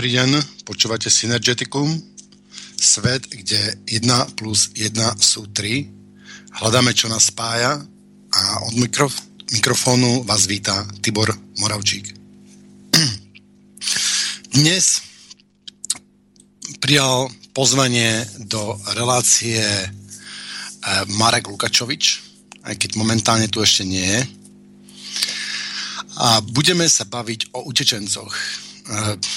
Dobrý deň, počúvate Synergeticum, svet, kde 1 plus 1 sú 3. Hľadáme, čo nás spája a od mikrof- mikrofónu vás víta Tibor Moravčík. Dnes prijal pozvanie do relácie eh, Marek Lukačovič, aj keď momentálne tu ešte nie je. A budeme sa baviť o utečencoch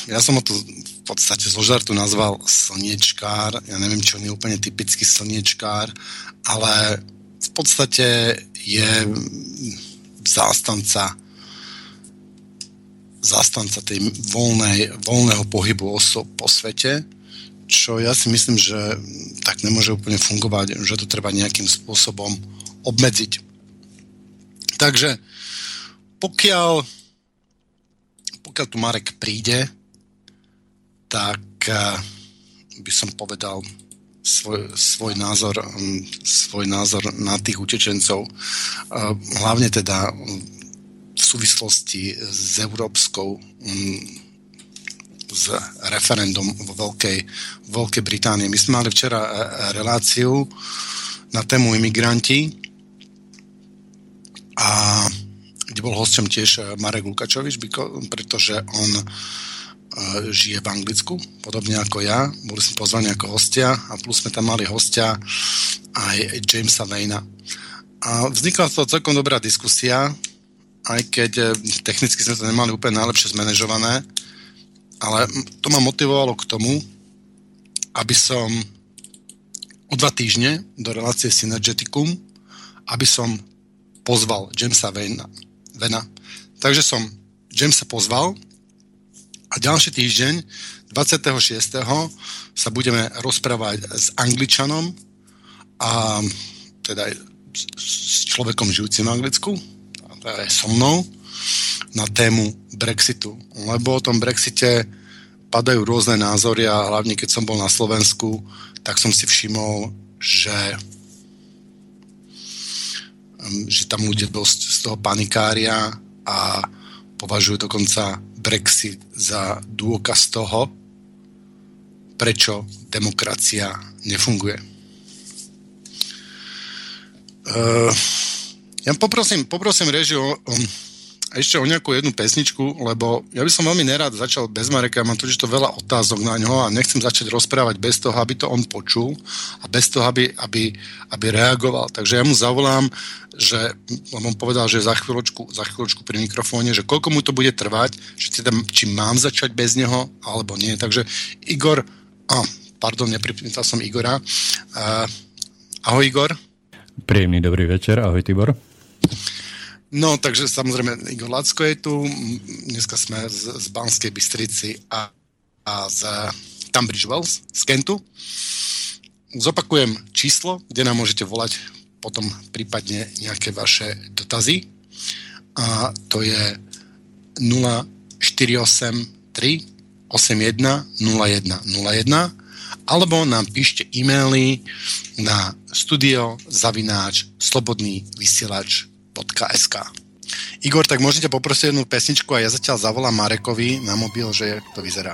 ja som ho tu v podstate zo žartu nazval slniečkár. Ja neviem, čo on je úplne typický slniečkár, ale v podstate je zástanca zástanca tej voľnej, voľného pohybu osob po svete, čo ja si myslím, že tak nemôže úplne fungovať, že to treba nejakým spôsobom obmedziť. Takže pokiaľ pokiaľ tu Marek príde, tak eh, by som povedal svoj, svoj, názor, mm, svoj názor na tých utečencov. Eh, hlavne teda v súvislosti s európskou mm, s referendum vo Veľkej, Veľkej Británii. My sme mali včera eh, reláciu na tému imigranti a kde bol hosťom tiež eh, Marek Lukačovič, pretože on eh, žije v Anglicku, podobne ako ja. Boli sme pozvaní ako hostia a plus sme tam mali hostia aj Jamesa Vejna. A vznikla to celkom dobrá diskusia, aj keď eh, technicky sme to nemali úplne najlepšie zmanéžované, ale to ma motivovalo k tomu, aby som o dva týždne do relácie Synergeticum, aby som pozval Jamesa Vejna, Vena. Takže som Jamesa pozval a ďalší týždeň, 26. sa budeme rozprávať s Angličanom a teda s človekom žijúcim v Anglicku, teda aj so mnou, na tému Brexitu. Lebo o tom Brexite padajú rôzne názory a hlavne keď som bol na Slovensku, tak som si všimol, že že tam ľudia dosť z toho panikária a považujú dokonca Brexit za dôkaz toho, prečo demokracia nefunguje. Uh, ja poprosím, poprosím režiu o, ešte o nejakú jednu pesničku, lebo ja by som veľmi nerád začal bez Mareka, mám totiž to veľa otázok na ňo a nechcem začať rozprávať bez toho, aby to on počul a bez toho, aby, aby, aby reagoval. Takže ja mu zavolám, že, lebo on povedal, že za chvíľočku, za chvíľočku pri mikrofóne, že koľko mu to bude trvať, že teda, či mám začať bez neho, alebo nie. Takže Igor, oh, pardon, nepripýtal som Igora. Uh, ahoj Igor. Príjemný dobrý večer, ahoj Tibor. No, takže samozrejme Igor Lacko je tu, dneska sme z, z Banskej Bystrici a, a z Tunbridge Wells, z Kentu. Zopakujem číslo, kde nám môžete volať potom prípadne nejaké vaše dotazy. A to je 0483 81 01 01 alebo nám píšte e-maily na studio zavináč slobodný vysielač www.sk. Igor, tak môžete poprosiť jednu pesničku a ja zatiaľ zavolám Marekovi na mobil, že to vyzerá.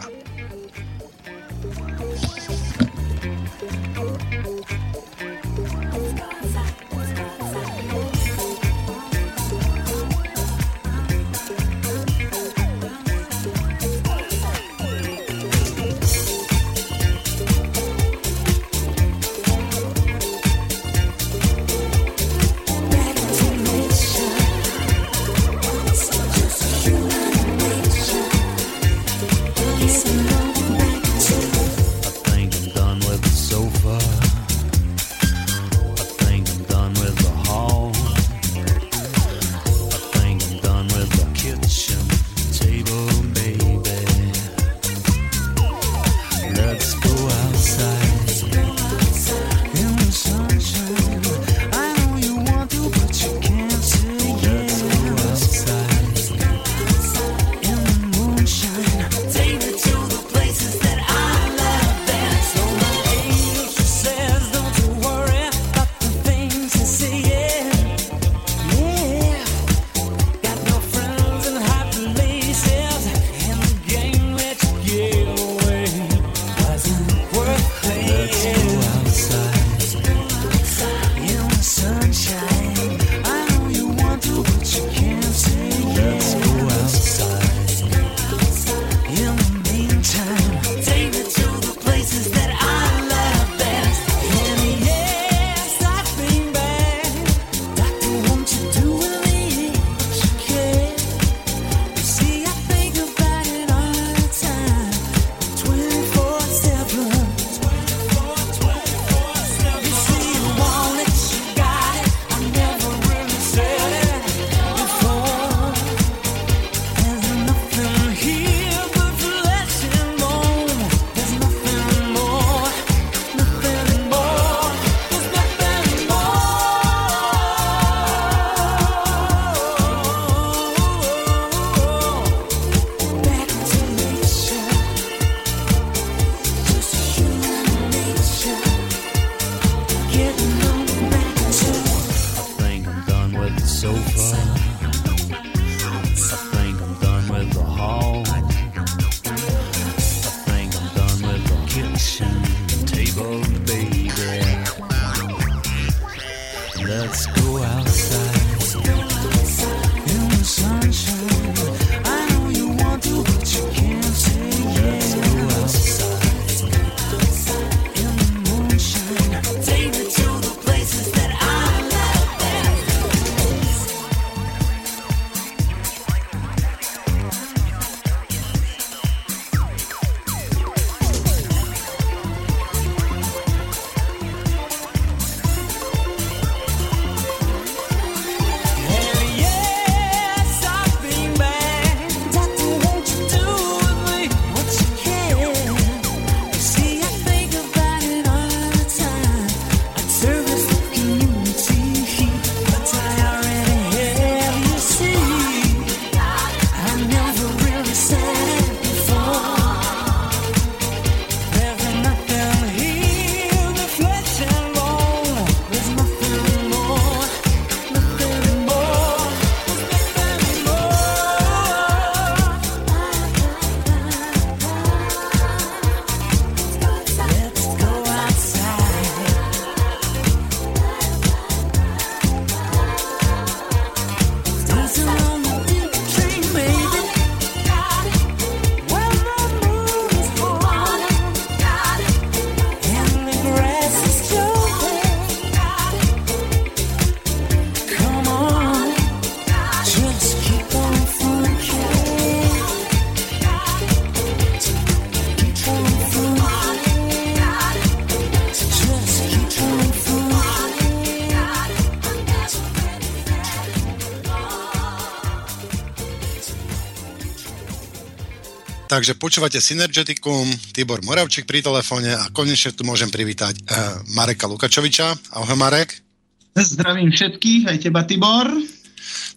Takže počúvate Synergeticum, Tibor Moravčík pri telefóne a konečne tu môžem privítať uh, Mareka Lukačoviča. Ahoj Marek. Zdravím všetkých, aj teba Tibor.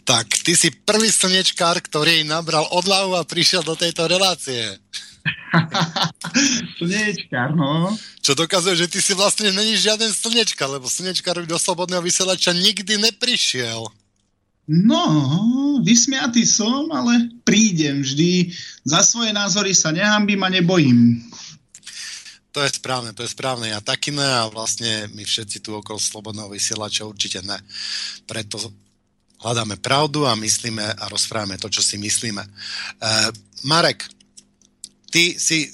Tak, ty si prvý slnečkár, ktorý nabral odlahu a prišiel do tejto relácie. slnečkár, no. Čo dokazuje, že ty si vlastne není žiaden slnečkár, lebo slnečkár do slobodného vysielača nikdy neprišiel. No, vysmiatý som, ale prídem vždy. Za svoje názory sa nehambím a nebojím. To je správne, to je správne. Ja taký ne a vlastne my všetci tu okolo Slobodného vysielača určite ne. Preto hľadáme pravdu a myslíme a rozprávame to, čo si myslíme. Uh, Marek, ty si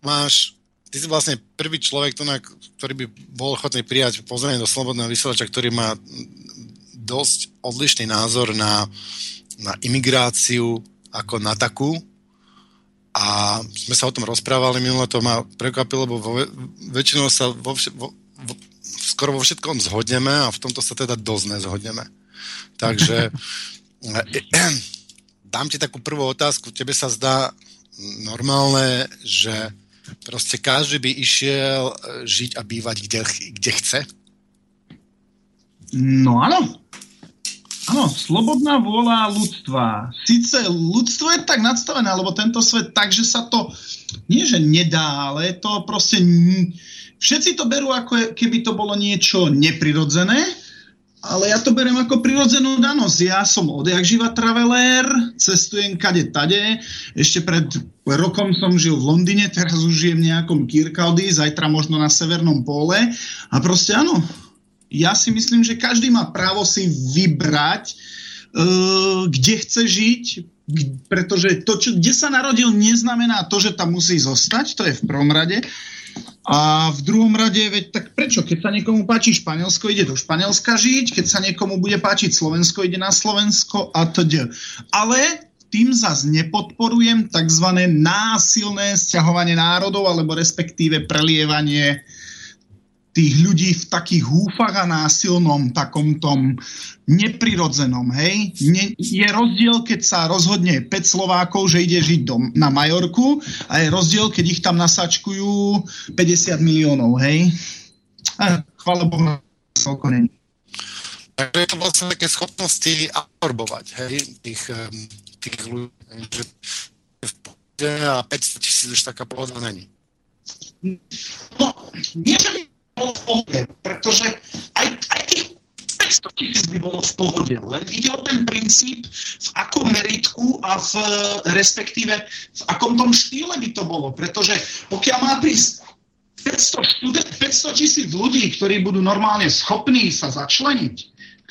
máš ty si vlastne prvý človek, ktorý by bol ochotný prijať pozorenie do Slobodného vysielača, ktorý má dosť odlišný názor na, na imigráciu ako na takú. A sme sa o tom rozprávali minule, to ma prekvapilo, lebo vo, väčšinou sa vo, vo, vo, skoro vo všetkom zhodneme a v tomto sa teda dosť nezhodneme. Takže dám ti takú prvú otázku. Tebe sa zdá normálne, že proste každý by išiel žiť a bývať kde, kde chce? No áno. Áno, slobodná vôľa ľudstva. Sice ľudstvo je tak nadstavené, alebo tento svet tak, že sa to nie, že nedá, ale to proste... Všetci to berú ako keby to bolo niečo neprirodzené, ale ja to beriem ako prirodzenú danosť. Ja som odjak živa traveler, cestujem kade tade. Ešte pred rokom som žil v Londýne, teraz už žijem v nejakom Kirkaudy, zajtra možno na Severnom pole. A proste áno, ja si myslím, že každý má právo si vybrať, uh, kde chce žiť, pretože to, čo, kde sa narodil, neznamená to, že tam musí zostať, to je v prvom rade. A v druhom rade, veď tak prečo? Keď sa niekomu páči Španielsko, ide do Španielska žiť, keď sa niekomu bude páčiť Slovensko, ide na Slovensko a td. Ale tým zase nepodporujem tzv. násilné sťahovanie národov alebo respektíve prelievanie tých ľudí v takých húfach a násilnom, takom tom neprirodzenom, hej. Ne, je rozdiel, keď sa rozhodne 5 Slovákov, že ide žiť do, na Majorku a je rozdiel, keď ich tam nasačkujú 50 miliónov, hej. A chvála Bohu, toľko není. Takže je to vlastne také schopnosti absorbovať, hej, tých, tých ľudí, že a 500 tisíc už taká pohoda není. No, nie, bolo v pohode, pretože aj, aj tých 500 tisíc by bolo v pohode, len ide o ten princíp, v akom meritku a v respektíve v akom tom štýle by to bolo, pretože pokiaľ má prísť 500, študent, 500 tisíc ľudí, ktorí budú normálne schopní sa začleniť,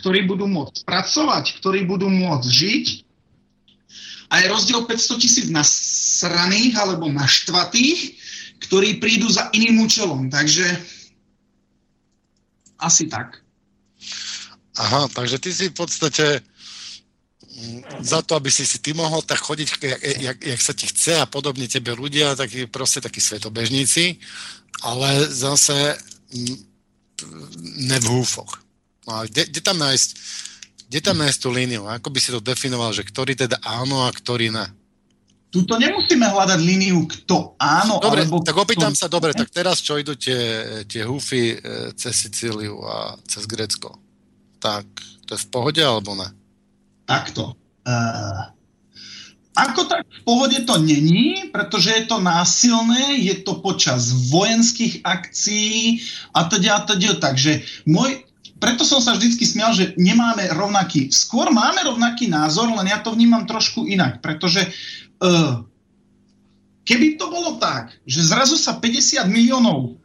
ktorí budú môcť pracovať, ktorí budú môcť žiť, a je rozdiel 500 tisíc na sraných alebo na štvatých, ktorí prídu za iným účelom. Takže asi tak. Aha, takže ty si v podstate mm, za to, aby si si ty mohol tak chodiť, jak, jak, jak sa ti chce a podobne tebe ľudia, takí proste takí svetobežníci, ale zase mm, ne v húfoch. No a kde, kde tam nájsť, kde tam nájsť tú líniu? Ako by si to definoval, že ktorý teda áno a ktorý ne? Tuto nemusíme hľadať líniu, kto áno, dobre, alebo... tak opýtam sa, dobre, tak teraz čo idú tie, tie húfy e, cez Sicíliu a cez Grécko? Tak to je v pohode, alebo ne? Takto. Uh, ako tak v pohode to není, pretože je to násilné, je to počas vojenských akcií a teda a teda. Takže môj, preto som sa vždycky smial, že nemáme rovnaký, skôr máme rovnaký názor, len ja to vnímam trošku inak, pretože uh, keby to bolo tak, že zrazu sa 50 miliónov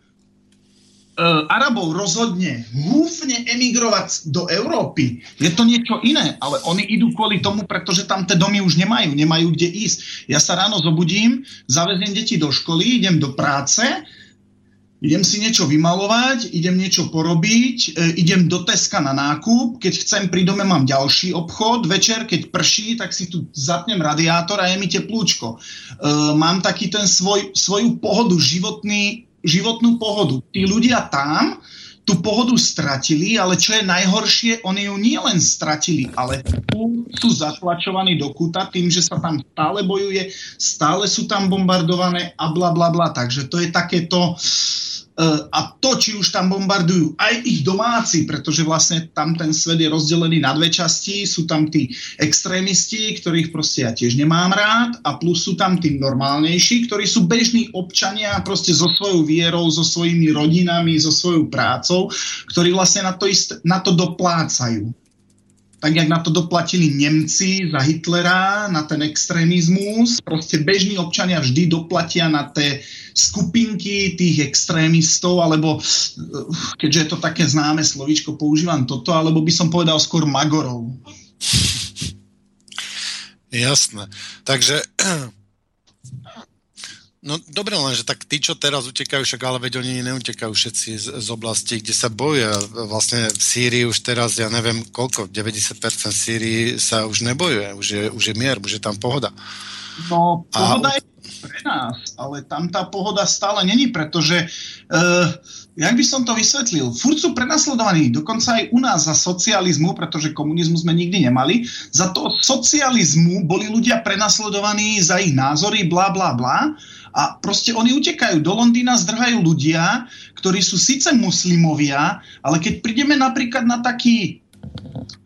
Arabov rozhodne húfne emigrovať do Európy, je to niečo iné, ale oni idú kvôli tomu, pretože tam tie domy už nemajú, nemajú kde ísť. Ja sa ráno zobudím, zaveziem deti do školy, idem do práce, idem si niečo vymalovať, idem niečo porobiť, e, idem do Teska na nákup, keď chcem pri dome mám ďalší obchod, večer keď prší, tak si tu zapnem radiátor a je mi teplúčko. E, mám taký ten svoj, svoju pohodu, životný, životnú pohodu. Tí ľudia tam, tú pohodu stratili, ale čo je najhoršie, oni ju nielen stratili, ale sú zatlačovaní do kúta tým, že sa tam stále bojuje, stále sú tam bombardované a bla bla bla. Takže to je takéto... Uh, a to, či už tam bombardujú aj ich domáci, pretože vlastne tam ten svet je rozdelený na dve časti, sú tam tí extrémisti, ktorých proste ja tiež nemám rád a plus sú tam tí normálnejší, ktorí sú bežní občania proste so svojou vierou, so svojimi rodinami, so svojou prácou, ktorí vlastne na to, ist, na to doplácajú tak jak na to doplatili Nemci za Hitlera, na ten extrémizmus. Proste bežní občania vždy doplatia na tie skupinky tých extrémistov, alebo keďže je to také známe slovíčko, používam toto, alebo by som povedal skôr magorov. Jasné. Takže No dobre, lenže tak tí, čo teraz utekajú, však ale veď oni neutekajú všetci z, z oblasti, kde sa bojuje. Vlastne v Sýrii už teraz, ja neviem koľko, 90% Sýrii sa už nebojuje, už je, už je mier, už je tam pohoda. No, pohoda A... je pre nás, ale tam tá pohoda stále není, pretože uh, jak by som to vysvetlil, furt sú prenasledovaní, dokonca aj u nás za socializmu, pretože komunizmu sme nikdy nemali, za to socializmu boli ľudia prenasledovaní za ich názory, bla bla bla a proste oni utekajú. Do Londýna zdrhajú ľudia, ktorí sú síce muslimovia, ale keď prídeme napríklad na taký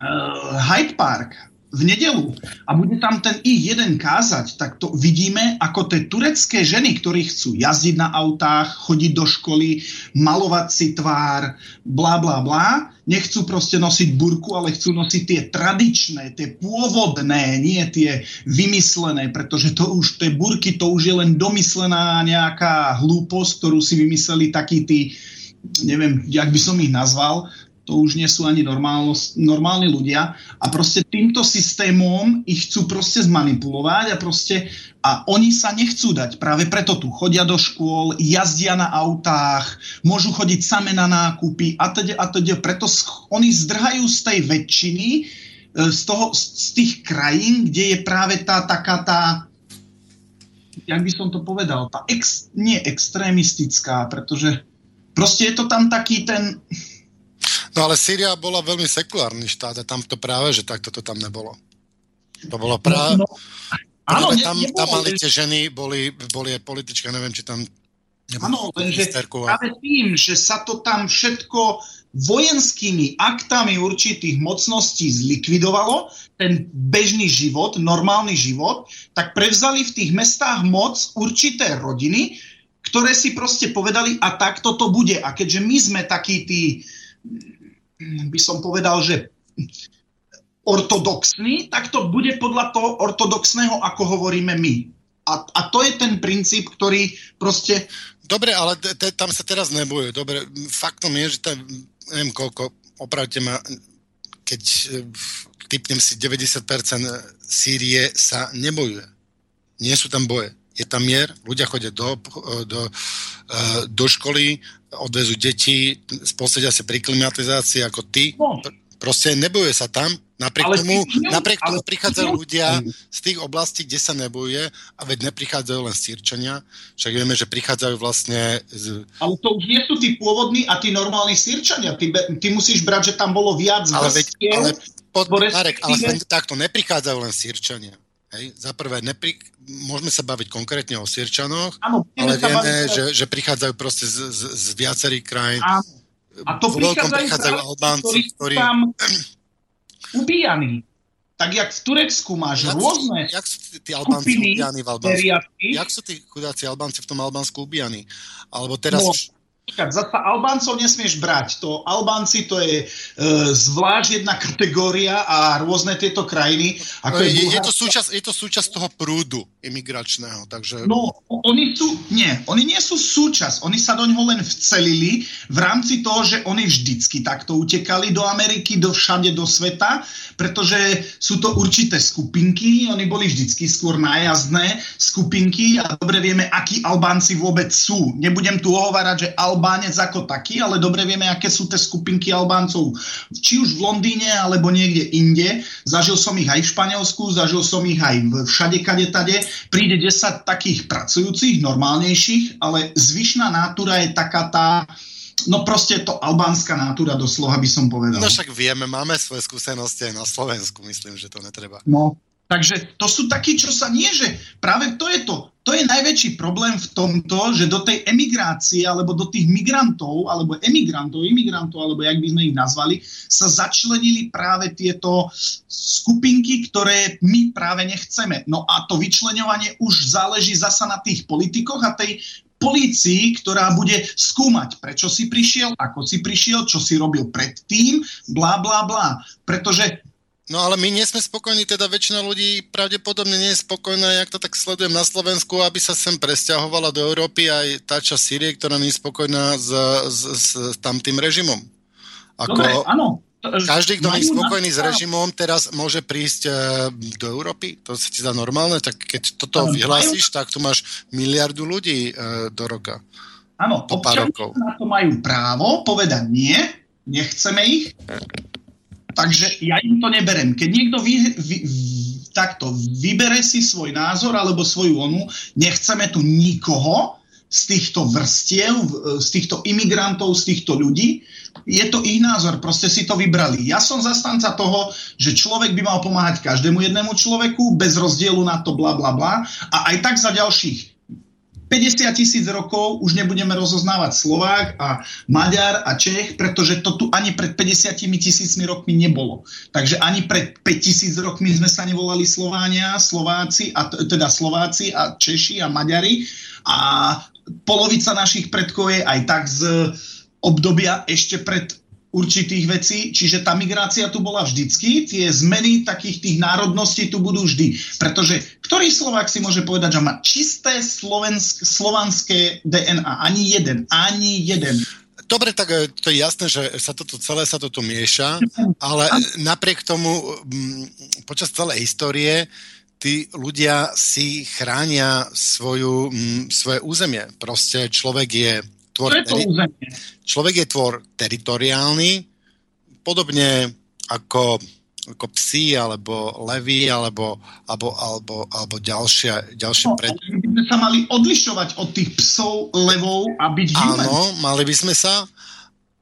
uh, Hyde Park v nedelu. A bude tam ten ich jeden kázať, tak to vidíme, ako tie turecké ženy, ktorí chcú jazdiť na autách, chodiť do školy, malovať si tvár, bla bla bla, nechcú proste nosiť burku, ale chcú nosiť tie tradičné, tie pôvodné, nie tie vymyslené, pretože to už, tie burky, to už je len domyslená nejaká hlúposť, ktorú si vymysleli takí tí, neviem, jak by som ich nazval, to už nie sú ani normálni ľudia a proste týmto systémom ich chcú proste zmanipulovať a proste a oni sa nechcú dať. Práve preto tu chodia do škôl, jazdia na autách, môžu chodiť same na nákupy a teda a teda. Preto oni zdrhajú z tej väčšiny, e, z, toho, z tých krajín, kde je práve tá taká tá jak by som to povedal, tá ex, nie extrémistická, pretože proste je to tam taký ten No ale Sýria bola veľmi sekulárny štát a tam to práve, že takto to tam nebolo. To bolo práve... No, no. Áno, ne, tam, tam mali tie ženy, boli, boli aj politička, neviem, či tam... Áno, lenže práve tým, že sa to tam všetko vojenskými aktami určitých mocností zlikvidovalo, ten bežný život, normálny život, tak prevzali v tých mestách moc určité rodiny, ktoré si proste povedali a takto to bude. A keďže my sme takí tí by som povedal, že ortodoxný, tak to bude podľa toho ortodoxného, ako hovoríme my. A, a to je ten princíp, ktorý proste... Dobre, ale t- t- tam sa teraz nebojuje. Dobre, faktom je, že tam, neviem koľko, opravte ma, keď e, typnem si 90% Sýrie sa nebojuje. Nie sú tam boje. Je tam mier, ľudia chodia do, do, do školy, odvezú deti, posledia sa pri klimatizácii ako ty. No. Proste nebojuje sa tam, napriek ale tomu, ty, napriek tomu prichádzajú ľudia z tých oblastí, kde sa nebojuje a veď neprichádzajú len Sýrčania, však vieme, že prichádzajú vlastne... Z... Ale to už nie sú tí pôvodní a tí normálni Sýrčania. Ty, ty musíš brať, že tam bolo viac ale veď, ale, pod, Marek, ale takto neprichádzajú len Sýrčania. Hej, za prvé, nepri, môžeme sa baviť konkrétne o Sirčanoch, ano, ale vieme, že, že prichádzajú proste z, z, z viacerých krajín. Ano. A to prichádzajú, prichádzajú Albánci, ktorí... Tam ubíjaní. Tak jak v Turecku máš jak rôzne sú, jak sú tí Albánci ubíjani v Albánsku? Jak sú tí chudáci Albánci v tom Albánsku ubíjani? Alebo teraz... No Zasa Albáncov nesmieš brať. To Albánci to je e, zvlášť jedna kategória a rôzne tieto krajiny. Ako je, je, je, to súčasť, je to súčasť toho prúdu imigračného. Takže... No, oni sú, nie, oni nie sú súčasť. Oni sa do ňoho len vcelili v rámci toho, že oni vždycky takto utekali do Ameriky, do všade do sveta, pretože sú to určité skupinky. Oni boli vždycky skôr nájazdné skupinky a dobre vieme, akí Albánci vôbec sú. Nebudem tu ohovárať, že Al Albánec ako taký, ale dobre vieme, aké sú tie skupinky Albáncov, či už v Londýne, alebo niekde inde. Zažil som ich aj v Španielsku, zažil som ich aj všade, kade, tade. Príde 10 takých pracujúcich, normálnejších, ale zvyšná nátura je taká tá, no proste to albánska nátura doslova by som povedal. No však vieme, máme svoje skúsenosti aj na Slovensku, myslím, že to netreba. No, Takže to sú takí, čo sa nie, že práve to je to. To je najväčší problém v tomto, že do tej emigrácie, alebo do tých migrantov, alebo emigrantov, imigrantov, alebo jak by sme ich nazvali, sa začlenili práve tieto skupinky, ktoré my práve nechceme. No a to vyčleňovanie už záleží zasa na tých politikoch a tej polícii, ktorá bude skúmať, prečo si prišiel, ako si prišiel, čo si robil predtým, bla bla bla. Pretože No ale my nie sme spokojní, teda väčšina ľudí pravdepodobne nie je spokojná, jak to tak sledujem na Slovensku, aby sa sem presťahovala do Európy aj tá časť Sýrie, ktorá nie je spokojná s, s, s tamtým režimom. Ako Dobre, áno. Každý, kto je spokojný s režimom, teraz môže prísť e, do Európy? To sa ti dá normálne? Tak keď toto vyhlásiš, tak tu máš miliardu ľudí e, do roka. Áno, občania na to majú právo povedať nie, nechceme ich, Takže ja im to neberem. Keď niekto vy, vy, takto vybere si svoj názor alebo svoju onu, nechceme tu nikoho z týchto vrstiev, z týchto imigrantov, z týchto ľudí, je to ich názor, proste si to vybrali. Ja som zastanca toho, že človek by mal pomáhať každému jednému človeku bez rozdielu na to bla bla bla a aj tak za ďalších 50 tisíc rokov už nebudeme rozoznávať Slovák a Maďar a Čech, pretože to tu ani pred 50 tisícmi rokmi nebolo. Takže ani pred 5 tisíc rokmi sme sa nevolali Slovánia, Slováci, a teda Slováci a Češi a Maďari a polovica našich predkov je aj tak z obdobia ešte pred určitých vecí, čiže tá migrácia tu bola vždycky, tie zmeny takých tých národností tu budú vždy. Pretože ktorý Slovák si môže povedať, že má čisté slovensk, slovanské DNA? Ani jeden, ani jeden. Dobre, tak e, to je jasné, že sa toto celé sa toto mieša, ale napriek tomu počas celej histórie tí ľudia si chránia svoju, svoje územie. Proste človek je tvor, je to územie? Človek je tvor teritoriálny, podobne ako, ako psi, alebo levy, alebo, alebo, alebo, alebo ďalšie, ďalšie no, pred... by sme sa mali odlišovať od tých psov, levov a byť. Áno, mali by sme sa,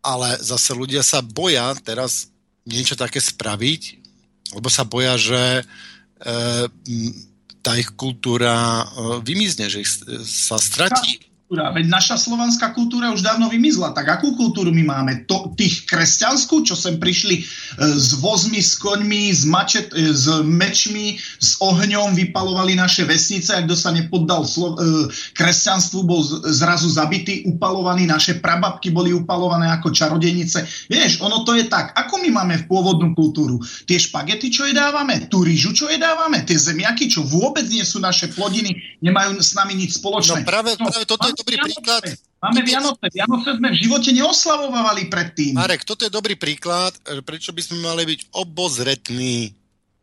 ale zase ľudia sa boja teraz niečo také spraviť, lebo sa boja, že e, tá ich kultúra e, vymizne, že ich sa stratí kultúra. Veď naša slovanská kultúra už dávno vymizla. Tak akú kultúru my máme? To, tých kresťanskú, čo sem prišli e, s vozmi, s koňmi, s, mačet, e, s mečmi, s ohňom, vypalovali naše vesnice. Ak kto sa nepoddal slo, e, kresťanstvu, bol z, zrazu zabitý, upalovaný. Naše prababky boli upalované ako čarodejnice. Vieš, ono to je tak. Ako my máme v pôvodnú kultúru? Tie špagety, čo jedávame? Tú rýžu, čo jedávame? Tie zemiaky, čo vôbec nie sú naše plodiny, nemajú s nami nič spoločné. No práve, práve toto je dobrý príklad. Máme Vianoce. Vianoce sme v živote neoslavovali predtým. Marek, toto je dobrý príklad, prečo by sme mali byť obozretní.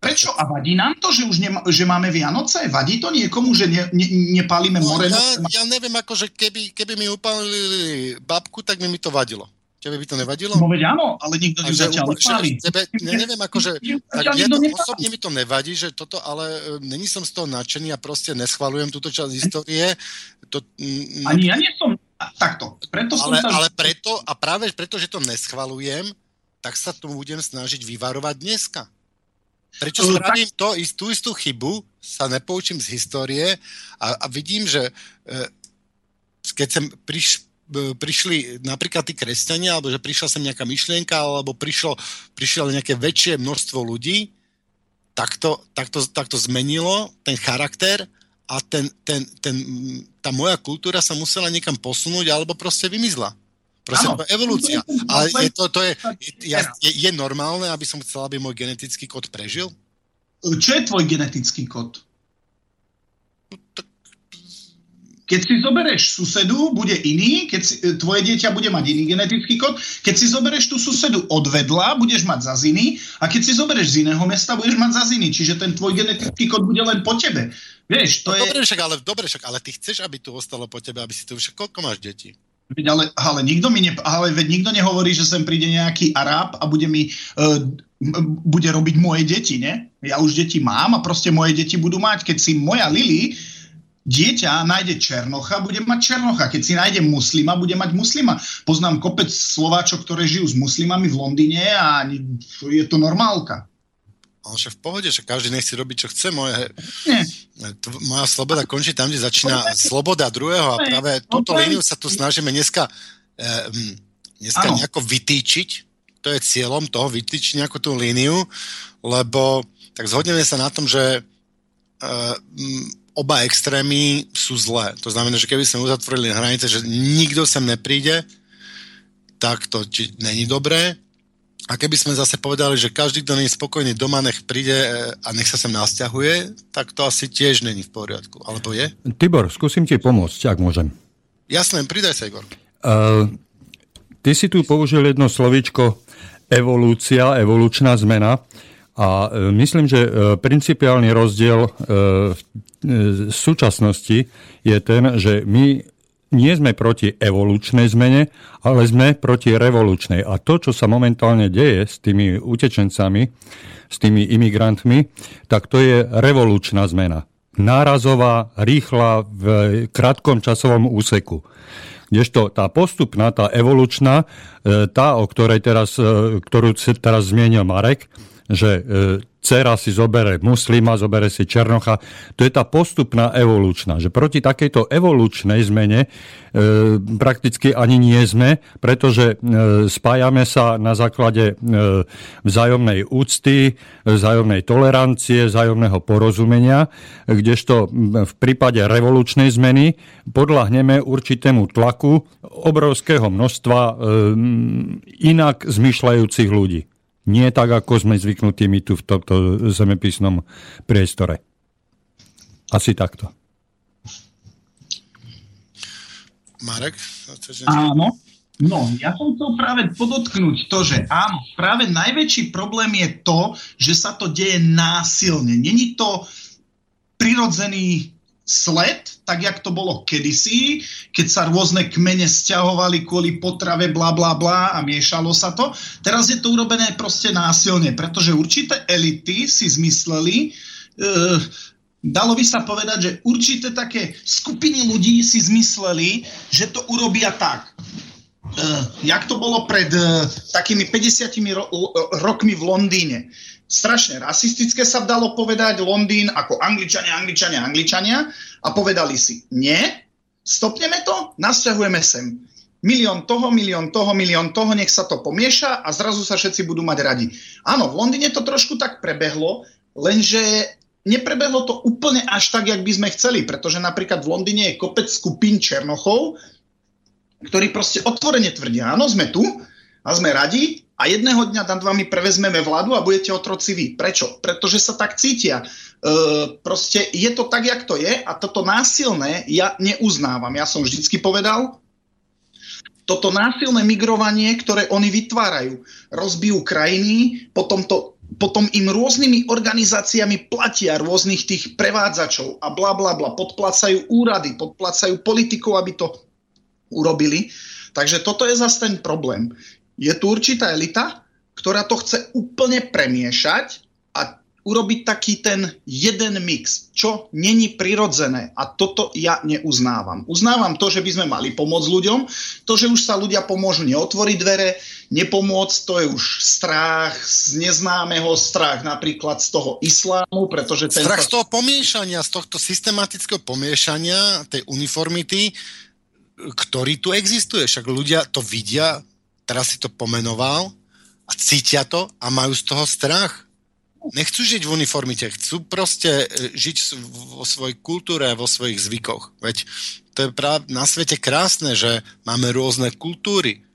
Prečo? A vadí nám to, že už nema, že máme Vianoce? Vadí to niekomu, že ne, ne, nepálime no, more? Ja, ja neviem, akože keby, keby mi upálili babku, tak by mi to vadilo. Tebe by to nevadilo? No veď áno, ale nikto ju začal upáliť. Tebe, ne, neviem, akože, tak ja to, osobne mi to nevadí, že toto, ale e, není som z toho nadšený a proste neschvalujem túto časť histórie. To, mm, Ani ja nie som takto. Preto som ale, sa... ale preto, a práve preto, že to neschvalujem, tak sa tu budem snažiť vyvarovať dneska. Prečo uh, spravím tak... to, tú istú chybu, sa nepoučím z histórie a, a vidím, že e, keď sem priš, prišli napríklad tí kresťania, alebo že prišla sem nejaká myšlienka, alebo prišlo, prišlo nejaké väčšie množstvo ľudí, tak to, tak, to, tak to zmenilo ten charakter a ten, ten, ten, tá moja kultúra sa musela niekam posunúť alebo proste vymizla. Proste ano. to je evolúcia. Ale je, to, to je, je, je, je normálne, aby som chcel, aby môj genetický kód prežil? Čo je tvoj genetický kód? No, tak keď si zoberieš susedu, bude iný, keď si, e, tvoje dieťa bude mať iný genetický kód, keď si zoberieš tú susedu od vedla, budeš mať za ziny a keď si zoberieš z iného mesta, budeš mať za ziny. Čiže ten tvoj genetický kód bude len po tebe. Vieš, to no, je... Dobre však, ale, dobre však, ale ty chceš, aby tu ostalo po tebe, aby si tu však koľko máš detí? Ale, ale, nikto mi ne, ale veď nikto nehovorí, že sem príde nejaký Arab a bude mi uh, bude robiť moje deti, ne? Ja už deti mám a proste moje deti budú mať. Keď si moja Lily dieťa nájde Černocha, bude mať Černocha. Keď si nájde muslima, bude mať muslima. Poznám kopec Slováčov, ktoré žijú s muslimami v Londýne a je to normálka. Ale však v pohode, že každý nechci robiť, čo chce. Moje, moja sloboda končí tam, kde začína sloboda druhého a práve túto líniu sa tu snažíme dneska, eh, dneska nejako vytýčiť. To je cieľom toho, vytýčiť nejakú tú líniu, lebo tak zhodneme sa na tom, že eh, oba extrémy sú zlé. To znamená, že keby sme uzatvorili hranice, že nikto sem nepríde, tak to či, není dobré. A keby sme zase povedali, že každý, kto nie je spokojný doma, nech príde e, a nech sa sem nasťahuje, tak to asi tiež není v poriadku. Alebo je? Tibor, skúsim ti pomôcť, ak môžem. Jasné, pridaj sa, Igor. Uh, ty si tu použil jedno slovíčko evolúcia, evolučná zmena. A e, myslím, že principiálny rozdiel v súčasnosti je ten, že my nie sme proti evolučnej zmene, ale sme proti revolučnej. A to, čo sa momentálne deje s tými utečencami, s tými imigrantmi, tak to je revolučná zmena. Nárazová, rýchla, v krátkom časovom úseku. Kdežto tá postupná, tá evolučná, e, tá, o ktorej teraz, e, ktorú teraz zmienil Marek, že e, dcera si zobere muslima, zobere si černocha. To je tá postupná evolučná. Že proti takejto evolučnej zmene e, prakticky ani nie sme, pretože e, spájame sa na základe e, vzájomnej úcty, vzájomnej tolerancie, vzájomného porozumenia, kdežto v prípade revolučnej zmeny podľahneme určitému tlaku obrovského množstva e, inak zmyšľajúcich ľudí. Nie tak, ako sme zvyknutí my tu v tomto zemepisnom priestore. Asi takto. Marek? Áno. No, ja som chcel práve podotknúť to, že áno, práve najväčší problém je to, že sa to deje násilne. Není to prirodzený sled, tak jak to bolo kedysi, keď sa rôzne kmene stiahovali kvôli potrave, bla bla bla a miešalo sa to. Teraz je to urobené proste násilne, pretože určité elity si zmysleli, uh, dalo by sa povedať, že určité také skupiny ľudí si zmysleli, že to urobia tak. Uh, jak to bolo pred uh, takými 50 ro- rokmi v Londýne strašne rasistické sa dalo povedať, Londýn ako Angličania, Angličania, Angličania a povedali si, nie, stopneme to, nasťahujeme sem. Milión toho, milión toho, milión toho, nech sa to pomieša a zrazu sa všetci budú mať radi. Áno, v Londýne to trošku tak prebehlo, lenže neprebehlo to úplne až tak, jak by sme chceli, pretože napríklad v Londýne je kopec skupín Černochov, ktorí proste otvorene tvrdia, áno, sme tu a sme radi, a jedného dňa nad vami prevezmeme vládu a budete otroci vy. Prečo? Pretože sa tak cítia. E, proste je to tak, jak to je a toto násilné ja neuznávam. Ja som vždycky povedal, toto násilné migrovanie, ktoré oni vytvárajú, rozbijú krajiny, potom, to, potom im rôznymi organizáciami platia rôznych tých prevádzačov a bla bla bla, podplácajú úrady, podplácajú politikov, aby to urobili. Takže toto je zase ten problém je tu určitá elita, ktorá to chce úplne premiešať a urobiť taký ten jeden mix, čo není prirodzené. A toto ja neuznávam. Uznávam to, že by sme mali pomôcť ľuďom. To, že už sa ľudia pomôžu neotvoriť dvere, nepomôcť, to je už strach z neznámeho, strach napríklad z toho islámu, pretože... Ten strach z toho pomiešania, z tohto systematického pomiešania, tej uniformity, ktorý tu existuje. Však ľudia to vidia, teraz si to pomenoval a cítia to a majú z toho strach. Nechcú žiť v uniformite, chcú proste e, žiť vo svojej kultúre, vo svojich zvykoch. Veď to je práve na svete krásne, že máme rôzne kultúry.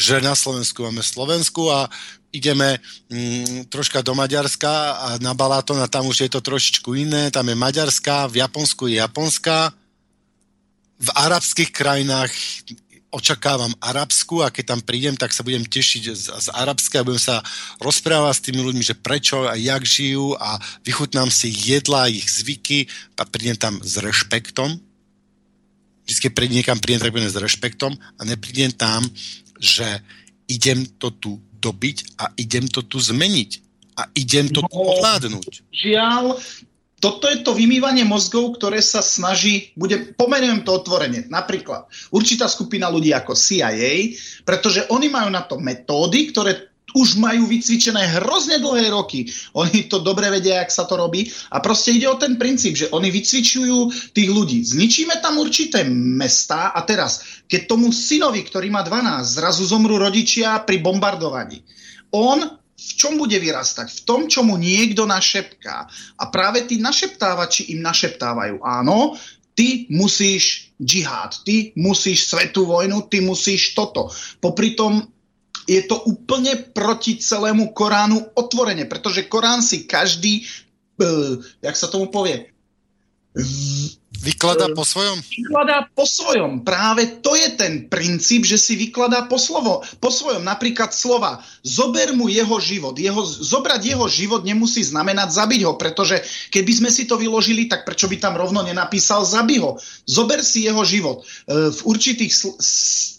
Že na Slovensku máme Slovensku a ideme mm, troška do Maďarska a na Balaton a tam už je to trošičku iné, tam je Maďarská, v Japonsku je Japonská, v arabských krajinách očakávam arabsku a keď tam prídem, tak sa budem tešiť z, z arabské a budem sa rozprávať s tými ľuďmi, že prečo a jak žijú a vychutnám si jedla, ich zvyky a prídem tam s rešpektom. Vždycky prídem niekam, prídem tak s rešpektom a neprídem tam, že idem to tu dobiť a idem to tu zmeniť a idem to tu no, ovládnuť. Žiaľ, toto je to vymývanie mozgov, ktoré sa snaží, bude, pomenujem to otvorenie, napríklad určitá skupina ľudí ako CIA, pretože oni majú na to metódy, ktoré už majú vycvičené hrozne dlhé roky. Oni to dobre vedia, jak sa to robí. A proste ide o ten princíp, že oni vycvičujú tých ľudí. Zničíme tam určité mesta a teraz, keď tomu synovi, ktorý má 12, zrazu zomrú rodičia pri bombardovaní, on v čom bude vyrastať? V tom, čo mu niekto našepká. A práve tí našeptávači im našeptávajú. Áno, ty musíš džihad, ty musíš svetú vojnu, ty musíš toto. Popri tom je to úplne proti celému Koránu otvorene, pretože Korán si každý, uh, jak sa tomu povie, Vykladá po svojom? Vykladá po svojom. Práve to je ten princíp, že si vykladá po, slovo, po svojom. Napríklad slova. Zober mu jeho život. Jeho, zobrať jeho život nemusí znamenať zabiť ho, pretože keby sme si to vyložili, tak prečo by tam rovno nenapísal zabi ho? Zober si jeho život. E, v určitých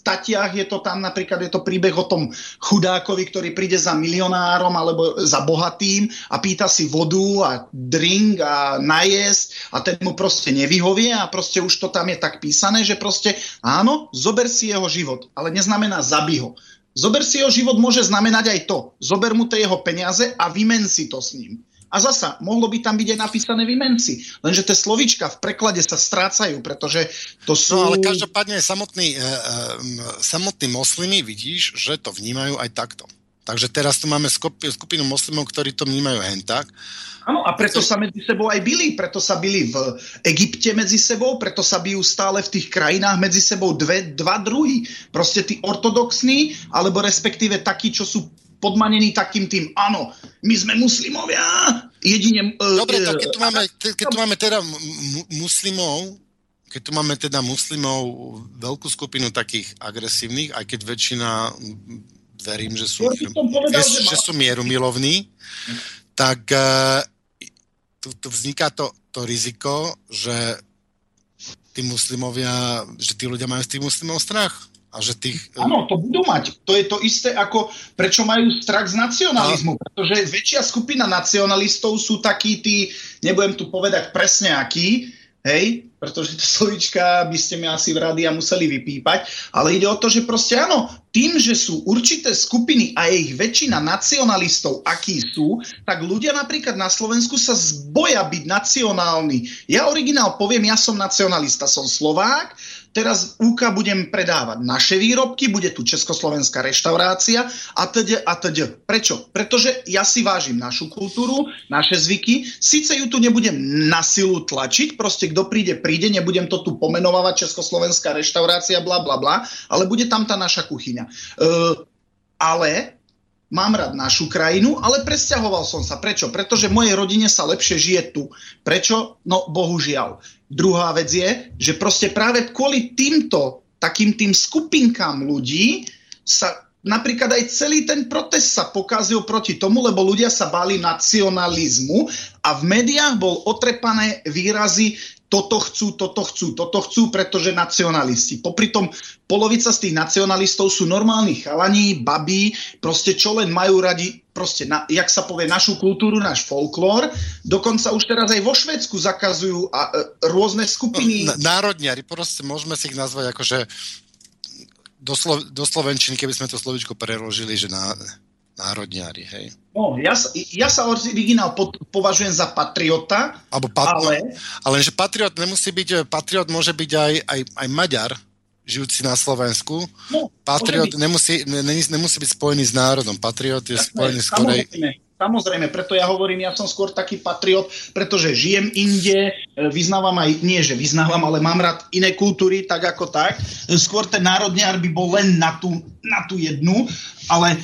statiach je to tam, napríklad je to príbeh o tom chudákovi, ktorý príde za milionárom alebo za bohatým a pýta si vodu a drink a najesť a ten mu proste nevyhovuje vyhovie a proste už to tam je tak písané, že proste áno, zober si jeho život, ale neznamená zabij ho. Zober si jeho život môže znamenať aj to. Zober mu tie jeho peniaze a vymen si to s ním. A zasa, mohlo by tam byť aj napísané vymenci. Lenže tie slovička v preklade sa strácajú, pretože to sú... No ale každopádne samotní, e, e, samotní moslimy vidíš, že to vnímajú aj takto. Takže teraz tu máme skupinu moslimov, ktorí to vnímajú hen tak. Áno, a preto sa medzi sebou aj byli. Preto sa byli v Egypte medzi sebou, preto sa bijú stále v tých krajinách medzi sebou dve, dva druhy. Proste tí ortodoxní, alebo respektíve takí, čo sú podmanení takým tým, áno, my sme muslimovia, jedine... Uh, Dobre, tak keď tu máme, keď tu máme teda muslimov, keď tu máme teda muslimov veľkú skupinu takých agresívnych, aj keď väčšina verím, že sú, povedal, že, že sú mierumilovní, tak uh, tu, tu vzniká to, to riziko, že tí muslimovia, že tí ľudia majú z tých muslimov strach. A že tých... Áno, to budú mať. To je to isté ako prečo majú strach z nacionalizmu. A... Pretože väčšia skupina nacionalistov sú takí tí, nebudem tu povedať presne akí, hej, pretože to slovička by ste mi asi v rádi museli vypípať, ale ide o to, že proste áno, tým, že sú určité skupiny a ich väčšina nacionalistov, akí sú, tak ľudia napríklad na Slovensku sa zboja byť nacionálni. Ja originál poviem, ja som nacionalista, som Slovák, teraz UK budem predávať naše výrobky, bude tu československá reštaurácia a teda a teda. Prečo? Pretože ja si vážim našu kultúru, naše zvyky, síce ju tu nebudem na silu tlačiť, proste kto príde, príde, nebudem to tu pomenovať československá reštaurácia, bla bla bla, ale bude tam tá naša kuchyňa. Uh, ale mám rád našu krajinu, ale presťahoval som sa. Prečo? Pretože mojej rodine sa lepšie žije tu. Prečo? No, bohužiaľ. Druhá vec je, že proste práve kvôli týmto takým tým skupinkám ľudí sa napríklad aj celý ten protest sa pokazil proti tomu, lebo ľudia sa báli nacionalizmu a v médiách bol otrepané výrazy toto chcú, toto chcú, toto chcú, pretože nacionalisti. Popri tom polovica z tých nacionalistov sú normálni chalani, babí, proste čo len majú radi, proste, na, jak sa povie, našu kultúru, náš folklór. Dokonca už teraz aj vo Švedsku zakazujú a, e, rôzne skupiny. No, proste môžeme si ich nazvať akože do, Slo- do Slovenčiny, keby sme to slovičko preložili, že na, národňári, hej? No, ja, ja sa originál pod, považujem za patriota, Alebo pat, ale... Ale že patriot nemusí byť, patriot môže byť aj, aj, aj Maďar, žijúci na Slovensku. No, patriot nemusí, ne, nemusí byť spojený s národom. Patriot je Jasné, spojený s ktorej... Samozrejme, preto ja hovorím, ja som skôr taký patriot, pretože žijem inde, e, vyznávam aj, nie že vyznávam, ale mám rád iné kultúry, tak ako tak. Skôr ten národňár by bol len na tú, na tú jednu, ale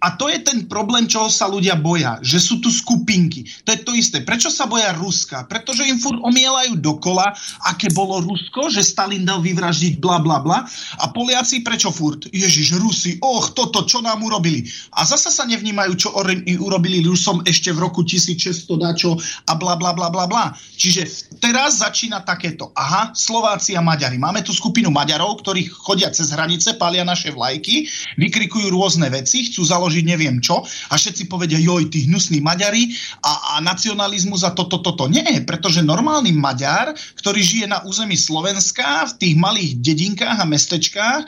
a to je ten problém, čoho sa ľudia boja, že sú tu skupinky. To je to isté. Prečo sa boja Ruska? Pretože im furt omielajú dokola, aké bolo Rusko, že Stalin dal vyvraždiť bla bla bla. A Poliaci prečo furt? Ježiš, Rusi, och, toto, čo nám urobili. A zasa sa nevnímajú, čo urobili Rusom ešte v roku 1600 dačo a bla bla bla bla bla. Čiže teraz začína takéto. Aha, Slováci a Maďari. Máme tu skupinu Maďarov, ktorí chodia cez hranice, palia naše vlajky, vykrikujú rôzne veci, chcú založiť založiť neviem čo a všetci povedia, joj, tí hnusní Maďari a, a nacionalizmus a toto, toto. Nie, pretože normálny Maďar, ktorý žije na území Slovenska, v tých malých dedinkách a mestečkách,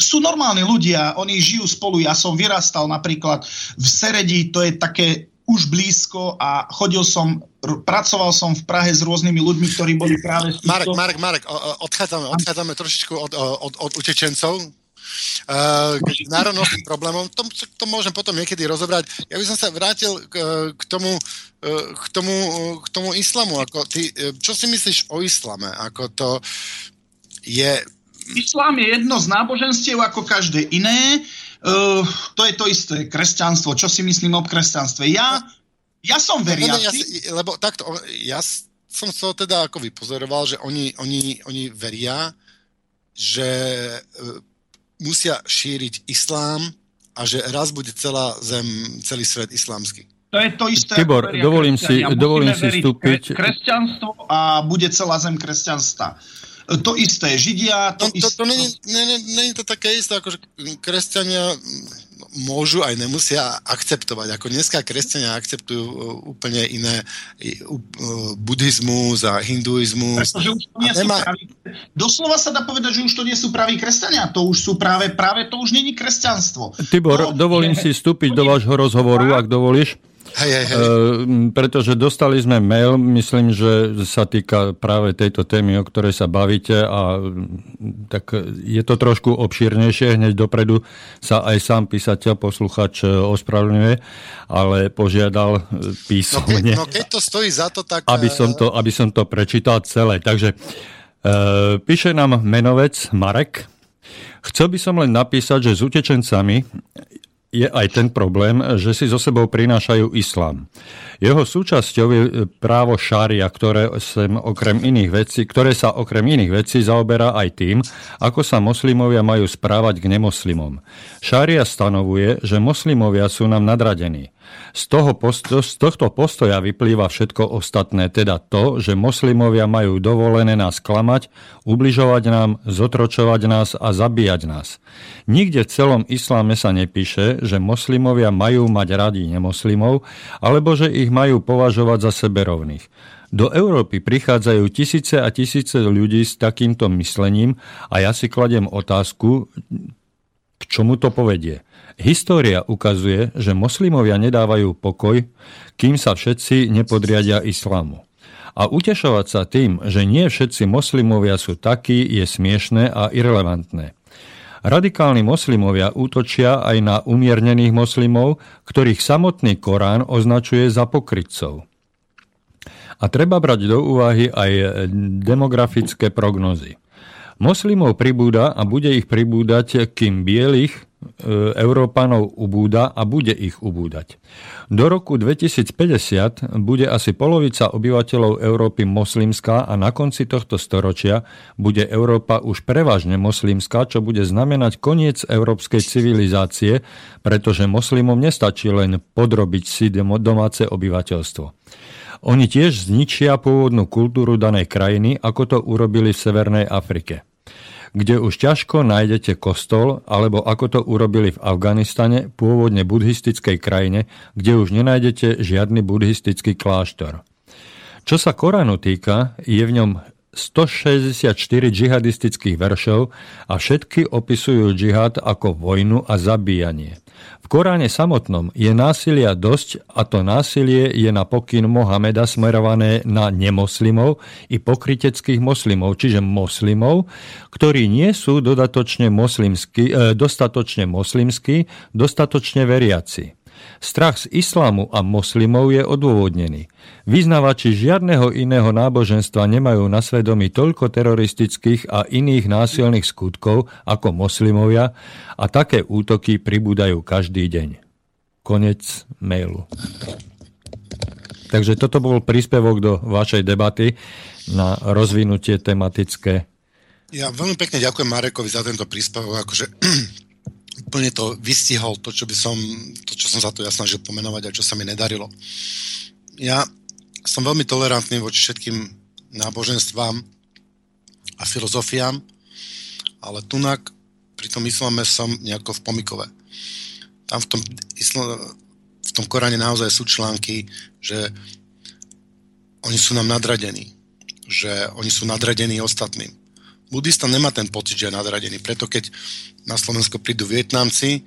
sú normálni ľudia, oni žijú spolu. Ja som vyrastal napríklad v Seredi, to je také už blízko a chodil som, pracoval som v Prahe s rôznymi ľuďmi, ktorí boli práve... Marek, Marek, Marek, odchádzame, odchádzame trošičku od, od, od utečencov, k národnostným problémom, to, to môžem potom niekedy rozobrať. Ja by som sa vrátil k, k, tomu, k, tomu, k tomu islamu. Ako ty, čo si myslíš o islame? Ako to je... Islám je jedno z náboženstiev ako každé iné. Uh, to je to isté, kresťanstvo. Čo si myslím o kresťanstve? Ja, ja som veriaci. Ja, lebo takto, ja som to teda ako vypozoroval, že oni, oni, oni veria, že musia šíriť islám a že raz bude celá zem, celý svet islámsky. To je to isté. Tibor, dovolím si, dovolím si vstúpiť. Kresťanstvo a bude celá zem kresťanstva to isté Židia. To, no, to, to není, není, není to také isté, ako že kresťania môžu aj nemusia akceptovať. Ako dneska kresťania akceptujú uh, úplne iné uh, buddhizmus a hinduizmus. Pretože už to nie nemá... sú praví... Doslova sa dá povedať, že už to nie sú praví kresťania. To už sú práve, práve to už není kresťanstvo. Tibor, no, dovolím je... si vstúpiť do vášho rozhovoru, ak dovolíš. Hej, hej, hej. E, pretože dostali sme mail, myslím, že sa týka práve tejto témy, o ktorej sa bavíte a tak je to trošku obšírnejšie, hneď dopredu sa aj sám písateľ, posluchač e, ospravedlňuje, ale požiadal e, písomne. No, ke, no keď to stojí za to, tak... Aby som to, aby som to prečítal celé. Takže e, píše nám menovec Marek, Chcel by som len napísať, že s utečencami je aj ten problém, že si so sebou prinášajú islám. Jeho súčasťou je právo šária, ktoré, sem okrem iných vecí, ktoré sa okrem iných vecí zaoberá aj tým, ako sa moslimovia majú správať k nemoslimom. Šária stanovuje, že moslimovia sú nám nadradení. Z, toho posto- z tohto postoja vyplýva všetko ostatné, teda to, že moslimovia majú dovolené nás klamať, ubližovať nám, zotročovať nás a zabíjať nás. Nikde v celom isláme sa nepíše, že moslimovia majú mať radi nemoslimov, alebo že ich majú považovať za seberovných. Do Európy prichádzajú tisíce a tisíce ľudí s takýmto myslením a ja si kladiem otázku, k čomu to povedie. História ukazuje, že moslimovia nedávajú pokoj, kým sa všetci nepodriadia islámu. A utešovať sa tým, že nie všetci moslimovia sú takí, je smiešné a irrelevantné. Radikálni moslimovia útočia aj na umiernených moslimov, ktorých samotný Korán označuje za pokrytcov. A treba brať do úvahy aj demografické prognozy. Moslimov pribúda a bude ich pribúdať, kým bielých Európanov ubúda a bude ich ubúdať. Do roku 2050 bude asi polovica obyvateľov Európy moslimská a na konci tohto storočia bude Európa už prevažne moslimská, čo bude znamenať koniec európskej civilizácie, pretože moslimom nestačí len podrobiť si domáce obyvateľstvo. Oni tiež zničia pôvodnú kultúru danej krajiny, ako to urobili v Severnej Afrike kde už ťažko nájdete kostol, alebo ako to urobili v Afganistane, pôvodne buddhistickej krajine, kde už nenájdete žiadny buddhistický kláštor. Čo sa Koránu týka, je v ňom 164 džihadistických veršov a všetky opisujú džihad ako vojnu a zabíjanie. Koráne samotnom je násilia dosť a to násilie je na pokyn Mohameda smerované na nemoslimov i pokryteckých moslimov, čiže moslimov, ktorí nie sú dodatočne moslimsky, e, dostatočne moslimskí, dostatočne veriaci. Strach z islámu a moslimov je odôvodnený. Vyznavači žiadneho iného náboženstva nemajú na svedomí toľko teroristických a iných násilných skutkov ako moslimovia a také útoky pribúdajú každý deň. Konec mailu. Takže toto bol príspevok do vašej debaty na rozvinutie tematické. Ja veľmi pekne ďakujem Marekovi za tento príspevok. Akože úplne to vystihol, to, čo by som, to, čo som za to ja snažil pomenovať a čo sa mi nedarilo. Ja som veľmi tolerantný voči všetkým náboženstvám a filozofiám, ale tunak pri tom islame som nejako v pomikove. Tam v tom, v tom Koráne naozaj sú články, že oni sú nám nadradení. Že oni sú nadradení ostatným. Budista nemá ten pocit, že je nadradený. Preto keď na Slovensko prídu Vietnamci,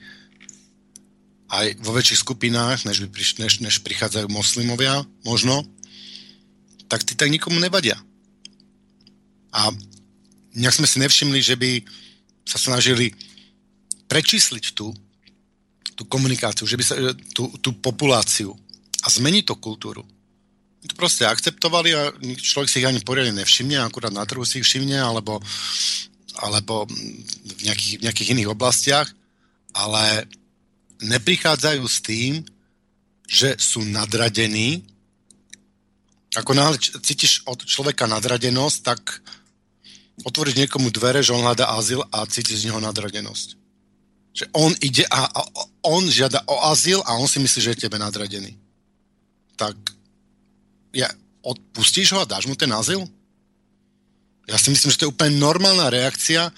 aj vo väčších skupinách, než, než, než prichádzajú moslimovia, možno, tak tí tak nikomu nevadia. A nejak sme si nevšimli, že by sa snažili prečísliť tú, tú komunikáciu, že by sa, tú, tú populáciu a zmeniť tú kultúru. Proste akceptovali a človek si ich ani poriadne nevšimne, akurát na trhu si ich všimne, alebo, alebo v nejakých, nejakých iných oblastiach, ale neprichádzajú s tým, že sú nadradení. Ako náhle cítiš od človeka nadradenosť, tak otvoríš niekomu dvere, že on hľadá azyl a cítiš z neho nadradenosť. Že on ide a, a on žiada o azyl a on si myslí, že je tebe nadradený. Tak ja, odpustíš ho a dáš mu ten azyl? Ja si myslím, že to je úplne normálna reakcia,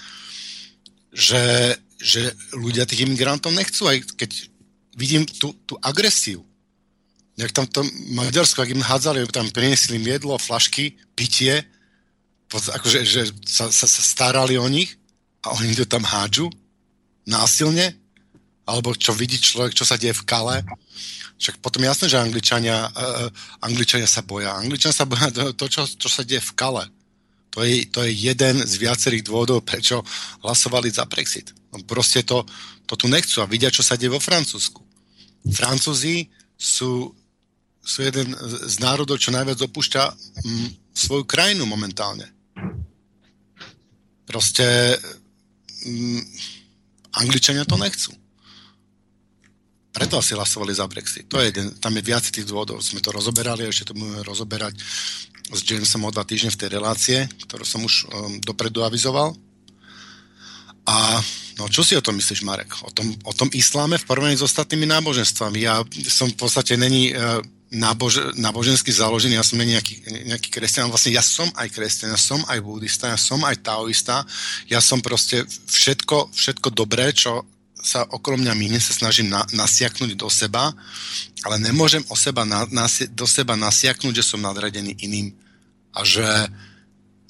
že, že ľudia tých imigrantov nechcú, aj keď vidím tú, tú agresiu. Jak tam to Maďarsko, ak im hádzali, tam priniesli jedlo, flašky, pitie, akože že sa, sa, sa starali o nich a oni to tam hádžu násilne, alebo čo vidí človek, čo sa deje v Kale. Však potom jasné, že Angličania, uh, Angličania sa boja. Angličania sa boja to, čo, čo sa deje v Kale. To je, to je jeden z viacerých dôvodov, prečo hlasovali za Brexit. No proste to, to tu nechcú a vidia, čo sa deje vo Francúzsku. Francúzi sú, sú jeden z národov, čo najviac opúšťa mm, svoju krajinu momentálne. Proste mm, Angličania to nechcú. Preto asi hlasovali za Brexit. To je jeden, tam je viac tých dôvodov. Sme to rozoberali a ešte to budeme rozoberať s Jamesom o dva týždne v tej relácie, ktorú som už um, dopredu avizoval. A no, čo si o tom myslíš, Marek? O tom, o tom isláme v porovnaní s ostatnými náboženstvami. Ja som v podstate není uh, nábož, nábožensky založený, ja som nejaký, nejaký kresťan, vlastne ja som aj kresťan, ja som aj budista, ja som aj taoista, ja som proste všetko, všetko dobré, čo sa okolo mňa míne, sa snažím na, nasiaknúť do seba, ale nemôžem o seba na, nasi, do seba nasiaknúť, že som nadradený iným a že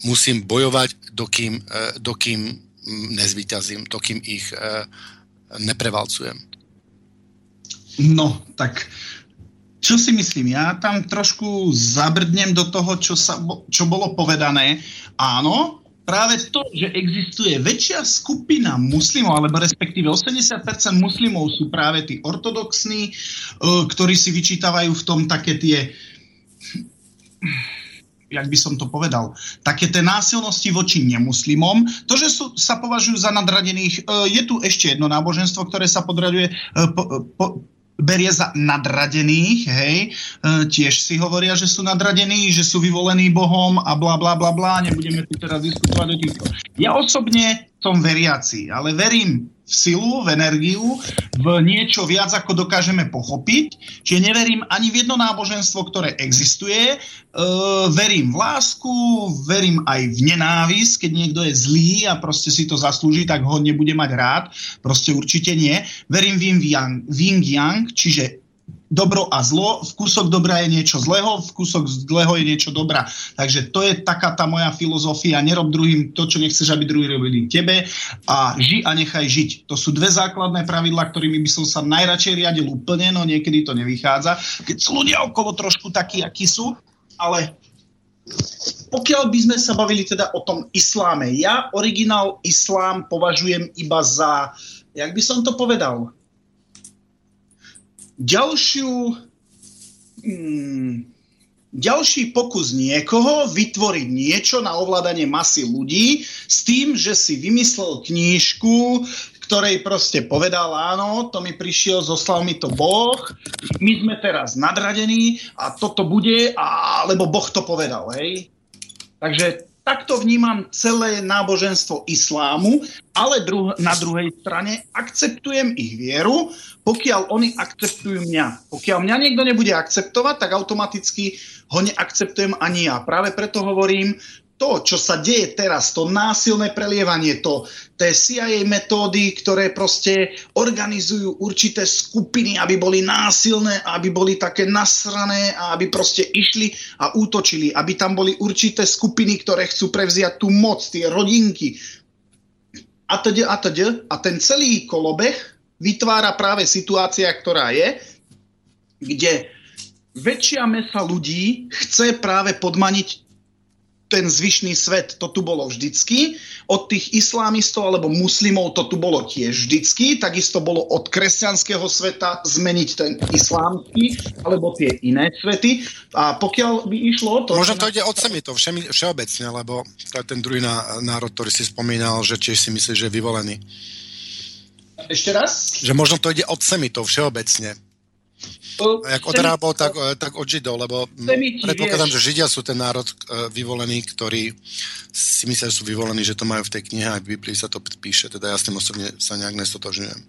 musím bojovať, dokým, e, dokým nezvyťazím, dokým ich e, neprevalcujem. No, tak čo si myslím? Ja tam trošku zabrdnem do toho, čo, sa, čo bolo povedané. Áno, práve to, že existuje väčšia skupina muslimov, alebo respektíve 80% muslimov sú práve tí ortodoxní, e, ktorí si vyčítavajú v tom také tie jak by som to povedal, také tie násilnosti voči nemuslimom, to, že sú, sa považujú za nadradených, e, je tu ešte jedno náboženstvo, ktoré sa podraďuje, e, po, po, berie za nadradených, hej, e, tiež si hovoria, že sú nadradení, že sú vyvolení Bohom a bla bla bla bla, nebudeme tu teraz diskutovať o týchto. Ja osobne som veriaci, ale verím v silu, v energiu, v niečo viac, ako dokážeme pochopiť. Čiže neverím ani v jedno náboženstvo, ktoré existuje. E, verím v lásku, verím aj v nenávisť, keď niekto je zlý a proste si to zaslúži, tak ho nebude mať rád. Proste určite nie. Verím v yin yang, čiže dobro a zlo, v kúsok dobra je niečo zlého, v kúsok zlého je niečo dobrá. Takže to je taká tá moja filozofia, nerob druhým to, čo nechceš, aby druhý robili tebe a ži a nechaj žiť. To sú dve základné pravidlá, ktorými by som sa najradšej riadil úplne, no niekedy to nevychádza. Keď sú ľudia okolo trošku takí, akí sú, ale pokiaľ by sme sa bavili teda o tom isláme, ja originál islám považujem iba za, jak by som to povedal, ďalšiu, hmm, ďalší pokus niekoho vytvoriť niečo na ovládanie masy ľudí s tým, že si vymyslel knížku, ktorej proste povedal, áno, to mi prišiel, zoslal mi to Boh, my sme teraz nadradení a toto bude, a, lebo Boh to povedal, hej. Takže takto vnímam celé náboženstvo islámu, ale druh- na druhej strane akceptujem ich vieru, pokiaľ oni akceptujú mňa. Pokiaľ mňa niekto nebude akceptovať, tak automaticky ho neakceptujem ani ja. Práve preto hovorím, to, čo sa deje teraz, to násilné prelievanie, to, tie CIA metódy, ktoré proste organizujú určité skupiny, aby boli násilné, aby boli také nasrané a aby proste išli a útočili, aby tam boli určité skupiny, ktoré chcú prevziať tú moc, tie rodinky a teď, a teď. A ten celý kolobeh vytvára práve situácia, ktorá je, kde väčšia mesa ľudí chce práve podmaniť ten zvyšný svet, to tu bolo vždycky. Od tých islámistov alebo muslimov to tu bolo tiež vždycky. Takisto bolo od kresťanského sveta zmeniť ten islámsky alebo tie iné svety. A pokiaľ by išlo to... Možno to ide od semi to všeobecne, lebo to je ten druhý národ, ktorý si spomínal, že tiež si myslí, že je vyvolený. Ešte raz? Že možno to ide od to všeobecne. Jak od Arábov, tak, tak od Židov, lebo predpokladám, že Židia sú ten národ eh, vyvolený, ktorý si myslia, že sú vyvolení, že to majú v tej knihe, aj v Biblii sa to píše, teda ja s tým osobne sa nejak nestotožňujem.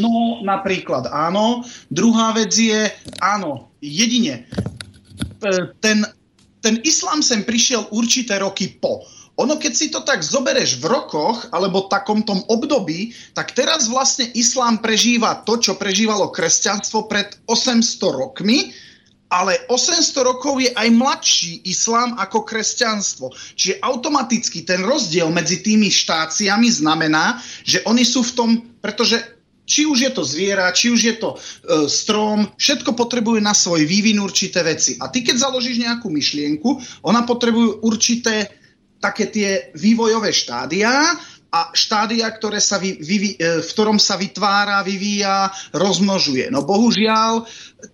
No, napríklad áno. Druhá vec je, áno, jedine, ten, ten islám sem prišiel určité roky po. Ono, keď si to tak zobereš v rokoch, alebo takom tom období, tak teraz vlastne islám prežíva to, čo prežívalo kresťanstvo pred 800 rokmi, ale 800 rokov je aj mladší islám ako kresťanstvo. Čiže automaticky ten rozdiel medzi tými štáciami znamená, že oni sú v tom, pretože či už je to zviera, či už je to e, strom, všetko potrebuje na svoj vývin určité veci. A ty keď založíš nejakú myšlienku, ona potrebuje určité také tie vývojové štádia a štádia, ktoré sa vy, vy, e, v ktorom sa vytvára, vyvíja, rozmnožuje. No bohužiaľ,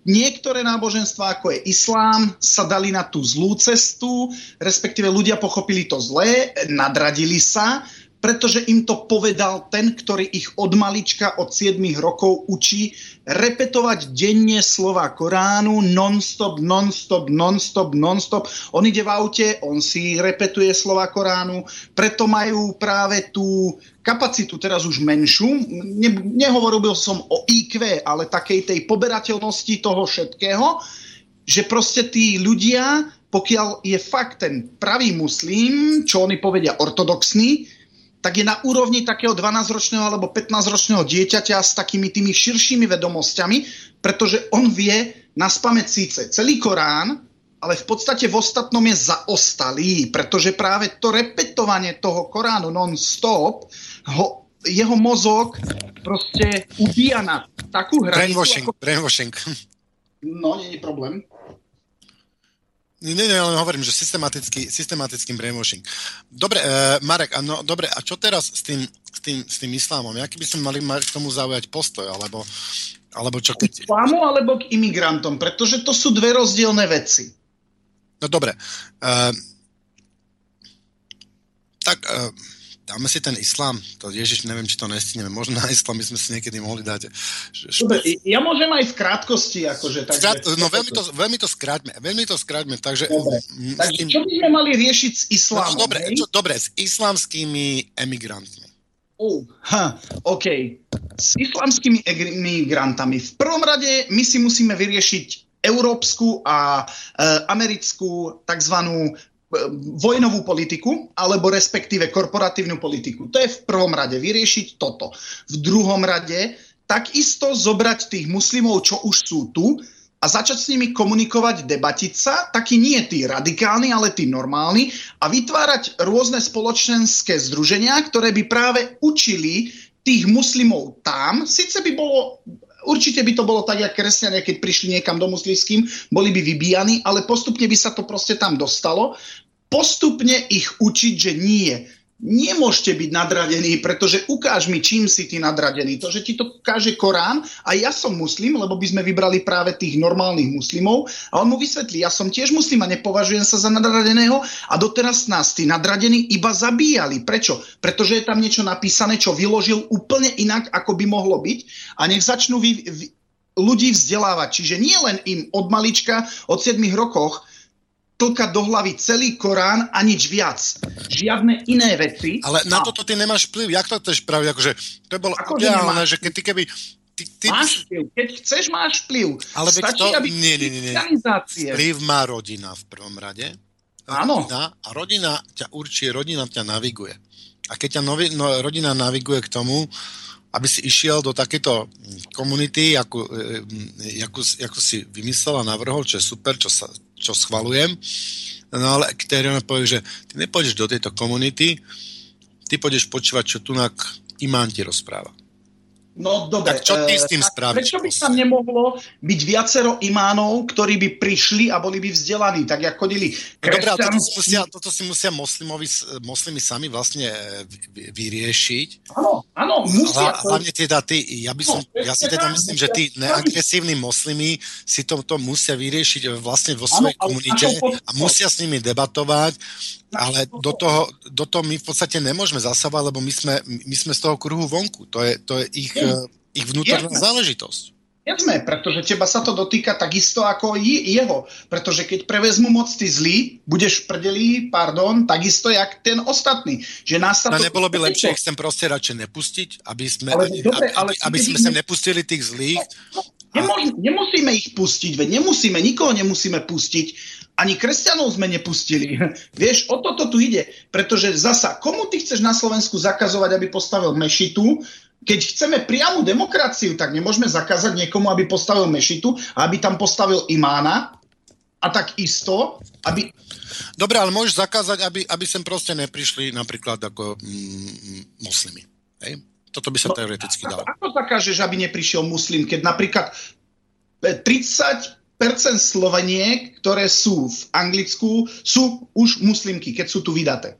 niektoré náboženstva, ako je islám, sa dali na tú zlú cestu, respektíve ľudia pochopili to zlé, nadradili sa, pretože im to povedal ten, ktorý ich od malička, od 7 rokov učí repetovať denne slova Koránu non-stop, non-stop, non-stop, non-stop. On ide v aute, on si repetuje slova Koránu, preto majú práve tú kapacitu teraz už menšiu. Ne, nehovoril som o IQ, ale takej tej poberateľnosti toho všetkého, že proste tí ľudia, pokiaľ je fakt ten pravý muslim, čo oni povedia ortodoxný, tak je na úrovni takého 12-ročného alebo 15-ročného dieťaťa s takými tými širšími vedomosťami, pretože on vie na spameť síce celý Korán, ale v podstate v ostatnom je zaostalý, pretože práve to repetovanie toho Koránu non-stop ho, jeho mozog proste ubíja na takú hranicu. Brainwashing, ako... brainwashing. No, je problém. Nie, nie, len hovorím, že systematický, systematickým brainwashing. Dobre, uh, Marek, ano, dobre, a čo teraz s tým, s tým, s tým islámom? Aký by sme mali k tomu zaujať postoj? Alebo, alebo čo keď... K islámu alebo k imigrantom? Pretože to sú dve rozdielne veci. No dobre. Uh, tak... Uh, dáme si ten islám, to Ježiš, neviem, či to nestineme, možno na islám by sme si niekedy mohli dať. Dobre, ja môžem aj v krátkosti, akože... Takže... Skrát, no veľmi to, veľmi to skráťme, veľmi to skráťme, takže... Dobre, takže tým... čo by sme mali riešiť s islámom? No, dobre, čo, dobre, s islamskými emigrantmi. Uh, ha, OK. S islamskými emigrantami. V prvom rade my si musíme vyriešiť európsku a e, americkú takzvanú vojnovú politiku, alebo respektíve korporatívnu politiku. To je v prvom rade vyriešiť toto. V druhom rade takisto zobrať tých muslimov, čo už sú tu, a začať s nimi komunikovať, debatiť sa, taký nie tí radikálni, ale tí normálni a vytvárať rôzne spoločenské združenia, ktoré by práve učili tých muslimov tam. Sice by bolo určite by to bolo tak, ako kresťania, keď prišli niekam do muslimským, boli by vybíjani, ale postupne by sa to proste tam dostalo. Postupne ich učiť, že nie. Nemôžete byť nadradení, pretože ukáž mi, čím si ty nadradený. To, že ti to káže Korán a ja som muslim, lebo by sme vybrali práve tých normálnych muslimov a on mu vysvetlí, ja som tiež muslim a nepovažujem sa za nadradeného a doteraz nás tí nadradení iba zabíjali. Prečo? Pretože je tam niečo napísané, čo vyložil úplne inak, ako by mohlo byť a nech začnú vy, vy, ľudí vzdelávať. Čiže nie len im od malička, od 7 rokoch tlkať do hlavy celý Korán a nič viac. Žiadne iné veci. Ale na toto ty nemáš vplyv. Jak to chceš spraviť? Akože, to bolo Ako ideálne, že keď ty keby... Ty, ty... Máš vplyv. Keď chceš, máš vplyv. Ale Stačí, to... aby nie, nie, nie, nie. Vplyv má rodina v prvom rade. Áno. rodina a rodina ťa určí, rodina ťa naviguje. A keď ťa novi, no, rodina naviguje k tomu, aby si išiel do takéto komunity, ako, e, ako, ako si vymyslel a navrhol, čo je super, čo, sa, čo schvalujem, no ale ktorý povie, že ty nepôjdeš do tejto komunity, ty pôjdeš počúvať, čo tu imán ti rozpráva. No dobre. Tak čo ty s tým spravíš? Prečo by tam nemohlo byť viacero imánov, ktorí by prišli a boli by vzdelaní, tak ako chodili no, Dobre, toto si musia, toto si musia moslimovi, moslimi sami vlastne e, vyriešiť. Áno, áno, musia. A, hlavne teda ty, ja, by som, no, ja si teda myslím, že tí neagresívni moslimi si to, to musia vyriešiť vlastne vo svojej áno, komunite a musia s nimi debatovať ale do toho, do toho my v podstate nemôžeme zasávať, lebo my sme, my sme z toho kruhu vonku. To je, to je ich, uh, ich vnútorná Jasne. záležitosť. Jasné, pretože teba sa to dotýka takisto ako jeho. Pretože keď prevezmu moc ty zlý, budeš v prdeli, pardon, takisto jak ten ostatný. Že nás sa no, to... nebolo by lepšie ich sem proste radšej nepustiť, aby sme, ale, dobre, ale aby, aby sme sem nepustili tých zlých. No, nemusíme, nemusíme ich pustiť, veď nemusíme, nikoho nemusíme pustiť ani kresťanov sme nepustili. Vieš, o toto tu ide. Pretože zasa, komu ty chceš na Slovensku zakazovať, aby postavil mešitu, keď chceme priamu demokraciu, tak nemôžeme zakázať niekomu, aby postavil mešitu a aby tam postavil imána a tak isto, aby... Dobre, ale môžeš zakázať, aby, aby sem proste neprišli napríklad ako mm, muslimy. Hej? Toto by sa no, teoreticky dalo. Ako zakážeš, aby neprišiel muslim, keď napríklad 30 Sloveniek, ktoré sú v Anglicku, sú už muslimky, keď sú tu vydaté.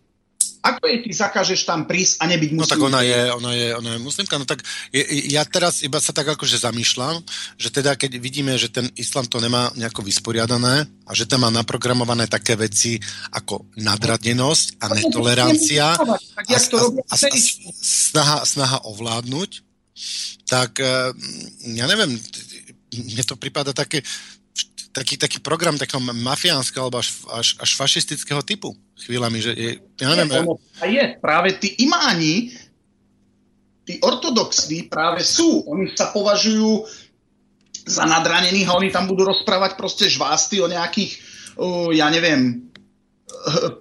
Ako je ty zakážeš tam prísť a nebyť muslimka? No tak ona je, ona je, ona je muslimka. No tak je, ja teraz iba sa tak akože zamýšľam, že teda keď vidíme, že ten islam to nemá nejako vysporiadané a že tam má naprogramované také veci ako nadradenosť a netolerancia a, a, a, a snaha, snaha ovládnuť, tak eh, ja neviem, mne to prípada také, taký, taký program takého mafiánskeho alebo až, až, až fašistického typu. Chvíľami, že je, ja neviem... Je, a je, práve tí imáni, tí ortodoxní práve sú, oni sa považujú za nadranených a oni tam budú rozprávať proste žvásty o nejakých, uh, ja neviem,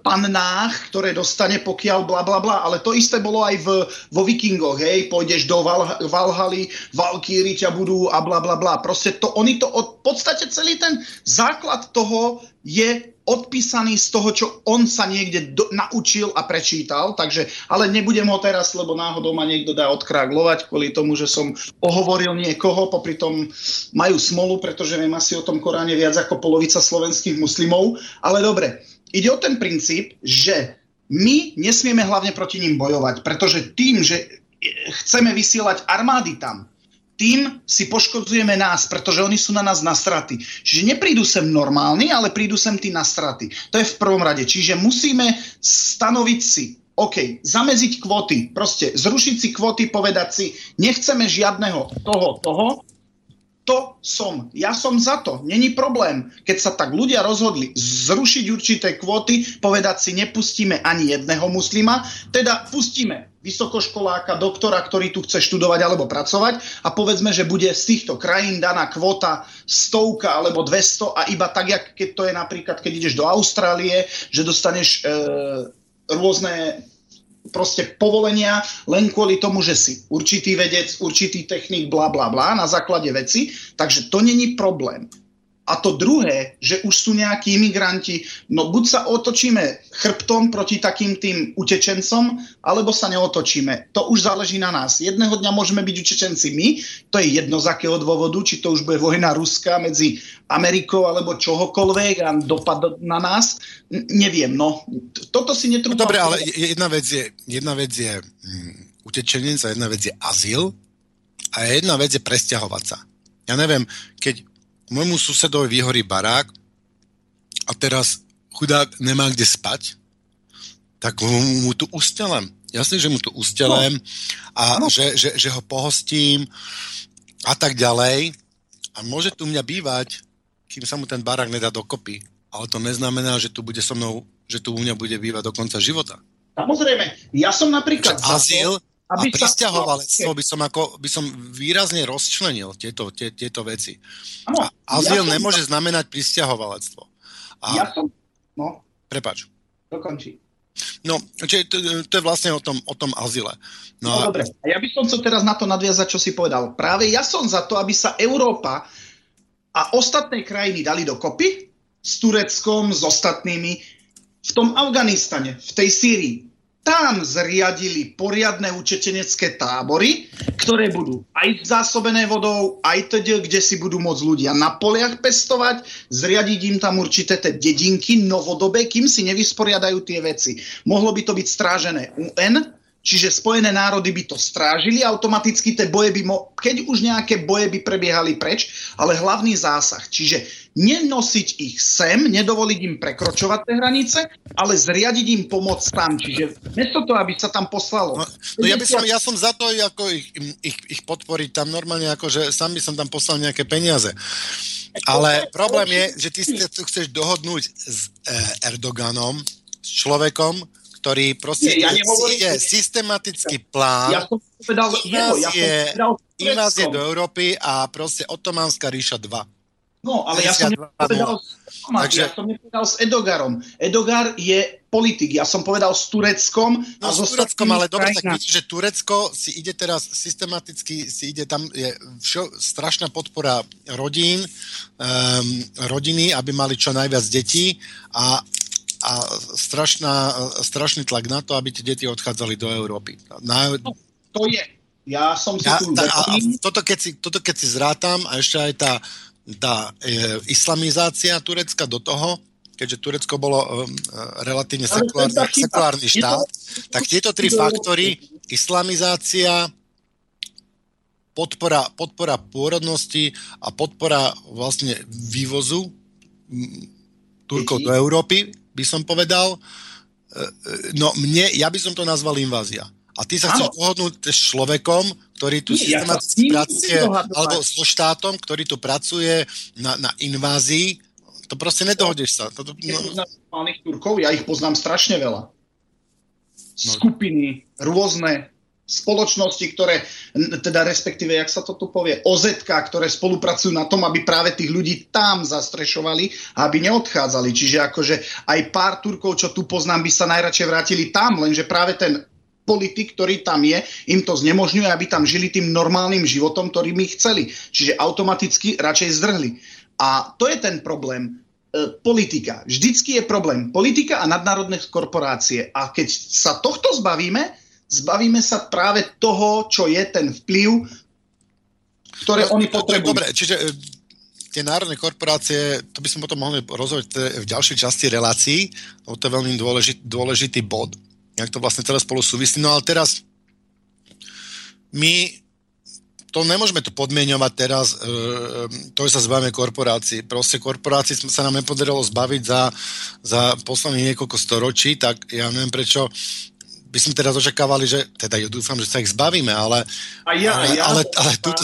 pannách, ktoré dostane pokiaľ bla bla bla, ale to isté bolo aj v, vo Vikingoch, hej, pôjdeš do Val, Valhaly, Valkýry ťa budú a bla bla bla. Proste to, oni to, od, v podstate celý ten základ toho je odpísaný z toho, čo on sa niekde do, naučil a prečítal, takže, ale nebudem ho teraz, lebo náhodou ma niekto dá odkráglovať kvôli tomu, že som ohovoril niekoho, popri tom majú smolu, pretože viem asi o tom Koráne viac ako polovica slovenských muslimov, ale dobre, ide o ten princíp, že my nesmieme hlavne proti ním bojovať, pretože tým, že chceme vysielať armády tam, tým si poškodzujeme nás, pretože oni sú na nás na straty. Čiže neprídu sem normálni, ale prídu sem tí na straty. To je v prvom rade. Čiže musíme stanoviť si, OK, zameziť kvóty, proste zrušiť si kvóty, povedať si, nechceme žiadneho toho, toho, to som. Ja som za to. Není problém. Keď sa tak ľudia rozhodli zrušiť určité kvóty, povedať si, nepustíme ani jedného muslima, teda pustíme vysokoškoláka, doktora, ktorý tu chce študovať alebo pracovať a povedzme, že bude z týchto krajín daná kvota stovka alebo 200 a iba tak, jak keď to je napríklad, keď ideš do Austrálie, že dostaneš e, rôzne proste povolenia len kvôli tomu, že si určitý vedec, určitý technik, bla bla bla na základe veci, takže to není problém. A to druhé, že už sú nejakí imigranti, no buď sa otočíme chrbtom proti takým tým utečencom, alebo sa neotočíme. To už záleží na nás. Jedného dňa môžeme byť utečenci my, to je jedno z akého dôvodu, či to už bude vojna Ruska medzi Amerikou alebo čohokoľvek a dopad na nás. Neviem, no. Toto si netrúfam. No dobre, ale jedna vec je, jedna vec je hm, utečenec a jedna vec je azyl a jedna vec je presťahovať sa. Ja neviem, keď môjmu susedovi vyhorí barák a teraz chudák nemá kde spať, tak mu, mu tu ustelem. Jasne, že mu tu ustelem a no. že, že, že ho pohostím a tak ďalej. A môže tu mňa bývať, kým sa mu ten barák nedá dokopy. Ale to neznamená, že tu bude so mnou, že tu u mňa bude bývať do konca života. Samozrejme, ja som napríklad... azyl, aby a pristahovalectvo by som, ako, by som výrazne rozčlenil tieto, tie, tieto veci. Ano, azyl ja nemôže som... znamenať pristahovalectvo. A... Ja som... No. Prepač. Dokončí. No, čiže to, to je vlastne o tom, o tom azile. No, no a... dobre, a ja by som chcel teraz na to nadviazať, čo si povedal. Práve ja som za to, aby sa Európa a ostatné krajiny dali dokopy s Tureckom, s ostatnými v tom Afganistane, v tej Sýrii tam zriadili poriadne učetenecké tábory, ktoré budú aj zásobené vodou, aj teda, kde si budú môcť ľudia na poliach pestovať, zriadiť im tam určité tie dedinky novodobé, kým si nevysporiadajú tie veci. Mohlo by to byť strážené UN, Čiže Spojené národy by to strážili, automaticky tie boje by, mo- keď už nejaké boje by prebiehali preč, ale hlavný zásah. Čiže nenosiť ich sem, nedovoliť im prekročovať tie hranice, ale zriadiť im pomoc tam. Čiže mesto to, aby sa tam poslalo. No, no ja, by som, ja som za to, ako ich, ich, ich podporiť tam normálne, ako že sám by som tam poslal nejaké peniaze. Ale problém je, že ty si tu chceš dohodnúť s eh, Erdoganom, s človekom, ktorý proste Nie, ja ide systematický plán ja som povedal, invázie, ja som invázie do Európy a proste otománska ríša 2. No, ale ja som, nepovedal, Takže... ja som nepovedal s Edogarom. Edogar je politik. Ja som povedal s Tureckom. No, a s Tureckom, ale dobre, tak vidíte, že Turecko si ide teraz systematicky, si ide tam, je všo, strašná podpora rodín, um, rodiny, aby mali čo najviac detí a a strašná, strašný tlak na to, aby tie deti odchádzali do Európy. Na... No, to je. Ja som si ja, tu... a, a toto, keď si, toto keď si zrátam a ešte aj tá, tá e, islamizácia Turecka do toho, keďže Turecko bolo um, relatívne sekulárny, sekulárny štát, tak tieto tri faktory, islamizácia, podpora, podpora pôrodnosti a podpora vlastne vývozu Turkov do Európy, by som povedal. E, e, no mne, ja by som to nazval invázia. A ty sa chceš pohodnúť s človekom, ktorý tu Nie, systematicky ja pracuje, alebo so štátom, ktorý tu pracuje na, na invázii. To proste nedohodeš sa. To, no... Turkov, ja ich poznám strašne veľa. No. Skupiny, rôzne, spoločnosti, ktoré, teda respektíve, jak sa to tu povie, OZ, ktoré spolupracujú na tom, aby práve tých ľudí tam zastrešovali aby neodchádzali. Čiže akože aj pár Turkov, čo tu poznám, by sa najradšej vrátili tam, lenže práve ten politik, ktorý tam je, im to znemožňuje, aby tam žili tým normálnym životom, ktorý my chceli. Čiže automaticky radšej zdrhli. A to je ten problém e, politika. Vždycky je problém politika a nadnárodné korporácie. A keď sa tohto zbavíme, zbavíme sa práve toho, čo je ten vplyv, ktoré no, oni potrebujú. Dobre, čiže e, tie národné korporácie, to by sme potom mohli rozhovoriť v ďalšej časti relácií, lebo to je veľmi dôležitý, dôležitý bod, jak to vlastne teraz spolu súvisí. No ale teraz my to nemôžeme to podmienovať teraz, e, to, že sa zbavíme korporácií. Proste korporácií sa nám nepodarilo zbaviť za, za posledných niekoľko storočí, tak ja neviem prečo by sme teraz očakávali, že teda ja dúfam, že sa ich zbavíme, ale, a ja, ale, ja, ale, ale, tuto,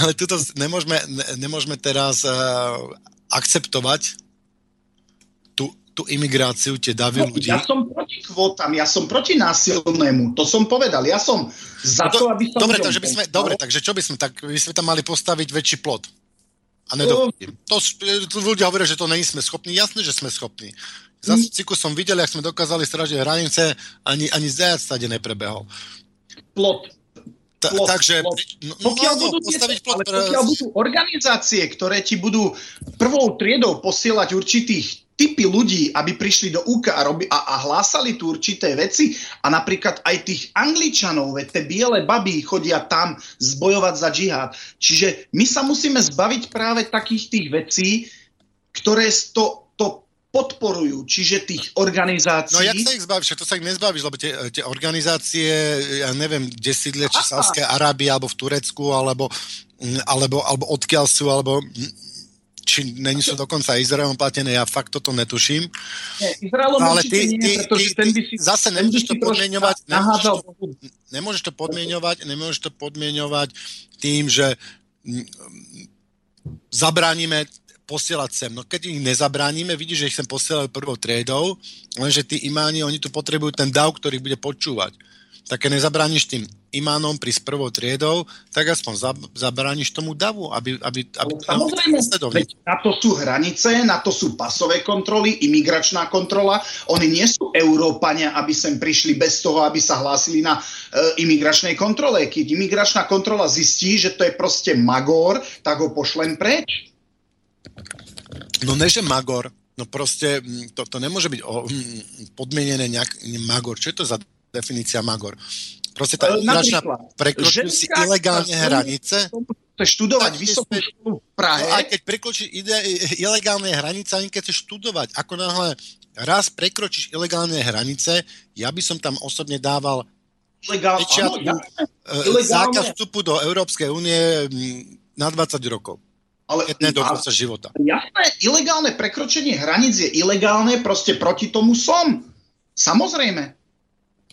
ale tuto nemôžeme, ne, nemôžeme teraz uh, akceptovať tú, tú imigráciu, tie davy no, ľudí. Ja som proti kvótam, ja som proti násilnému, to som povedal, ja som za no, to, aby som... Dobre, takže by sme, dobre, takže čo by sme, tak by sme tam mali postaviť väčší plot. A nedovolím. No. To, ľudia hovoria, že to není sme schopní. Jasné, že sme schopní. Za ciku som videl, jak sme dokázali stražiť hranice, ani, ani zajac stade neprebehol. Plot. Ta, plot, takže plot. No, no pokiaľ, no, budú, postaviť plot ale pre... pokiaľ budú organizácie, ktoré ti budú prvou triedou posielať určitých typy ľudí, aby prišli do UK a, robi, a, a hlásali tu určité veci a napríklad aj tých Angličanov, veď tie biele baby chodia tam zbojovať za džihad. Čiže my sa musíme zbaviť práve takých tých vecí, ktoré to podporujú, čiže tých organizácií... No jak sa ich zbavíš? To sa ich nezbavíš, lebo tie, tie organizácie, ja neviem, kde sídlia, či v Sávskej Arábii, alebo v Turecku, alebo, alebo, alebo odkiaľ sú, alebo či není sú dokonca Izraelom platené, ja fakt toto netuším. Nie, Izraelom ale ty, nie, ty, ty, ten by si, zase nemôžeš to podmienovať, nemôžeš to, nemôžeš to podmienovať, nemôžeš to podmienovať tým, že zabránime posielať sem. No keď ich nezabránime, vidíš, že ich sem posielajú prvou triedou, lenže tí imáni, oni tu potrebujú ten dav, ktorý bude počúvať. Také nezabrániš tým imánom pri prvou triedou, tak aspoň zabrániš tomu davu, aby, aby, aby, Samozrejme, veď na to sú hranice, na to sú pasové kontroly, imigračná kontrola. Oni nie sú Európania, aby sem prišli bez toho, aby sa hlásili na e, imigračnej kontrole. Keď imigračná kontrola zistí, že to je proste magor, tak ho pošlem preč. No ne, že magor, no proste to, to nemôže byť o, podmienené nejak magor. Čo je to za definícia magor? Proste tá imigračná prekročí si ilegálne hranice. Chce študovať vysokú školu v Prahe. No, aj keď prekročíš ilegálne hranice, ani keď chceš študovať, ako náhle raz prekročíš ilegálne hranice, ja by som tam osobne dával Ilegál, pečiatku, áno, ja, zákaz vstupu do Európskej únie na 20 rokov. Ale, Jedné do konca života. Jasné, ilegálne prekročenie hraníc je ilegálne, proste proti tomu som. Samozrejme.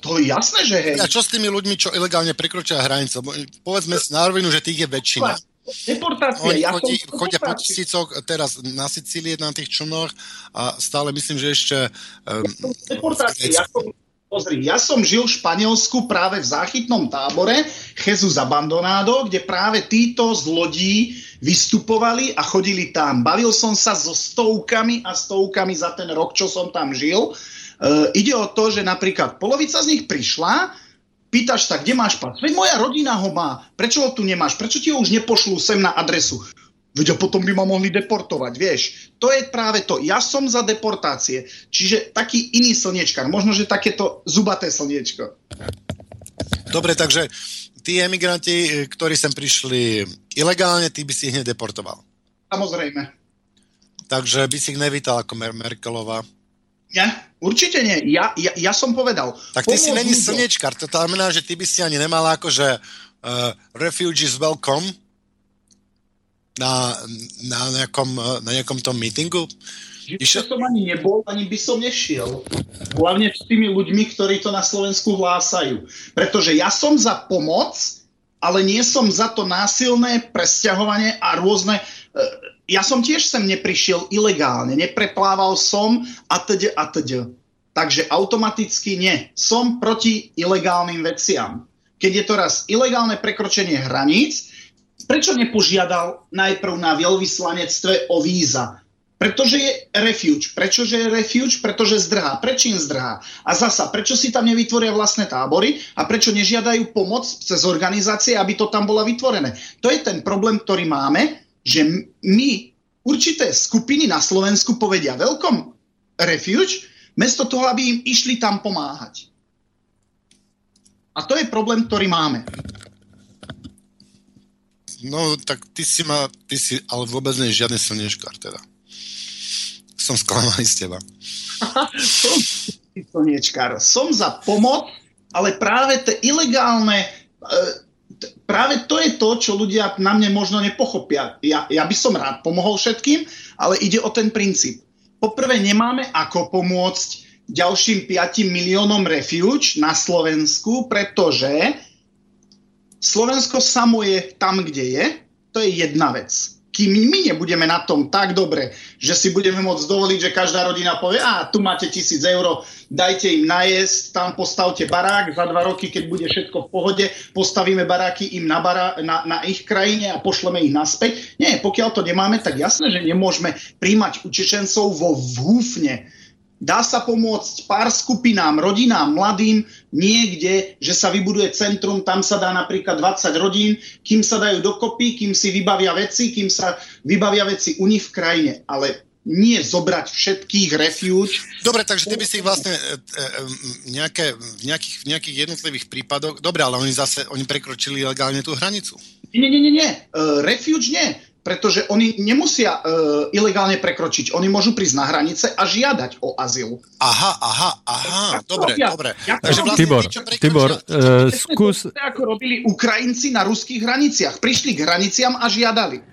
To je jasné, že hej. A čo s tými ľuďmi, čo ilegálne prekročia hranice? Povedzme si na rovinu, že tých je väčšina. Deportácia. Oni ja chodí, chodia po tisícoch teraz na Sicílii na tých člnoch a stále myslím, že ešte... Um, deportácia. Ja som, pozri, ja som žil v Španielsku práve v záchytnom tábore Jesus Abandonado, kde práve títo z lodí vystupovali a chodili tam. Bavil som sa so stovkami a stovkami za ten rok, čo som tam žil ide o to, že napríklad polovica z nich prišla, pýtaš sa, kde máš pas? Veď moja rodina ho má, prečo ho tu nemáš? Prečo ti ho už nepošlú sem na adresu? Veď a potom by ma mohli deportovať, vieš. To je práve to. Ja som za deportácie. Čiže taký iný slniečkar. Možno, že takéto zubaté slniečko. Dobre, takže tí emigranti, ktorí sem prišli ilegálne, ty by si ich nedeportoval. Samozrejme. Takže by si ich nevítal ako Mer- Merkelová. Nie, určite nie. Ja, ja, ja som povedal... Tak ty si není slnečkar, to znamená, že ty by si ani nemal akože uh, refugees welcome na, na, nejakom, na nejakom tom meetingu. Že som ani nebol, ani by som nešiel. Hlavne s tými ľuďmi, ktorí to na Slovensku hlásajú. Pretože ja som za pomoc, ale nie som za to násilné presťahovanie a rôzne... Ja som tiež sem neprišiel ilegálne, nepreplával som a teď a teď. Takže automaticky nie. Som proti ilegálnym veciam. Keď je to raz ilegálne prekročenie hraníc, prečo nepožiadal najprv na veľvyslanectve o víza? Pretože je refuge. Prečože je refuge? Pretože zdrhá. Prečím zdrhá? A zasa, prečo si tam nevytvoria vlastné tábory a prečo nežiadajú pomoc cez organizácie, aby to tam bolo vytvorené? To je ten problém, ktorý máme že my určité skupiny na Slovensku povedia welcome refuge, mesto toho, aby im išli tam pomáhať. A to je problém, ktorý máme. No, tak ty si ma, ty si, ale vôbec nie je žiadny slnečkár teda. Som sklamaný z teba. som slnečkár. Som za pomoc, ale práve tie ilegálne e, práve to je to, čo ľudia na mne možno nepochopia. Ja, ja by som rád pomohol všetkým, ale ide o ten princíp. Poprvé nemáme ako pomôcť ďalším 5 miliónom refuge na Slovensku, pretože Slovensko samo je tam, kde je. To je jedna vec kým my nebudeme na tom tak dobre, že si budeme môcť dovoliť, že každá rodina povie, a tu máte tisíc eur, dajte im najesť, tam postavte barák, za dva roky, keď bude všetko v pohode, postavíme baráky im na, bará, na, na ich krajine a pošleme ich naspäť. Nie, pokiaľ to nemáme, tak jasné, že nemôžeme príjmať učečencov vo vhúfne Dá sa pomôcť pár skupinám, rodinám, mladým niekde, že sa vybuduje centrum, tam sa dá napríklad 20 rodín, kým sa dajú dokopy, kým si vybavia veci, kým sa vybavia veci u nich v krajine. Ale nie zobrať všetkých refuge. Dobre, takže ty by si ich vlastne e, e, nejaké, v, nejakých, v nejakých jednotlivých prípadoch... Dobre, ale oni zase oni prekročili legálne tú hranicu. Nie, nie, nie, nie. Uh, refuge nie pretože oni nemusia uh, ilegálne prekročiť. Oni môžu prísť na hranice a žiadať o azyl. Aha, aha, aha, ja dobre, robia. dobre. Ja Takže vlastne Tibor, Tibor uh, skús... Ako robili Ukrajinci na ruských hraniciach. Prišli k hraniciam a žiadali.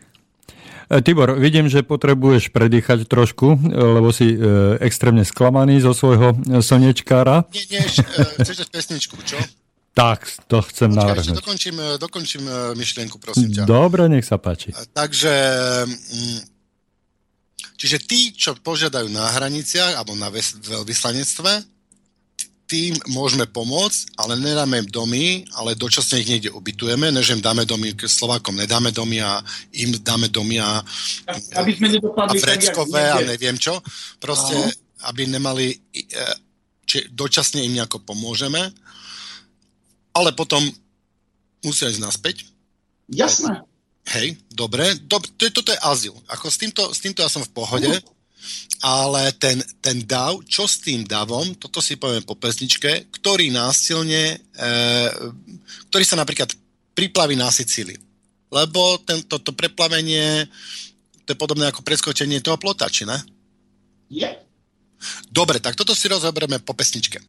E, Tibor, vidím, že potrebuješ predýchať trošku, lebo si e, extrémne sklamaný zo svojho slnečkára. Nie, nie, chceš dať pesničku, čo? Tak, to chcem Počkaj, navrhnúť. Ešte dokončím, e, dokončím e, myšlienku, prosím ťa. Dobre, nech sa páči. E, takže, mm, čiže tí, čo požiadajú na hraniciach alebo na vyslanectve, tým môžeme pomôcť, ale nedáme im domy, ale dočasne ich niekde ubytujeme, než im dáme domy, keď Slovákom nedáme domy a im dáme domy a, aby sme a vreckové a neviem čo. Proste, Aha. aby nemali, či dočasne im nejako pomôžeme, ale potom musia ísť naspäť. Jasné. Hej, dobre, dob, to, toto je azyl. Ako s týmto, s týmto ja som v pohode. Uh ale ten, ten dav, čo s tým davom, toto si poviem po pesničke, ktorý násilne, e, ktorý sa napríklad priplaví na Sicíliu. Lebo tento, to preplavenie, to je podobné ako preskočenie toho plota, či ne? Je. Yeah. Dobre, tak toto si rozoberieme po pesničke.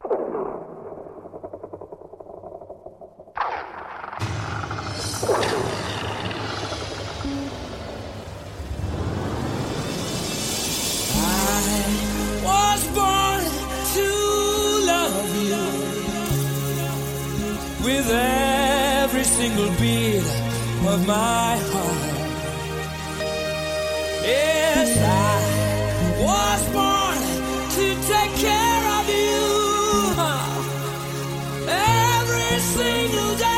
With every single beat of my heart. Yes, I was born to take care of you every single day.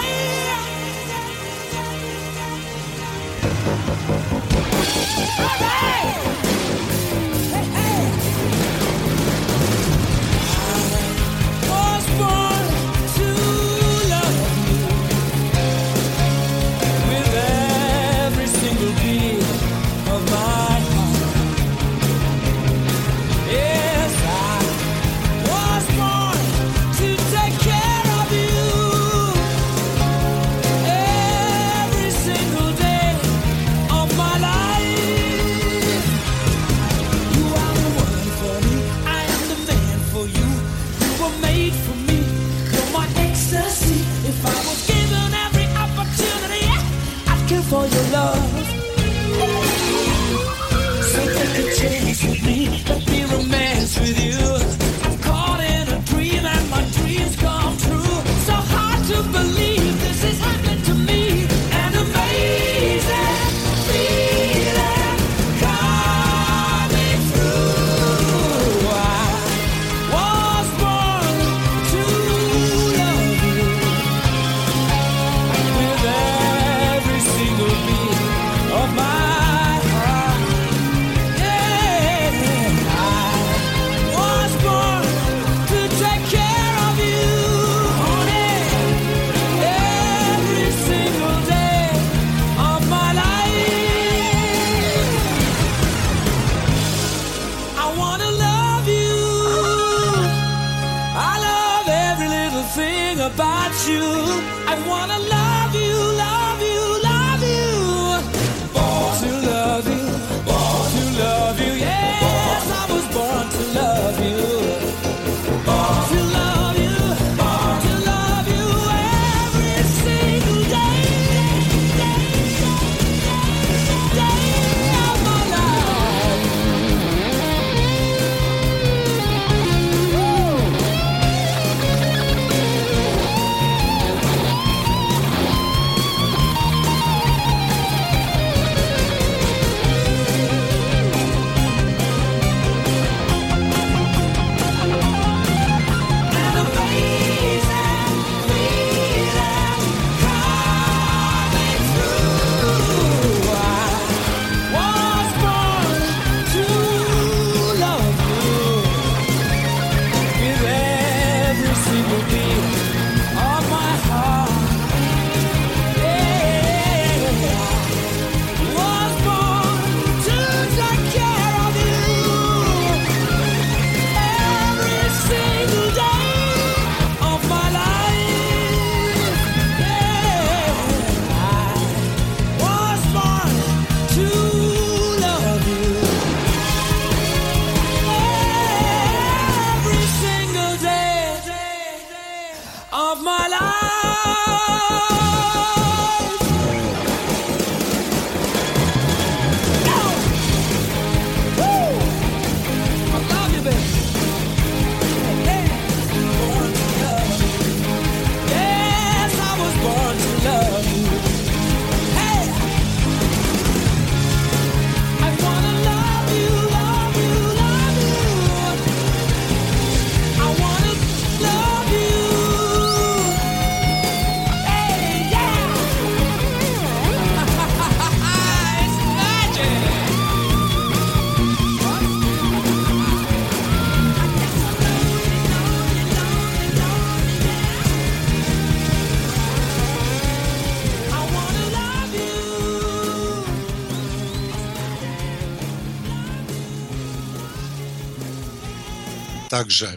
Takže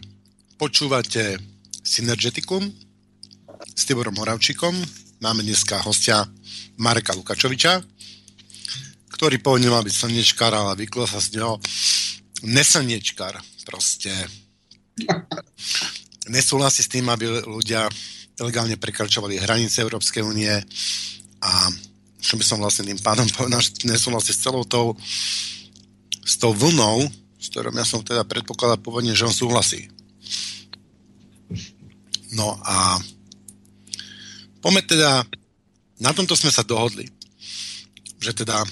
počúvate Synergeticum s Tiborom Moravčikom. Máme dneska hostia Mareka Lukačoviča, ktorý pôvodne mal byť slnečkár, ale vyklo sa z neho neslnečkár. Proste nesúhlasí s tým, aby ľudia ilegálne prekračovali hranice Európskej únie a čo by som vlastne tým pádom povedal, že nesúhlasí s celou tou s tou vlnou, s ktorou ja som teda predpokladal pôvodne, že on súhlasí. No a poďme teda, na tomto sme sa dohodli, že teda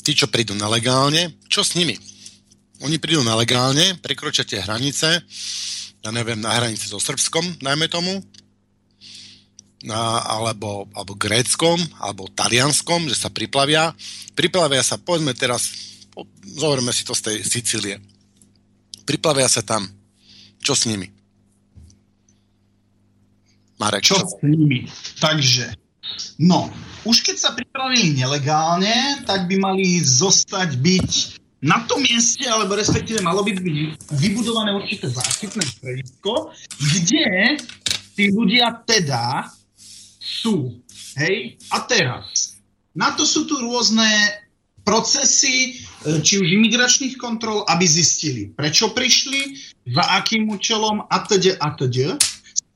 tí, čo prídu nelegálne, čo s nimi? Oni prídu nelegálne, prekročia tie hranice, ja neviem, na hranici so Srbskom, najmä tomu, na, alebo, alebo Gréckom, alebo Talianskom, že sa priplavia. Priplavia sa, povedzme teraz, zoberme si to z tej Sicílie. Priplavia sa tam. Čo s nimi? Marek. Čo s nimi? Takže, no, už keď sa pripravili nelegálne, tak by mali zostať byť na tom mieste, alebo respektíve malo by byť vybudované určité záchytné stredisko, kde tí ľudia teda sú. Hej? A teraz, na to sú tu rôzne procesy, e, či už imigračných kontrol, aby zistili, prečo prišli, za akým účelom a teď a teď,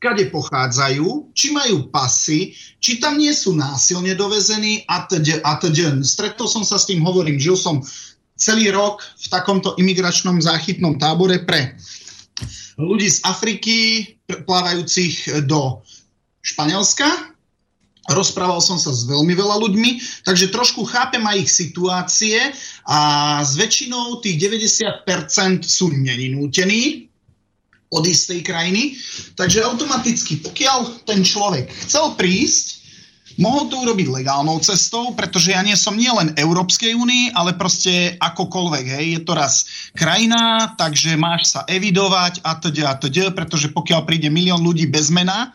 kade pochádzajú, či majú pasy, či tam nie sú násilne dovezení a teď a teď. Stretol som sa s tým, hovorím, žil som celý rok v takomto imigračnom záchytnom tábore pre ľudí z Afriky plávajúcich do Španielska Rozprával som sa s veľmi veľa ľuďmi, takže trošku chápem aj ich situácie a s väčšinou tých 90% sú neninútení od istej krajiny. Takže automaticky, pokiaľ ten človek chcel prísť, mohol to urobiť legálnou cestou, pretože ja nie som nielen Európskej únii, ale proste akokoľvek. Hej. Je to raz krajina, takže máš sa evidovať a teda, a teda, pretože pokiaľ príde milión ľudí bez mena,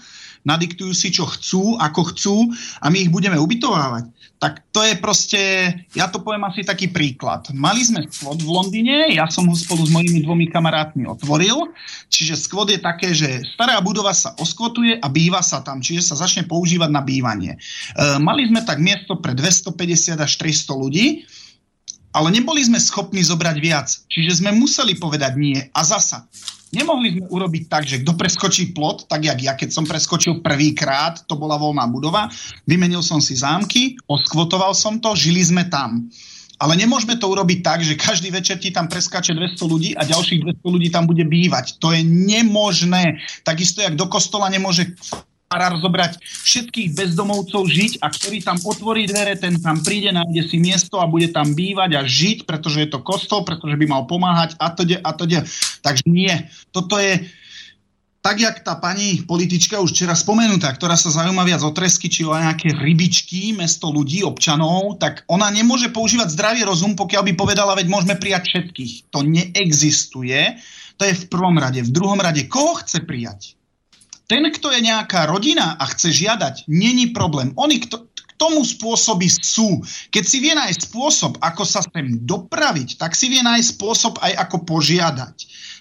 nadiktujú si, čo chcú, ako chcú a my ich budeme ubytovávať. Tak to je proste, ja to poviem asi taký príklad. Mali sme skvot v Londýne, ja som ho spolu s mojimi dvomi kamarátmi otvoril, čiže skvot je také, že stará budova sa oskvotuje a býva sa tam, čiže sa začne používať na bývanie. E, mali sme tak miesto pre 250 až 300 ľudí, ale neboli sme schopní zobrať viac. Čiže sme museli povedať nie. A zasa, Nemohli sme urobiť tak, že kto preskočí plot, tak jak ja, keď som preskočil prvýkrát, to bola voľná budova, vymenil som si zámky, oskvotoval som to, žili sme tam. Ale nemôžeme to urobiť tak, že každý večer ti tam preskače 200 ľudí a ďalších 200 ľudí tam bude bývať. To je nemožné. Takisto, jak do kostola nemôže farár zobrať všetkých bezdomovcov žiť a ktorý tam otvorí dvere, ten tam príde, nájde si miesto a bude tam bývať a žiť, pretože je to kostol, pretože by mal pomáhať a to a to Takže nie. Toto je tak, jak tá pani politička už včera spomenutá, ktorá sa zaujíma viac o tresky či o nejaké rybičky, mesto ľudí, občanov, tak ona nemôže používať zdravý rozum, pokiaľ by povedala, veď môžeme prijať všetkých. To neexistuje. To je v prvom rade. V druhom rade, koho chce prijať? Ten, kto je nejaká rodina a chce žiadať, není problém. Oni kto, k tomu spôsoby sú. Keď si vie nájsť spôsob, ako sa sem dopraviť, tak si vie nájsť spôsob aj ako požiadať.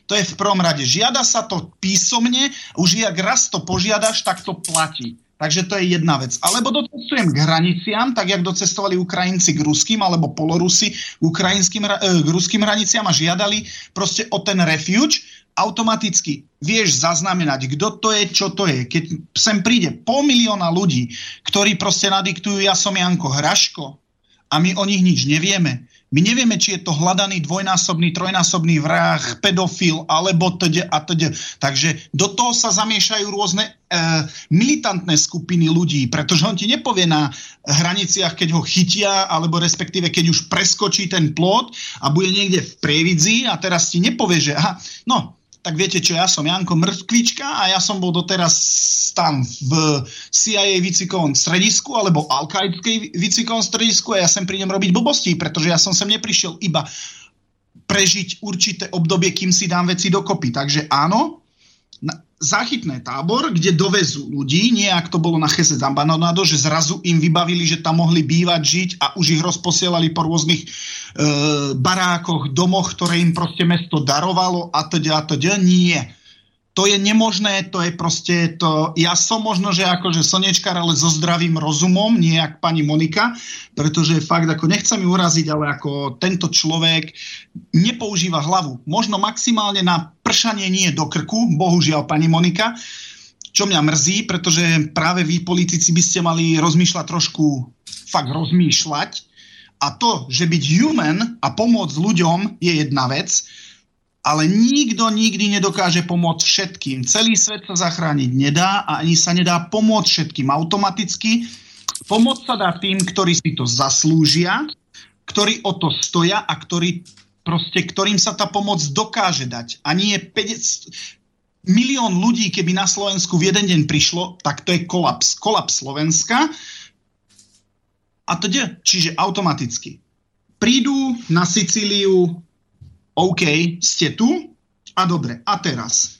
To je v prvom rade. Žiada sa to písomne, už jak raz to požiadaš, tak to platí. Takže to je jedna vec. Alebo docestujem k hraniciam, tak jak docestovali Ukrajinci k ruským alebo polorusi ukrajinským, e, k ruským hraniciam a žiadali proste o ten refuge automaticky vieš zaznamenať, kto to je, čo to je. Keď sem príde pol milióna ľudí, ktorí proste nadiktujú, ja som Janko Hraško a my o nich nič nevieme. My nevieme, či je to hľadaný dvojnásobný, trojnásobný vrah, pedofil alebo td. a td. Takže do toho sa zamiešajú rôzne e, militantné skupiny ľudí, pretože on ti nepovie na hraniciach, keď ho chytia, alebo respektíve keď už preskočí ten plot a bude niekde v prievidzi a teraz ti nepovie, že aha, no, tak viete čo, ja som Janko Mrkvička a ja som bol doteraz tam v CIA výcvikovom stredisku alebo al výcvikovom stredisku a ja sem prídem robiť blbosti, pretože ja som sem neprišiel iba prežiť určité obdobie, kým si dám veci dokopy. Takže áno, záchytné tábor, kde dovezú ľudí, nie ak to bolo na Chese Zambanonado, že zrazu im vybavili, že tam mohli bývať, žiť a už ich rozposielali po rôznych e, barákoch, domoch, ktoré im proste mesto darovalo a teda a teda. Nie to je nemožné, to je proste to, ja som možno, že akože slnečkár, ale so zdravým rozumom, nie jak pani Monika, pretože fakt ako nechcem ju uraziť, ale ako tento človek nepoužíva hlavu. Možno maximálne na pršanie nie do krku, bohužiaľ pani Monika, čo mňa mrzí, pretože práve vy politici by ste mali rozmýšľať trošku, fakt rozmýšľať a to, že byť human a pomôcť ľuďom je jedna vec, ale nikto nikdy nedokáže pomôcť všetkým. Celý svet sa zachrániť nedá a ani sa nedá pomôcť všetkým automaticky. Pomoc sa dá tým, ktorí si to zaslúžia, ktorí o to stoja a ktorí, proste, ktorým sa tá pomoc dokáže dať. A nie 50, milión ľudí, keby na Slovensku v jeden deň prišlo, tak to je kolaps. Kolaps Slovenska. A to de, čiže automaticky. Prídu na Sicíliu OK, ste tu a dobre, a teraz.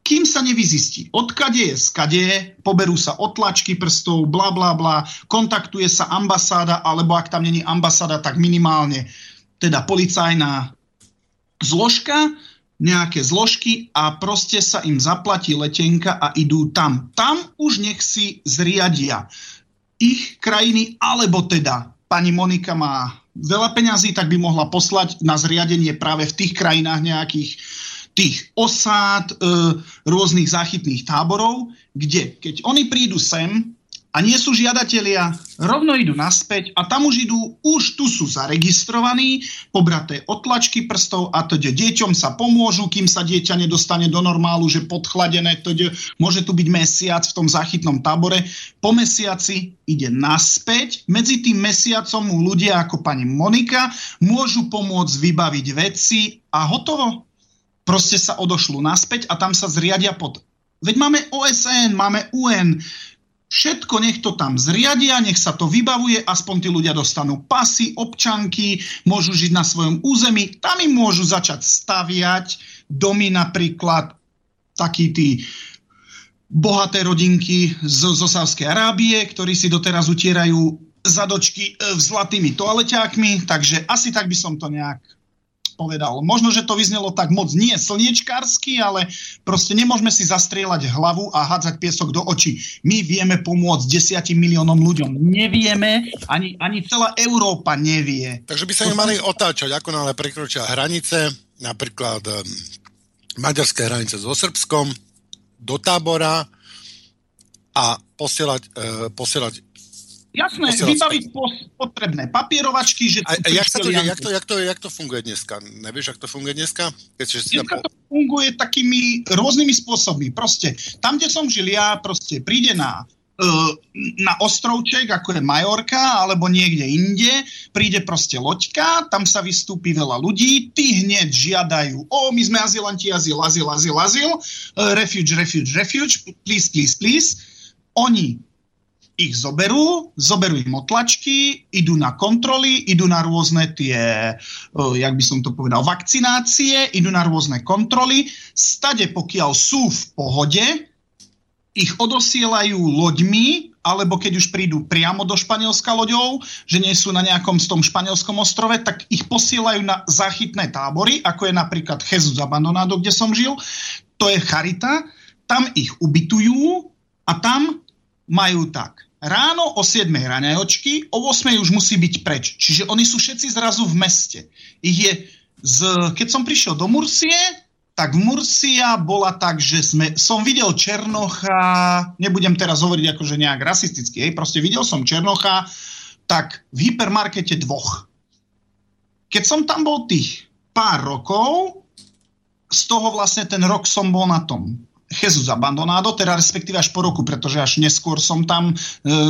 Kým sa nevyzistí, odkade je, skade poberú sa otlačky prstov, bla bla bla, kontaktuje sa ambasáda, alebo ak tam není ambasáda, tak minimálne teda policajná zložka, nejaké zložky a proste sa im zaplatí letenka a idú tam. Tam už nech si zriadia ich krajiny, alebo teda pani Monika má veľa peňazí, tak by mohla poslať na zriadenie práve v tých krajinách nejakých tých osád, e, rôznych záchytných táborov, kde keď oni prídu sem, a nie sú žiadatelia, rovno idú naspäť a tam už idú, už tu sú zaregistrovaní, pobraté otlačky prstov a teda deťom sa pomôžu, kým sa dieťa nedostane do normálu, že podchladené, teda môže tu byť mesiac v tom záchytnom tábore. Po mesiaci ide naspäť, medzi tým mesiacom mu ľudia ako pani Monika môžu pomôcť vybaviť veci a hotovo. Proste sa odošľú naspäť a tam sa zriadia pod Veď máme OSN, máme UN, Všetko nech to tam zriadia, nech sa to vybavuje, aspoň tí ľudia dostanú pasy, občanky, môžu žiť na svojom území, tam im môžu začať staviať domy napríklad takí tí bohaté rodinky z, z Osávskej Arábie, ktorí si doteraz utierajú zadočky e, zlatými toaleťákmi, takže asi tak by som to nejak povedal. Možno, že to vyznelo tak moc nie slniečkársky, ale proste nemôžeme si zastrieľať hlavu a hádzať piesok do očí. My vieme pomôcť desiatim miliónom ľuďom. Nevieme, ani, ani celá Európa nevie. Takže by sa nemali otáčať, ako náhle prekročia hranice, napríklad maďarské hranice so Srbskom, do tábora a posielať, uh, posielať Jasné, vybaviť potrebné papierovačky, že... A, a jak, sa to, jak, to, jak, to, jak to funguje dneska? Nevieš, jak to funguje dneska? Keď si dneska to funguje takými rôznymi spôsobmi. Proste, tam, kde som žil ja, proste príde na e, na ostrovček, ako je Majorka, alebo niekde inde, príde proste loďka, tam sa vystúpi veľa ľudí, tí hneď žiadajú, o, my sme azylanti, azyl, azyl, azyl, azyl, uh, refuge, refuge, refuge, please, please, please. Oni ich zoberú, zoberú im otlačky, idú na kontroly, idú na rôzne tie, jak by som to povedal, vakcinácie, idú na rôzne kontroly. Stade, pokiaľ sú v pohode, ich odosielajú loďmi, alebo keď už prídu priamo do Španielska loďou, že nie sú na nejakom z tom španielskom ostrove, tak ich posielajú na záchytné tábory, ako je napríklad Jesus Abandonado, kde som žil. To je Charita. Tam ich ubytujú a tam majú tak ráno o 7 raňajočky, o 8 už musí byť preč. Čiže oni sú všetci zrazu v meste. Ich je z, keď som prišiel do Mursie, tak Mursia bola tak, že sme, som videl Černocha, nebudem teraz hovoriť akože nejak rasisticky, hej, proste videl som Černocha, tak v hypermarkete dvoch. Keď som tam bol tých pár rokov, z toho vlastne ten rok som bol na tom Jesus Abandonado, teda respektíve až po roku, pretože až neskôr som tam e,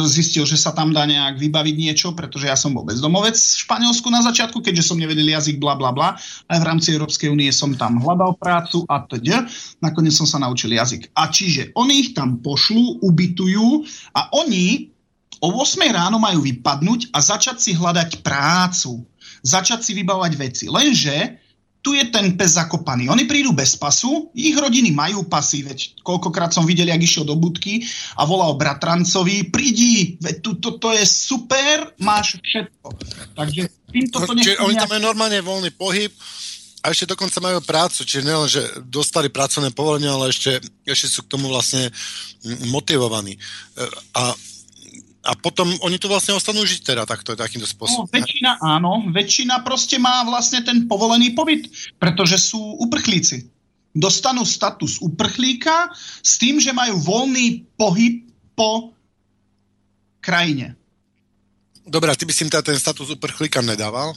zistil, že sa tam dá nejak vybaviť niečo, pretože ja som bol bezdomovec v Španielsku na začiatku, keďže som nevedel jazyk, bla bla bla. Aj v rámci Európskej únie som tam hľadal prácu a teda. Nakoniec som sa naučil jazyk. A čiže oni ich tam pošlú, ubytujú a oni o 8 ráno majú vypadnúť a začať si hľadať prácu. Začať si vybavať veci. Lenže tu je ten pes zakopaný. Oni prídu bez pasu, ich rodiny majú pasy, veď koľkokrát som videl, jak išiel do budky a volal bratrancovi, prídi, veď tu, to, to je super, máš všetko. Takže týmto to Čiže oni tam majú normálne voľný pohyb a ešte dokonca majú prácu, čiže nielen, že dostali pracovné povolenie, ale ešte, ešte sú k tomu vlastne motivovaní. E, A, a potom oni tu vlastne ostanú žiť teda takto, takýmto No, spôsobom. väčšina áno, väčšina proste má vlastne ten povolený pobyt, pretože sú uprchlíci. Dostanú status uprchlíka s tým, že majú voľný pohyb po krajine. Dobre, ty by si im teda ten status uprchlíka nedával?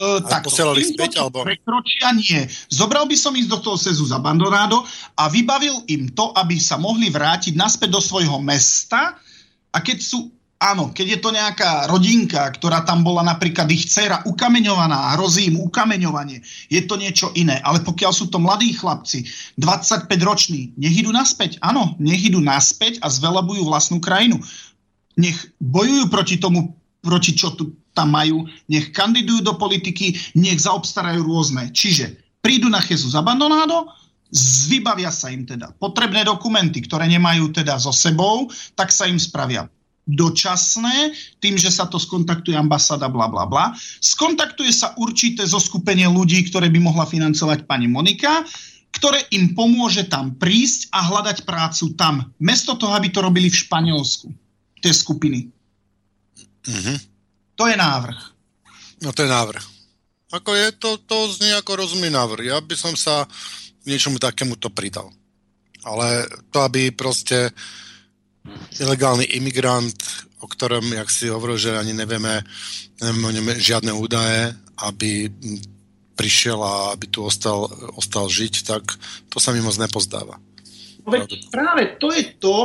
Uh, A posielali späť, alebo- Prekročia nie. Zobral by som ísť do toho Sezu za Bandonado a vybavil im to, aby sa mohli vrátiť naspäť do svojho mesta a keď sú, áno, keď je to nejaká rodinka, ktorá tam bola napríklad ich dcera ukameňovaná hrozí im ukameňovanie, je to niečo iné. Ale pokiaľ sú to mladí chlapci, 25 roční, nech idú naspäť. Áno, nech idú naspäť a zvelebujú vlastnú krajinu. Nech bojujú proti tomu, proti čo tu tam majú, nech kandidujú do politiky, nech zaobstarajú rôzne. Čiže prídu na Jesus Abandonado, vybavia sa im teda potrebné dokumenty, ktoré nemajú teda so sebou, tak sa im spravia dočasné, tým, že sa to skontaktuje ambasáda, bla bla bla. Skontaktuje sa určité zoskupenie ľudí, ktoré by mohla financovať pani Monika, ktoré im pomôže tam prísť a hľadať prácu tam. Mesto toho, aby to robili v Španielsku. Tie skupiny. Mhm. To je návrh. No to je návrh. Ako je to, to znie ako rozumný návrh. Ja by som sa niečomu takému to pridal. Ale to, aby proste ilegálny imigrant, o ktorom, jak si hovoril, že ani nevieme, nevieme o ňom žiadne údaje, aby prišiel a aby tu ostal, ostal žiť, tak to sa mi moc nepozdáva. No veď práve to je to,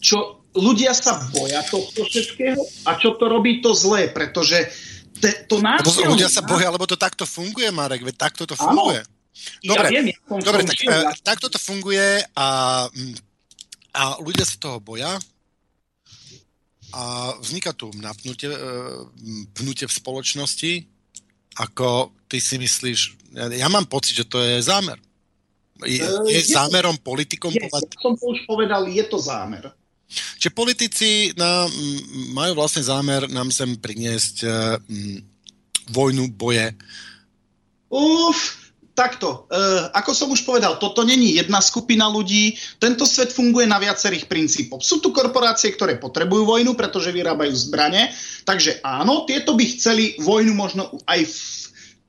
čo ľudia sa boja tohto všetkého a čo to robí to zlé, pretože te, to násilie... ľudia sa boja, lebo to takto funguje, Marek, veď takto to Áno. Dobre, ja viem, ja som Dobre, som tak žil, e, ja- takto to funguje a, mm, a ľudia sa toho boja a vzniká tu napnutie, pnutie v spoločnosti, ako ty si myslíš, ja, ja mám pocit, že to je zámer. Je, E, je je to- zámerom politikom Je, povedať, ja som to už povedal, je to zámer. že politici nám, mm, majú vlastne zámer nám sem priniesť mm, vojnu, boje. Uf, takto, e, ako som už povedal, toto není jedna skupina ľudí, tento svet funguje na viacerých princípoch. Sú tu korporácie, ktoré potrebujú vojnu, pretože vyrábajú zbrane, takže áno, tieto by chceli vojnu možno aj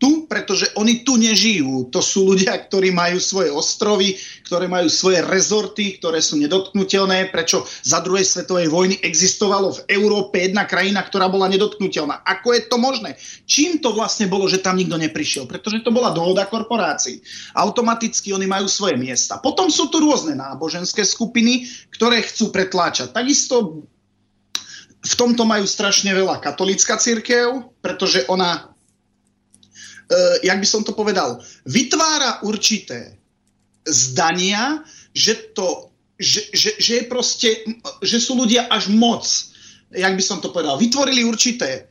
tu, pretože oni tu nežijú. To sú ľudia, ktorí majú svoje ostrovy, ktoré majú svoje rezorty, ktoré sú nedotknutelné, prečo za druhej svetovej vojny existovalo v Európe jedna krajina, ktorá bola nedotknutelná. Ako je to možné? Čím to vlastne bolo, že tam nikto neprišiel? Pretože to bola dohoda korporácií. Automaticky oni majú svoje miesta. Potom sú tu rôzne náboženské skupiny, ktoré chcú pretláčať. Takisto v tomto majú strašne veľa katolická církev, pretože ona, jak by som to povedal, vytvára určité zdania, že to, že, že, že je proste, že sú ľudia až moc, jak by som to povedal, vytvorili určité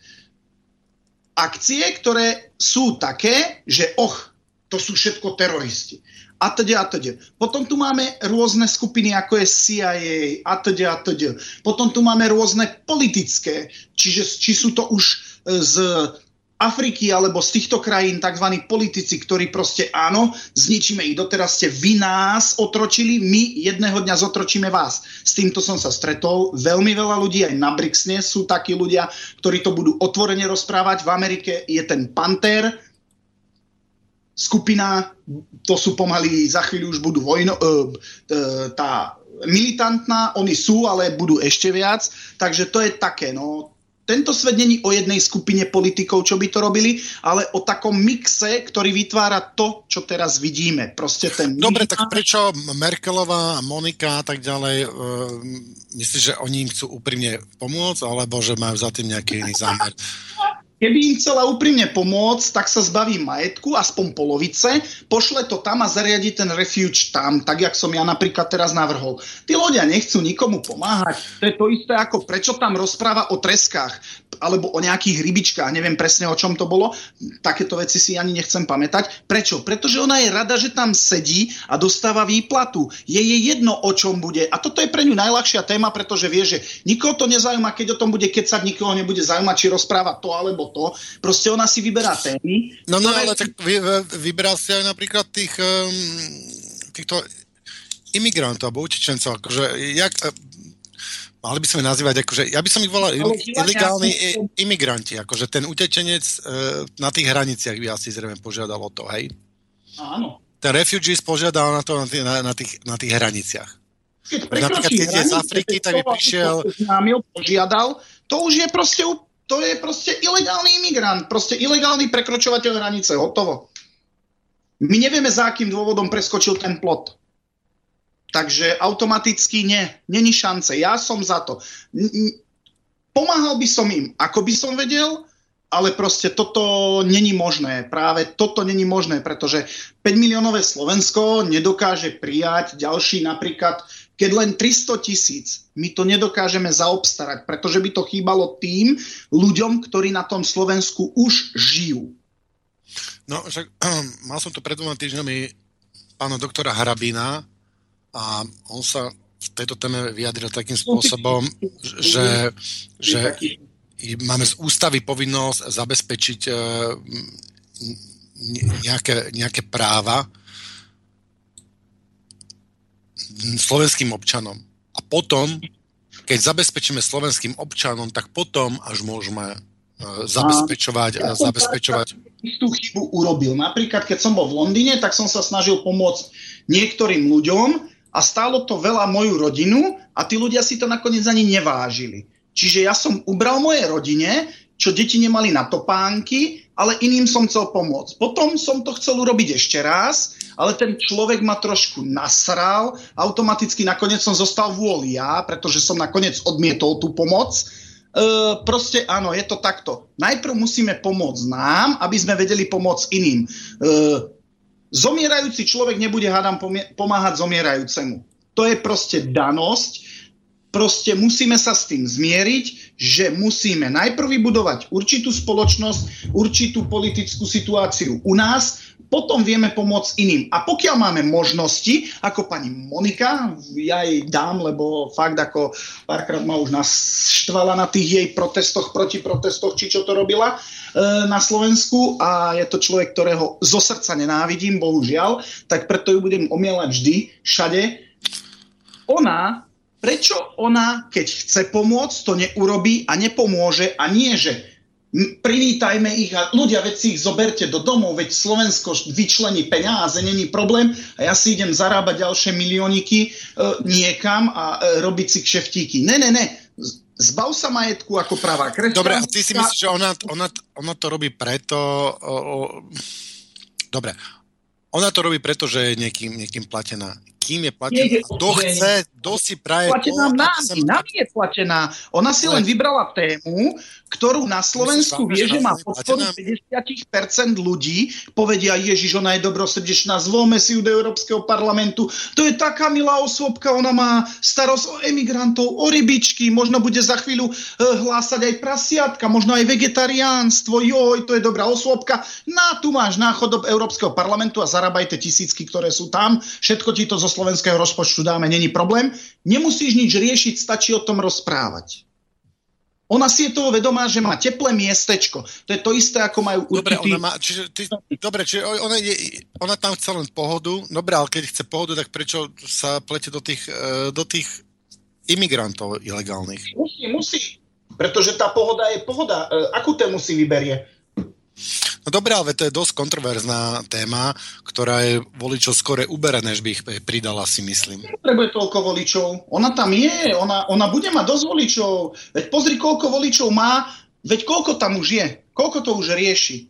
akcie, ktoré sú také, že och, to sú všetko teroristi. A teda, a teda. Potom tu máme rôzne skupiny, ako je CIA, a teda, a teda. Potom tu máme rôzne politické, čiže či sú to už e, z Afriky alebo z týchto krajín tzv. politici, ktorí proste áno, zničíme ich. Doteraz ste vy nás otročili, my jedného dňa zotročíme vás. S týmto som sa stretol. Veľmi veľa ľudí aj na Brixne sú takí ľudia, ktorí to budú otvorene rozprávať. V Amerike je ten Panther, skupina, to sú pomaly, za chvíľu už budú vojno, uh, tá militantná, oni sú, ale budú ešte viac, takže to je také, no, tento svet není o jednej skupine politikov, čo by to robili, ale o takom mixe, ktorý vytvára to, čo teraz vidíme. Proste ten... Dobre, tak prečo Merkelová, Monika a tak ďalej, uh, myslíš, že oni im chcú úprimne pomôcť, alebo že majú za tým nejaký iný zámer? Keby im chcela úprimne pomôcť, tak sa zbaví majetku, aspoň polovice, pošle to tam a zariadi ten refuge tam, tak jak som ja napríklad teraz navrhol. Tí ľudia nechcú nikomu pomáhať. To je to isté ako prečo tam rozpráva o treskách alebo o nejakých rybičkách, neviem presne o čom to bolo, takéto veci si ani nechcem pamätať. Prečo? Pretože ona je rada, že tam sedí a dostáva výplatu. Je jej jedno, o čom bude. A toto je pre ňu najľahšia téma, pretože vie, že nikoho to nezaujíma, keď o tom bude kecať, nikoho nebude zaujímať, či rozpráva to alebo to. Proste ona si vyberá témy. No, no ktoré- ale tak vy, vy- vyberal si aj napríklad tých, um, týchto imigrantov alebo utečencov, akože jak, eh, mali by sme nazývať, akože, ja by som ich volal il- ilegálni i- imigranti, akože ten utečenec eh, na tých hraniciach by asi zrejme požiadal o to, hej? Áno. Ten refugees požiadal na to na, tých- na, na, tých, na tých hraniciach. Keď Napríklad, keď je z Afriky, tak by prišiel- požiadal, to už je proste, to je proste ilegálny imigrant, proste ilegálny prekročovateľ hranice, hotovo. My nevieme, za akým dôvodom preskočil ten plot. Takže automaticky nie, není šance. Ja som za to. Pomáhal by som im, ako by som vedel, ale proste toto není možné. Práve toto není možné, pretože 5 miliónové Slovensko nedokáže prijať ďalší napríklad, keď len 300 tisíc. My to nedokážeme zaobstarať, pretože by to chýbalo tým ľuďom, ktorí na tom Slovensku už žijú. No, však mal som tu pred dvoma týždňami pána doktora Harabína a on sa v tejto téme vyjadril takým spôsobom, že, že máme z ústavy povinnosť zabezpečiť eh, nejaké, nejaké práva slovenským občanom. A potom, keď zabezpečíme slovenským občanom, tak potom až môžeme eh, zabezpečovať, Ja som zabezpečovať istú chybu urobil. Napríklad, keď som bol v Londýne, tak som sa snažil pomôcť niektorým ľuďom a stálo to veľa moju rodinu a tí ľudia si to nakoniec ani nevážili. Čiže ja som ubral mojej rodine, čo deti nemali na topánky, ale iným som chcel pomôcť. Potom som to chcel urobiť ešte raz, ale ten človek ma trošku nasral, automaticky nakoniec som zostal vôli ja, pretože som nakoniec odmietol tú pomoc. Uh, proste áno, je to takto. Najprv musíme pomôcť nám, aby sme vedeli pomôcť iným. Uh, zomierajúci človek nebude, hádam, pomáhať zomierajúcemu. To je proste danosť. Proste musíme sa s tým zmieriť, že musíme najprv vybudovať určitú spoločnosť, určitú politickú situáciu u nás, potom vieme pomôcť iným. A pokiaľ máme možnosti, ako pani Monika, ja jej dám, lebo fakt ako párkrát ma už naštvala na tých jej protestoch, proti protestoch, či čo to robila e, na Slovensku a je to človek, ktorého zo srdca nenávidím, bohužiaľ, tak preto ju budem omielať vždy, všade. Ona, prečo ona, keď chce pomôcť, to neurobí a nepomôže a nie, že privítajme ich a ľudia, veď si ich zoberte do domov, veď Slovensko vyčlení peniaze, není problém a ja si idem zarábať ďalšie milióniky e, niekam a e, robiť si kšeftíky. Ne, ne, ne. Zbav sa majetku ako pravá kresťanská. Dobre, a ty si myslíš, že ona, ona, ona to robí preto... O, o, dobre, ona to robí preto, že je niekým, niekým platená. Kým je platená? Nie, Kto chce, kto si praje... platená to, nám, sa- nám je platená. Ona si len vybrala tému, ktorú na Slovensku vie, že má podporu 50% ľudí, povedia, Ježiš, ona je dobrosrdečná, zvolme si ju do Európskeho parlamentu. To je taká milá osôbka, ona má starosť o emigrantov, o rybičky, možno bude za chvíľu e, hlásať aj prasiatka, možno aj vegetariánstvo, joj, to je dobrá osôbka. Na, tu máš náchod do Európskeho parlamentu a zarábajte tisícky, ktoré sú tam. Všetko ti to zo slovenského rozpočtu dáme, není problém. Nemusíš nič riešiť, stačí o tom rozprávať. Ona si je toho vedomá, že má teplé miestečko. To je to isté, ako majú Dobre, určití... ona má, čiže ty, dobre, čiže ona, je, ona tam chce len pohodu, dobre, ale keď chce pohodu, tak prečo sa plete do tých, eh, do tých imigrantov ilegálnych? Musí, musí. Pretože tá pohoda je pohoda. E, akú tému si vyberie? No dobré, ale to je dosť kontroverzná téma, ktorá je voličov skore ubere, než by ich pridala, si myslím. Potrebuje toľko voličov. Ona tam je, ona, ona bude mať dosť voličov. Veď pozri, koľko voličov má, veď koľko tam už je, koľko to už rieši.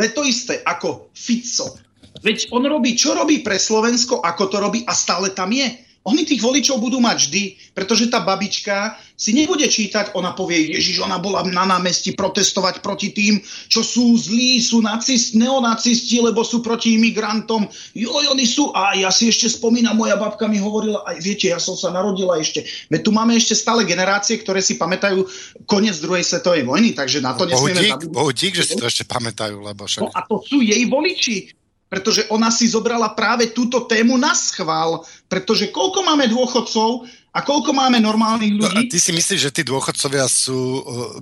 Veď to isté ako Fico. Veď on robí, čo robí pre Slovensko, ako to robí a stále tam je. Oni tých voličov budú mať vždy, pretože tá babička si nebude čítať, ona povie, Ježiš, ona bola na námestí protestovať proti tým, čo sú zlí, sú nacist, neonacisti, lebo sú proti imigrantom. Joj, oni sú. A ja si ešte spomínam, moja babka mi hovorila, aj viete, ja som sa narodila ešte. Veď tu máme ešte stále generácie, ktoré si pamätajú koniec druhej svetovej vojny, takže na to Bohu nesmieme dík. Bohu dík, že si to ešte pamätajú, lebo však... No a to sú jej voliči. Pretože ona si zobrala práve túto tému na schvál. Pretože koľko máme dôchodcov a koľko máme normálnych No, a ľudí? ty si myslíš, že tí dôchodcovia sú uh,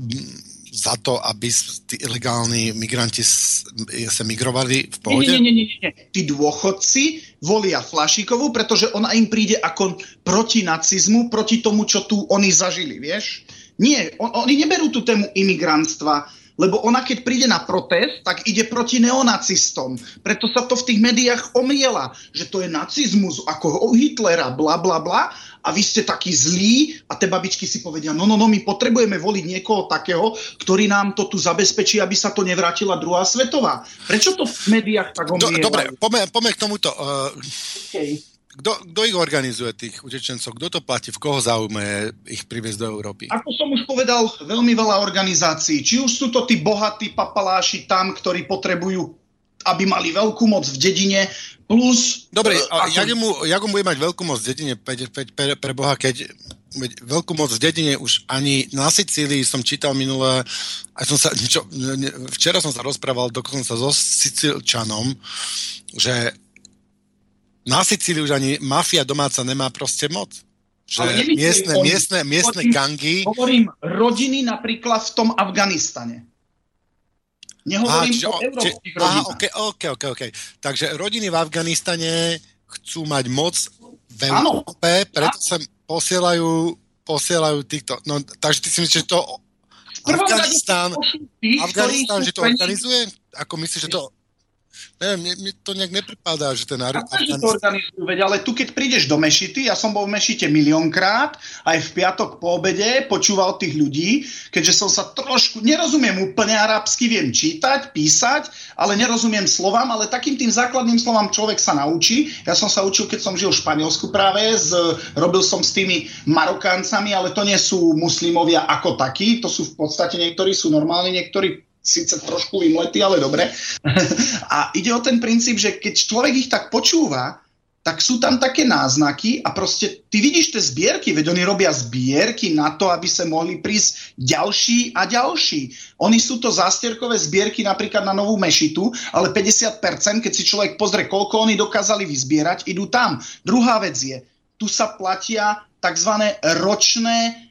za to, aby tí ilegálni migranti sa migrovali v Nie, pohode? nie, nie, nie, nie. Tí dôchodci volia Flašikovú, pretože ona im príde ako proti nacizmu, proti tomu, čo tu oni zažili, vieš? Nie, on, oni neberú tú tému imigrantstva, lebo ona keď príde na protest, tak ide proti neonacistom. Preto sa to v tých médiách omiela, že to je nacizmus ako u Hitlera, bla bla bla a vy ste takí zlí a tie babičky si povedia, no no no, my potrebujeme voliť niekoho takého, ktorý nám to tu zabezpečí, aby sa to nevrátila druhá svetová. Prečo to v médiách tak Do, omiela? dobre, poďme, poďme k tomuto. Uh, Okay. Kto, ich organizuje, tých utečencov? Kto to platí? V koho záujme ich priviesť do Európy? Ako som už povedal, veľmi veľa organizácií. Či už sú to tí bohatí papaláši tam, ktorí potrebujú, aby mali veľkú moc v dedine, plus... Dobre, e, a ako- jak mu, jak mu bude mať veľkú moc v dedine pe, pe, pre, pre Boha, keď veľkú moc v dedine už ani na Sicílii som čítal minule, a som sa, čo, ne, včera som sa rozprával dokonca so Sicílčanom, že na Sicílii už ani mafia domáca nemá proste moc. Že Ale miestne, oni. miestne, miestne Hovorím- gangy... Hovorím rodiny napríklad v tom Afganistane. Nehovorím čiže o o- európskych či- rodinách. okay, okay, okay, okay. Takže rodiny v Afganistane chcú mať moc v. Európe, preto sa posielajú, posielajú týchto... No, takže ty si myslíš, že to Afganistán, Afganistán, že to organizuje? Ako myslíš, že to... Neviem, mne, mne to nejak nepripadá, že ten Ar- to organizujú, veď, ale tu keď prídeš do Mešity, ja som bol v Mešite miliónkrát, aj v piatok po obede počúval tých ľudí, keďže som sa trošku, nerozumiem úplne arabsky, viem čítať, písať, ale nerozumiem slovám, ale takým tým základným slovám človek sa naučí. Ja som sa učil, keď som žil v Španielsku práve, z, robil som s tými Marokáncami, ale to nie sú muslimovia ako takí, to sú v podstate niektorí sú normálni, niektorí síce trošku vymletí, ale dobre. A ide o ten princíp, že keď človek ich tak počúva, tak sú tam také náznaky a proste ty vidíš tie zbierky, veď oni robia zbierky na to, aby sa mohli prísť ďalší a ďalší. Oni sú to zástierkové zbierky napríklad na novú mešitu, ale 50%, keď si človek pozrie, koľko oni dokázali vyzbierať, idú tam. Druhá vec je, tu sa platia tzv. ročné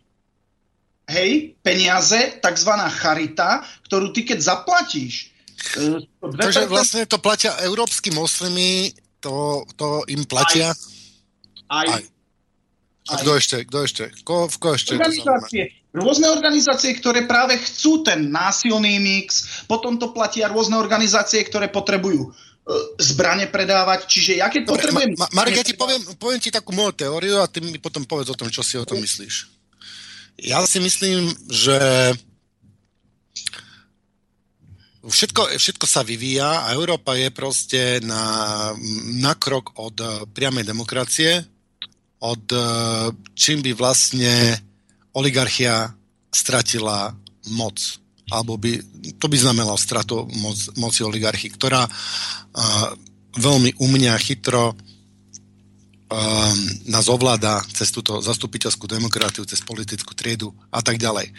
hej, peniaze, tzv. charita, ktorú ty keď zaplatíš, e, to 2% Takže vlastne to platia európsky moslimy, to, to im platia. aj, aj. A kto ešte? Kto ešte? Ko, v ko ešte? organizácie, rôzne organizácie, ktoré práve chcú ten násilný mix, potom to platia rôzne organizácie, ktoré potrebujú e, zbrane predávať, čiže ja keď Dobre, potrebujem... Ma, Ma, Marek, ja ti poviem, poviem ti takú moju teóriu a ty mi potom povedz o tom, čo si o tom myslíš. Ja si myslím, že všetko, všetko sa vyvíja a Európa je proste na, na krok od eh, priamej demokracie, od eh, čím by vlastne oligarchia stratila moc. Alebo by, to by znamenalo stratu moc, moci oligarchy, ktorá uh, veľmi a chytro nás ovláda cez túto zastupiteľskú demokraciu, cez politickú triedu a tak ďalej.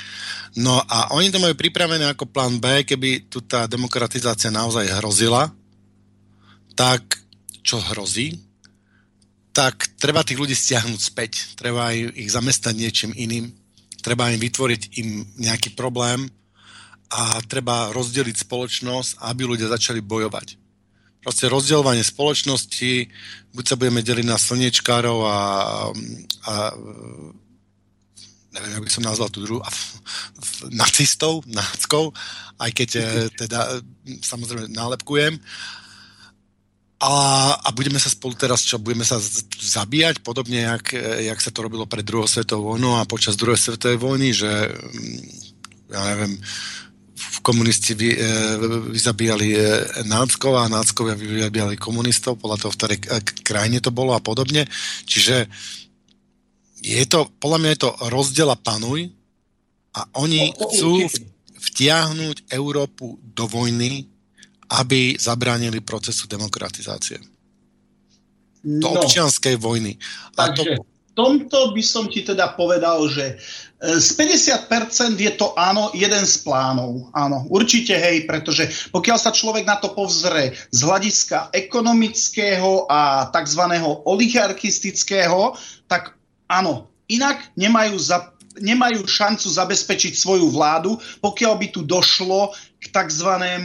No a oni to majú pripravené ako plán B, keby tu tá demokratizácia naozaj hrozila, tak čo hrozí, tak treba tých ľudí stiahnuť späť, treba ich zamestnať niečím iným, treba im vytvoriť im nejaký problém a treba rozdeliť spoločnosť, aby ľudia začali bojovať proste rozdielovanie spoločnosti, buď sa budeme deliť na slniečkárov a, a neviem, jak by som nazval tú druhú, nacistov, náckov, aj keď e, teda samozrejme nálepkujem. A, a budeme sa spolu teraz, čo budeme sa zabíjať, podobne, jak, e, jak sa to robilo pred druhou svetovou vojnou a počas druhej svetovej vojny, že mm, ja neviem, komunisti vy, e, vyzabíjali e, náckov a náckovia vyzabíjali komunistov, podľa toho v ktorej krajine to bolo a podobne. Čiže je to, podľa mňa je to rozdiel a panuj a oni to chcú vtiahnuť Európu do vojny, aby zabránili procesu demokratizácie. Do No. občianskej vojny. A to, Takže v tomto by som ti teda povedal, že e, z 50% je to áno, jeden z plánov. Áno, určite hej, pretože pokiaľ sa človek na to povzre z hľadiska ekonomického a tzv. oligarchistického, tak áno, inak nemajú, za, nemajú šancu zabezpečiť svoju vládu, pokiaľ by tu došlo k tzv. e,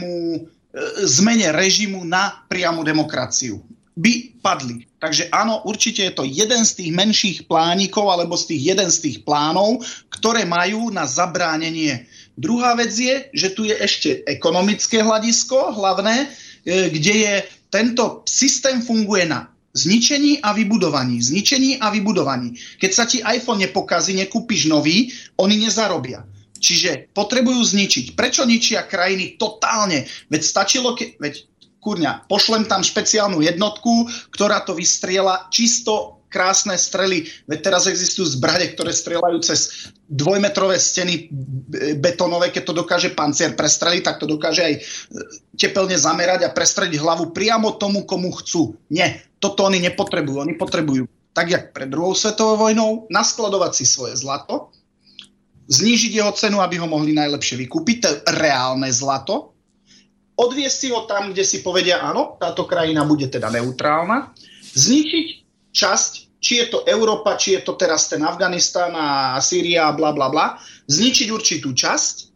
zmene režimu na priamu demokraciu by padli. Takže áno, určite je to jeden z tých menších plánikov alebo z tých jeden z tých plánov, ktoré majú na zabránenie. Druhá vec je, že tu je ešte ekonomické hľadisko hlavné, e, kde je tento systém funguje na zničení a vybudovaní. Zničení a vybudovaní. Keď sa ti iPhone nepokazí, nekúpiš nový, oni nezarobia. Čiže potrebujú zničiť. Prečo ničia krajiny totálne? Veď stačilo, ke- veď kurňa, pošlem tam špeciálnu jednotku, ktorá to vystriela čisto krásne strely. Veď teraz existujú zbrane, ktoré strieľajú cez dvojmetrové steny b- betonové, keď to dokáže pancier prestreliť, tak to dokáže aj e, tepelne zamerať a prestreliť hlavu priamo tomu, komu chcú. Nie, toto oni nepotrebujú. Oni potrebujú, tak jak pred druhou svetovou vojnou, naskladovať si svoje zlato, znížiť jeho cenu, aby ho mohli najlepšie vykúpiť, to je reálne zlato, odviesť si ho tam, kde si povedia, áno, táto krajina bude teda neutrálna, zničiť časť, či je to Európa, či je to teraz ten Afganistán a Sýria a bla bla bla, zničiť určitú časť,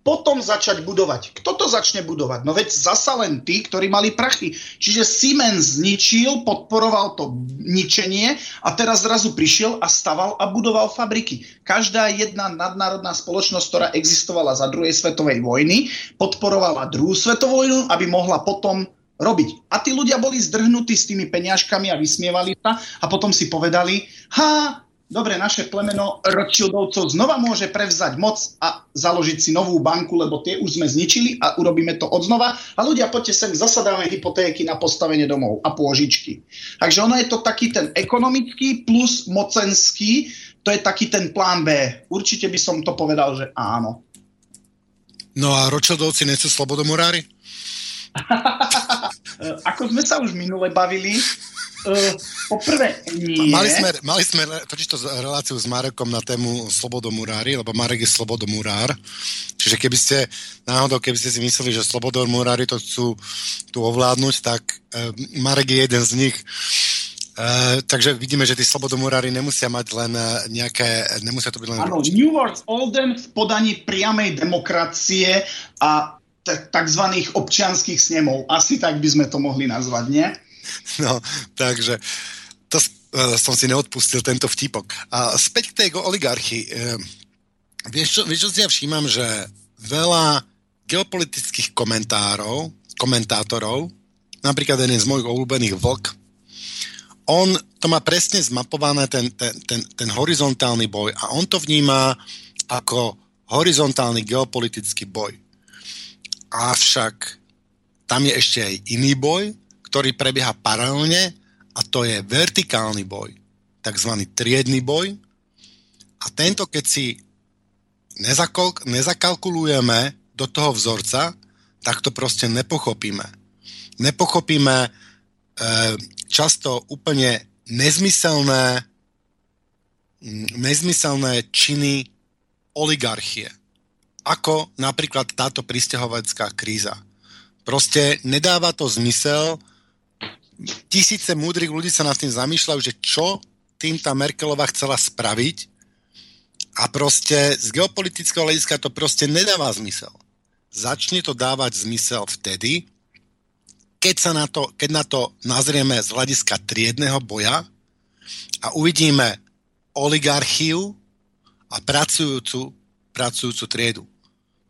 potom začať budovať. Kto to začne budovať? No veď zasa len tí, ktorí mali prachy. Čiže Siemens zničil, podporoval to ničenie a teraz zrazu prišiel a staval a budoval fabriky. Každá jedna nadnárodná spoločnosť, ktorá existovala za druhej svetovej vojny, podporovala druhú svetovú vojnu, aby mohla potom robiť. A tí ľudia boli zdrhnutí s tými peniažkami a vysmievali sa a potom si povedali, ha, dobre, naše plemeno Rothschildovcov znova môže prevzať moc a založiť si novú banku, lebo tie už sme zničili a urobíme to odznova. A ľudia, poďte sem, zasadáme hypotéky na postavenie domov a pôžičky. Takže ono je to taký ten ekonomický plus mocenský, to je taký ten plán B. Určite by som to povedal, že áno. no a Rothschildovci nechcú slobodomurári? E, Ako sme sa už minule bavili, e, poprvé nie. Mali sme, mali sme totiž to reláciu s Marekom na tému slobodomurári, lebo Marek je slobodomurár. Čiže keby ste náhodou, keby ste si mysleli, že slobodomurári to chcú tu ovládnuť, tak e, Marek je jeden z nich. E, takže vidíme, že tí slobodomurári nemusia mať len nejaké, nemusia to byť len... Áno, New World Olden v podaní priamej demokracie a tzv. občianských snemov. Asi tak by sme to mohli nazvať, nie? No, takže to e, som si neodpustil tento vtipok. A späť k tej oligarchii. E, vieš, čo, vieš, čo si ja všímam, že veľa geopolitických komentárov, komentátorov, napríklad jeden z mojich obľúbených vlk, on to má presne zmapované, ten, ten, ten, ten horizontálny boj a on to vníma ako horizontálny geopolitický boj. Avšak tam je ešte aj iný boj, ktorý prebieha paralelne a to je vertikálny boj, takzvaný triedny boj. A tento, keď si nezakol, nezakalkulujeme do toho vzorca, tak to proste nepochopíme. Nepochopíme e, často úplne nezmyselné, nezmyselné činy oligarchie. Ako napríklad táto pristahovacká kríza. Proste nedáva to zmysel. Tisíce múdrych ľudí sa nad tým zamýšľajú, že čo tým tá Merkelová chcela spraviť a proste z geopolitického hľadiska to proste nedáva zmysel. Začne to dávať zmysel vtedy, keď, sa na to, keď na to nazrieme z hľadiska triedného boja a uvidíme oligarchiu a pracujúcu, pracujúcu triedu.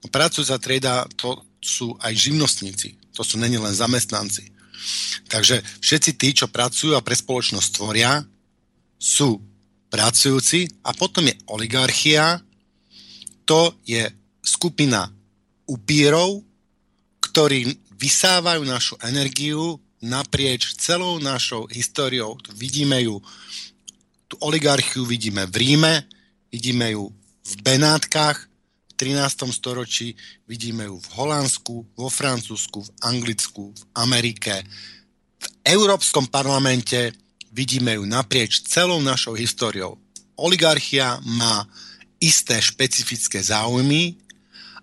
No, pracujúca trieda to sú aj živnostníci, to sú není len zamestnanci. Takže všetci tí, čo pracujú a pre spoločnosť tvoria, sú pracujúci a potom je oligarchia, to je skupina upírov, ktorí vysávajú našu energiu naprieč celou našou históriou. Vidíme ju, tú oligarchiu vidíme v Ríme, vidíme ju v Benátkach 13. storočí, vidíme ju v Holandsku, vo Francúzsku, v Anglicku, v Amerike, v Európskom parlamente, vidíme ju naprieč celou našou históriou. Oligarchia má isté špecifické záujmy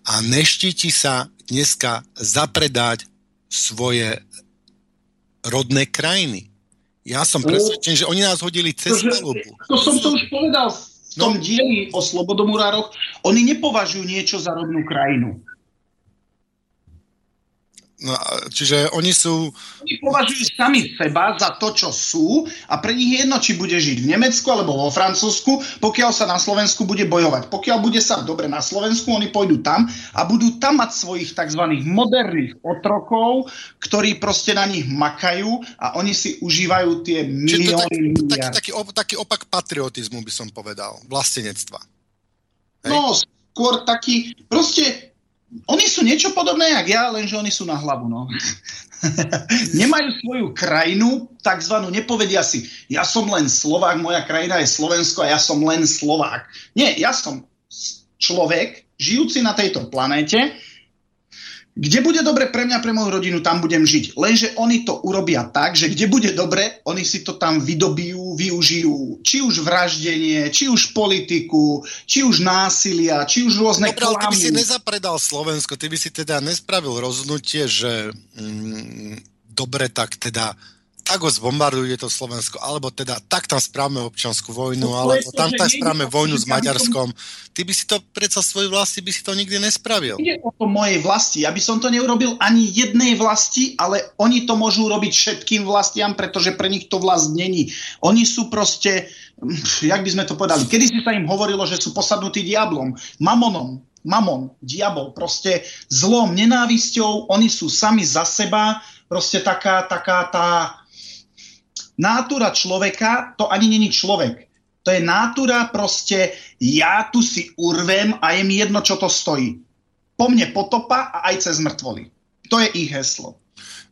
a neštíti sa dneska zapredať svoje rodné krajiny. Ja som presvedčený, že oni nás hodili cez palubu. To som to už povedal v tom no. dieli o slobodomurároch. Oni nepovažujú niečo za rodnú krajinu. No, čiže oni sú... Oni považujú sami seba za to, čo sú a pre nich je jedno, či bude žiť v Nemecku alebo vo Francúzsku, pokiaľ sa na Slovensku bude bojovať. Pokiaľ bude sa dobre na Slovensku, oni pôjdu tam a budú tam mať svojich tzv. moderných otrokov, ktorí proste na nich makajú a oni si užívajú tie milióny Čiže to taký, taký, taký, taký opak patriotizmu by som povedal, vlastenectva. Hej? No, skôr taký, proste oni sú niečo podobné jak ja, lenže oni sú na hlavu, no. Nemajú svoju krajinu, takzvanú, nepovedia si, ja som len Slovák, moja krajina je Slovensko a ja som len Slovák. Nie, ja som človek, žijúci na tejto planéte, kde bude dobre pre mňa, pre moju rodinu, tam budem žiť. Lenže oni to urobia tak, že kde bude dobre, oni si to tam vydobijú, využijú. Či už vraždenie, či už politiku, či už násilia, či už rôzne Dobre, ale ty by si nezapredal Slovensko, ty by si teda nespravil rozhodnutie, že mm, dobre, tak teda tak ho zbombarduje to Slovensko, alebo teda tak tam správame občanskú vojnu, no, alebo tam tak správame vojnu s Maďarskom. Ty by si to predsa svojej vlasti by si to nikdy nespravil. Ide o to mojej vlasti. Ja by som to neurobil ani jednej vlasti, ale oni to môžu robiť všetkým vlastiam, pretože pre nich to vlast není. Oni sú proste, jak by sme to povedali, kedy si sa im hovorilo, že sú posadnutí diablom, mamonom, mamon, diabol, proste zlom, nenávisťou, oni sú sami za seba, proste taká, taká tá Nátura človeka, to ani není človek. To je nátura proste, ja tu si urvem a je mi jedno, čo to stojí. Po mne potopa a aj cez mŕtvoly. To je ich heslo.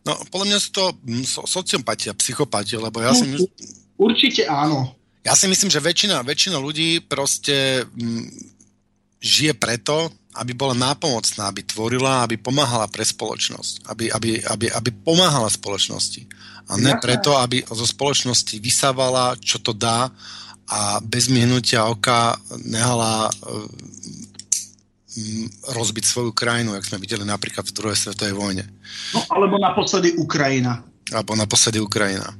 No, podľa mňa sú to so, sociopatia, psychopatia, lebo ja si myslím... Určite áno. Ja si myslím, že väčšina, väčšina ľudí proste m, žije preto, aby bola nápomocná, aby tvorila, aby pomáhala pre spoločnosť, aby, aby, aby, aby pomáhala spoločnosti. A ne preto, aby zo spoločnosti vysávala, čo to dá a bez myhnutia oka nehala mm, rozbiť svoju krajinu, jak sme videli napríklad v druhej svetovej vojne. No, alebo naposledy Ukrajina. Alebo naposledy Ukrajina.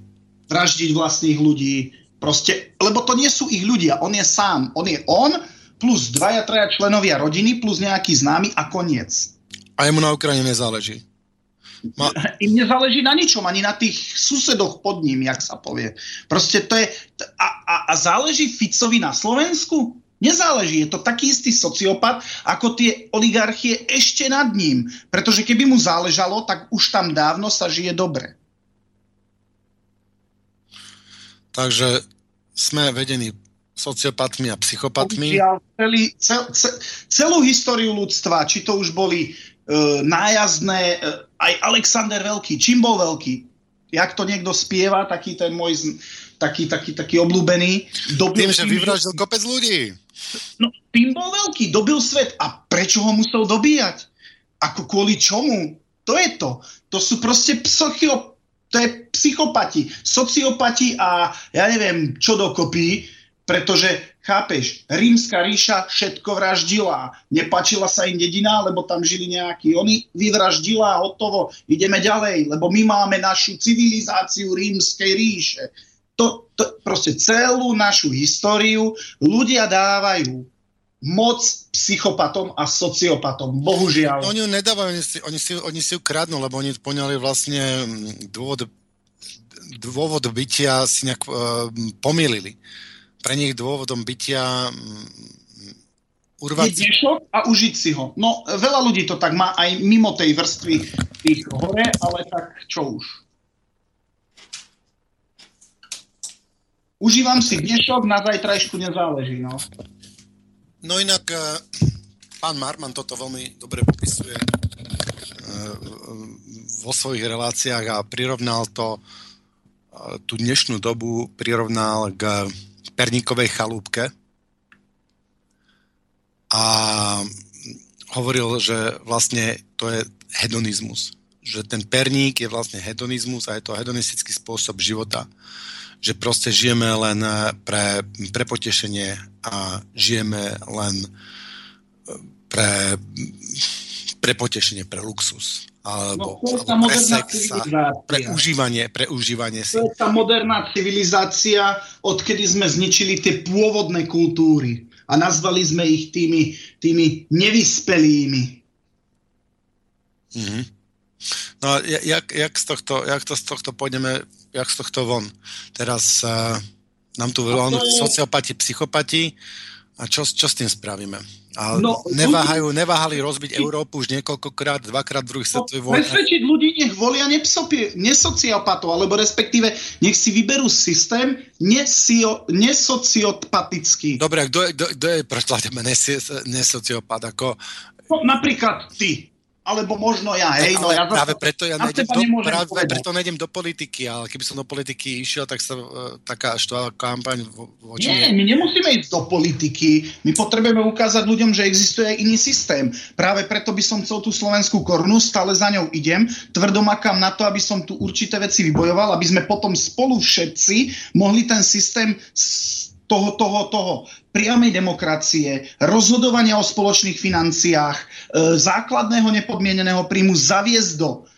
Vraždiť vlastných ľudí, proste, lebo to nie sú ich ľudia, on je sám, on je on, plus dvaja, traja členovia rodiny, plus nejaký známy a koniec. A jemu na Ukrajine nezáleží. Ma... Im nezáleží na ničom, ani na tých susedoch pod ním, jak sa povie. Proste to je... A, a, a záleží Ficovi na Slovensku? Nezáleží, je to taký istý sociopat, ako tie oligarchie ešte nad ním. Pretože keby mu záležalo, tak už tam dávno sa žije dobre. Takže sme vedení sociopatmi a psychopatmi. Celý, cel, cel, celú históriu ľudstva, či to už boli uh, nájazdné, uh, aj Alexander Veľký, čím bol veľký? Jak to niekto spieva, taký ten môj, taký, taký, taký obľúbený. Dobil tým, že vyvraždil kopec ľudí. No, tým bol veľký, dobil svet. A prečo ho musel dobíjať? Ako kvôli čomu? To je to. To sú proste psycho, to je psychopati, sociopati a ja neviem, čo dokopy, pretože, chápeš, rímska ríša všetko vraždila. Nepačila sa im dedina, lebo tam žili nejakí. Oni vyvraždila hotovo. Ideme ďalej, lebo my máme našu civilizáciu rímskej ríše. To, to, proste celú našu históriu ľudia dávajú moc psychopatom a sociopatom. Bohužiaľ. Oni ju nedávajú, oni si, oni, si, oni si ju kradnú, lebo oni poňali vlastne mm, dôvod, dôvod bytia si nejak uh, pomýlili pre nich dôvodom bytia mm, urvať... Je dnešok a užiť si ho. No, veľa ľudí to tak má aj mimo tej vrstvy tých hore, ale tak čo už. Užívam si dnešok, na zajtrajšku nezáleží, no. No inak, eh, pán Marman toto veľmi dobre popisuje e, vo svojich reláciách a prirovnal to e, tú dnešnú dobu prirovnal k perníkovej chalúbke a hovoril, že vlastne to je hedonizmus. Že ten perník je vlastne hedonizmus a je to hedonistický spôsob života. Že proste žijeme len pre, pre potešenie a žijeme len pre, pre potešenie, pre luxus. Alebo, No, to je tá alebo pre sex pre užívanie, pre užívanie si. To je tá moderná civilizácia, odkedy sme zničili tie pôvodné kultúry a nazvali sme ich tými, tými nevyspelými. Mhm. No a ja- jak, jak, z tohto, jak to z tohto pôjdeme, jak z tohto von? Teraz uh, nám tu veľa sociopati, psychopati a čo, čo s tým spravíme? A No, neváhajú, neváhali rozbiť Európu už niekoľkokrát, dvakrát v druhých No, svetovej vojne. presvedčiť ľudí, nech volia nepsopie, nesociopatov, alebo respektíve nech si vyberú systém nesio, nesociopatický. Dobre, kto je, kto, kto je prečo tebe? Ako, No, napríklad ty, alebo možno ja, hej, no ale ja práve preto ja nejdem do, práve povedať. preto nejdem do politiky, ale keby som do politiky išiel, tak sa uh, taká štvala kampaň vo- voči Nie, my nemusíme ísť do politiky. My potrebujeme ukázať ľuďom, že existuje aj iný systém. Práve preto by som chcel tú slovenskú korunu, stále za ňou idem, tvrdo makám na to, aby som tu určité veci vybojoval, aby sme potom spolu všetci mohli ten systém toho, toho, toho priamej demokracie, rozhodovania o spoločných financiách, e, základného nepodmieneného príjmu zaviesť do e,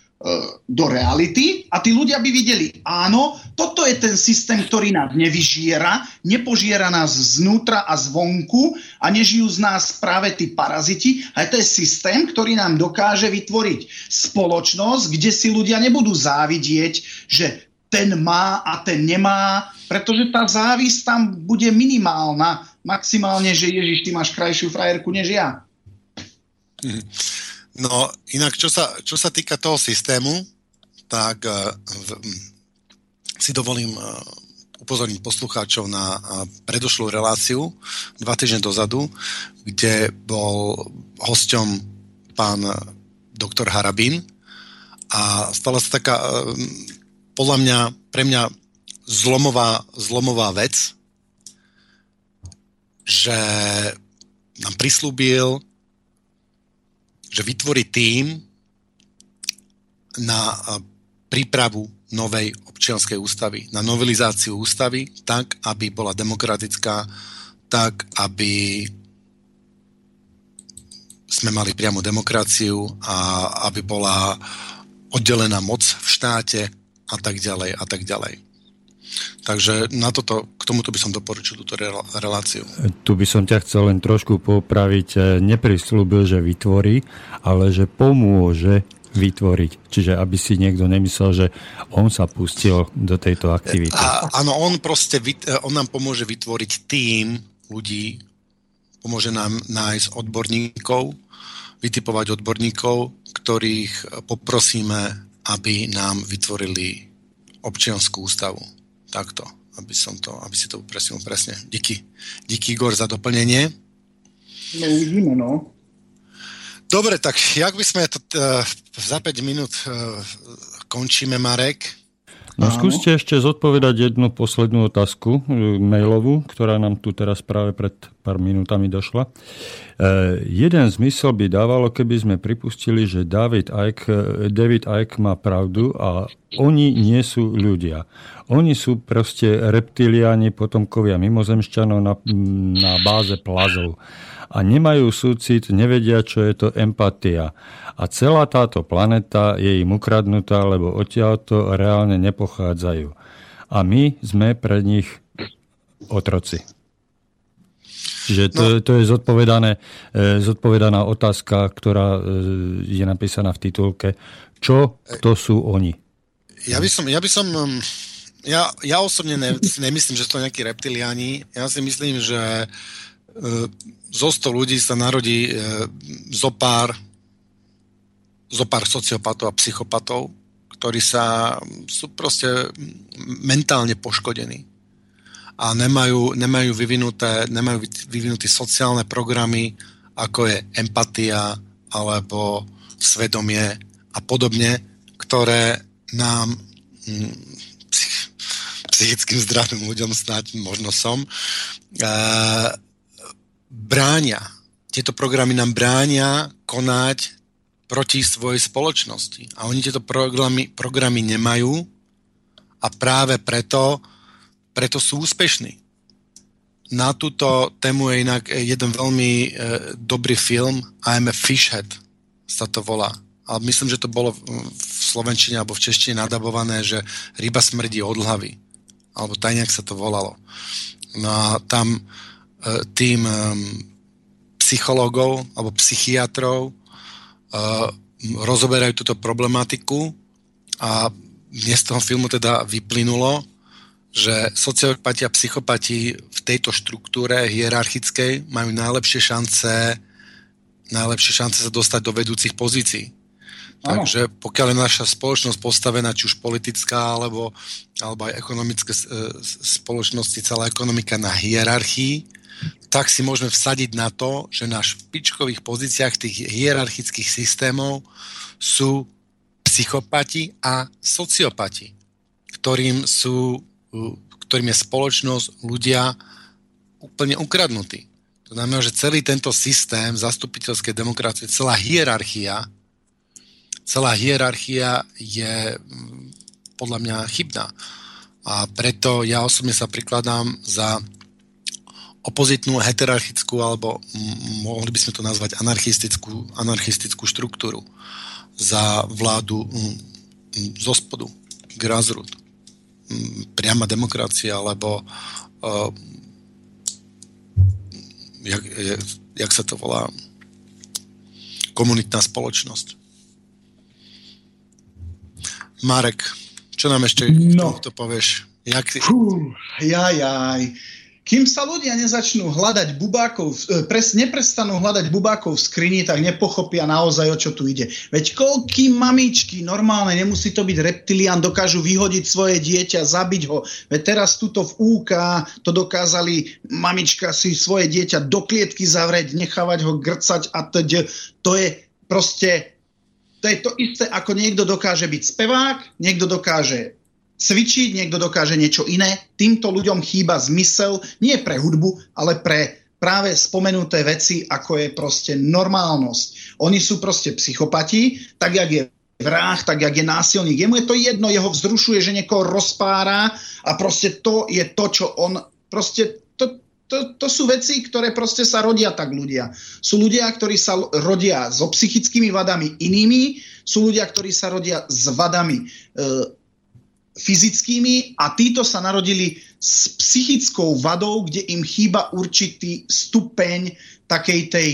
do reality a tí ľudia by videli, áno, toto je ten systém, ktorý nás nevyžiera, nepožiera nás znútra a zvonku a nežijú z nás práve tí paraziti, ale to je systém, ktorý nám dokáže vytvoriť spoločnosť, kde si ľudia nebudú závidieť, že ten má a ten nemá, pretože tá závisť tam bude minimálna. Maximálne, že Ježiš, ty máš krajšiu frajerku než ja. No, inak, čo sa, čo sa týka toho systému, tak uh, v, m, si dovolím uh, upozorniť poslucháčov na uh, predošlú reláciu dva týždne dozadu, kde bol hosťom pán doktor Harabín. A stala sa taká uh, podľa mňa, pre mňa zlomová, zlomová vec, že nám prislúbil že vytvorí tým na a, prípravu novej občianskej ústavy, na novelizáciu ústavy, tak, aby bola demokratická, tak, aby sme mali priamu demokraciu a aby bola oddelená moc v štáte a tak ďalej a tak ďalej. Takže na toto, k tomuto by som doporučil túto reláciu. Tu by som ťa chcel len trošku popraviť. E, Neprislúbil, že vytvorí, ale že pomôže vytvoriť. Čiže aby si niekto nemyslel, že on sa pustil do tejto aktivity. A, áno, on proste, vyt- on nám pomôže vytvoriť tým ľudí, pomôže nám nájsť odborníkov, vytipovať odborníkov, ktorých poprosíme, aby nám vytvorili občianskú ústavu. Takto, aby som to, aby si to upresnil presne. Díky, díky Igor za doplnenie. No uvidíme, no. Dobre, tak jak by sme to uh, za 5 minút uh, končíme, Marek? No skúste ešte zodpovedať jednu poslednú otázku e, mailovú, ktorá nám tu teraz práve pred pár minútami došla. E, jeden zmysel by dávalo, keby sme pripustili, že David Icke, e, David Icke má pravdu a oni nie sú ľudia. Oni sú proste reptiliáni, potomkovia mimozemšťanov na, na báze plazov a nemajú súcit, nevedia, čo je to empatia. A celá táto planeta je im ukradnutá, lebo odtiaľto reálne nepochádzajú. A my sme pre nich otroci. Čiže to, no. to je zodpovedané, e, zodpovedaná otázka, ktorá e, je napísaná v titulke. Čo, kto sú oni? Ja by som, ja by som, um, ja, ja osobne ne, si nemyslím, že sú to nejakí reptiliani. Ja si myslím, že uh, zo 100 ľudí sa narodí zo pár, zo pár sociopatov a psychopatov, ktorí sa sú proste mentálne poškodení a nemajú, nemajú, vyvinuté, nemajú vyvinuté sociálne programy ako je empatia alebo svedomie a podobne, ktoré nám hm, psychickým zdravým ľuďom snáď možno som, uh, bránia. Tieto programy nám bránia konať proti svojej spoločnosti. A oni tieto programy, programy nemajú a práve preto, preto sú úspešní. Na túto tému je inak jeden veľmi e, dobrý film I'm a Fishhead sa to volá. Ale myslím, že to bolo v slovenčine alebo v češtine nadabované, že ryba smrdí od hlavy. Alebo tak nejak sa to volalo. No a tam e, tým e, psychológov alebo psychiatrov rozoberajú túto problematiku a dnes z toho filmu teda vyplynulo, že sociopati a psychopati v tejto štruktúre hierarchickej majú najlepšie šance najlepšie šance sa dostať do vedúcich pozícií. Ano. Takže pokiaľ je naša spoločnosť postavená, či už politická, alebo, alebo aj ekonomické e, spoločnosti, celá ekonomika na hierarchii, tak si môžeme vsadiť na to, že na špičkových pozíciách tých hierarchických systémov sú psychopati a sociopati, ktorým sú ktorým je spoločnosť, ľudia úplne ukradnutí. To znamená, že celý tento systém zastupiteľskej demokracie, celá hierarchia, celá hierarchia je podľa mňa chybná. A preto ja osobne sa prikladám za opozitnú heterarchickú alebo mohli by sme to nazvať anarchistickú, anarchistickú štruktúru za vládu zo spodu, grassroot priama demokracia, alebo uh, jak, jak sa to volá komunitná spoločnosť. Marek, čo nám ešte no. to povieš? Jak... Fú, jaj, jaj. Kým sa ľudia nezačnú hľadať bubákov, e, pres, neprestanú hľadať bubákov v skrini, tak nepochopia naozaj, o čo tu ide. Veď koľký mamičky, normálne, nemusí to byť reptilian, dokážu vyhodiť svoje dieťa, zabiť ho. Veď teraz tuto v UK to dokázali mamička si svoje dieťa do klietky zavrieť, nechávať ho grcať a teď. To je proste to je to isté, ako niekto dokáže byť spevák, niekto dokáže cvičiť, niekto dokáže niečo iné. Týmto ľuďom chýba zmysel nie pre hudbu, ale pre práve spomenuté veci, ako je proste normálnosť. Oni sú proste psychopati, tak jak je vrah, tak jak je násilník. Jemu je to jedno, jeho vzrušuje, že niekoho rozpára a proste to je to, čo on proste to, to, to sú veci, ktoré proste sa rodia tak ľudia. Sú ľudia, ktorí sa rodia so psychickými vadami inými, sú ľudia, ktorí sa rodia s vadami e, fyzickými a títo sa narodili s psychickou vadou, kde im chýba určitý stupeň takej tej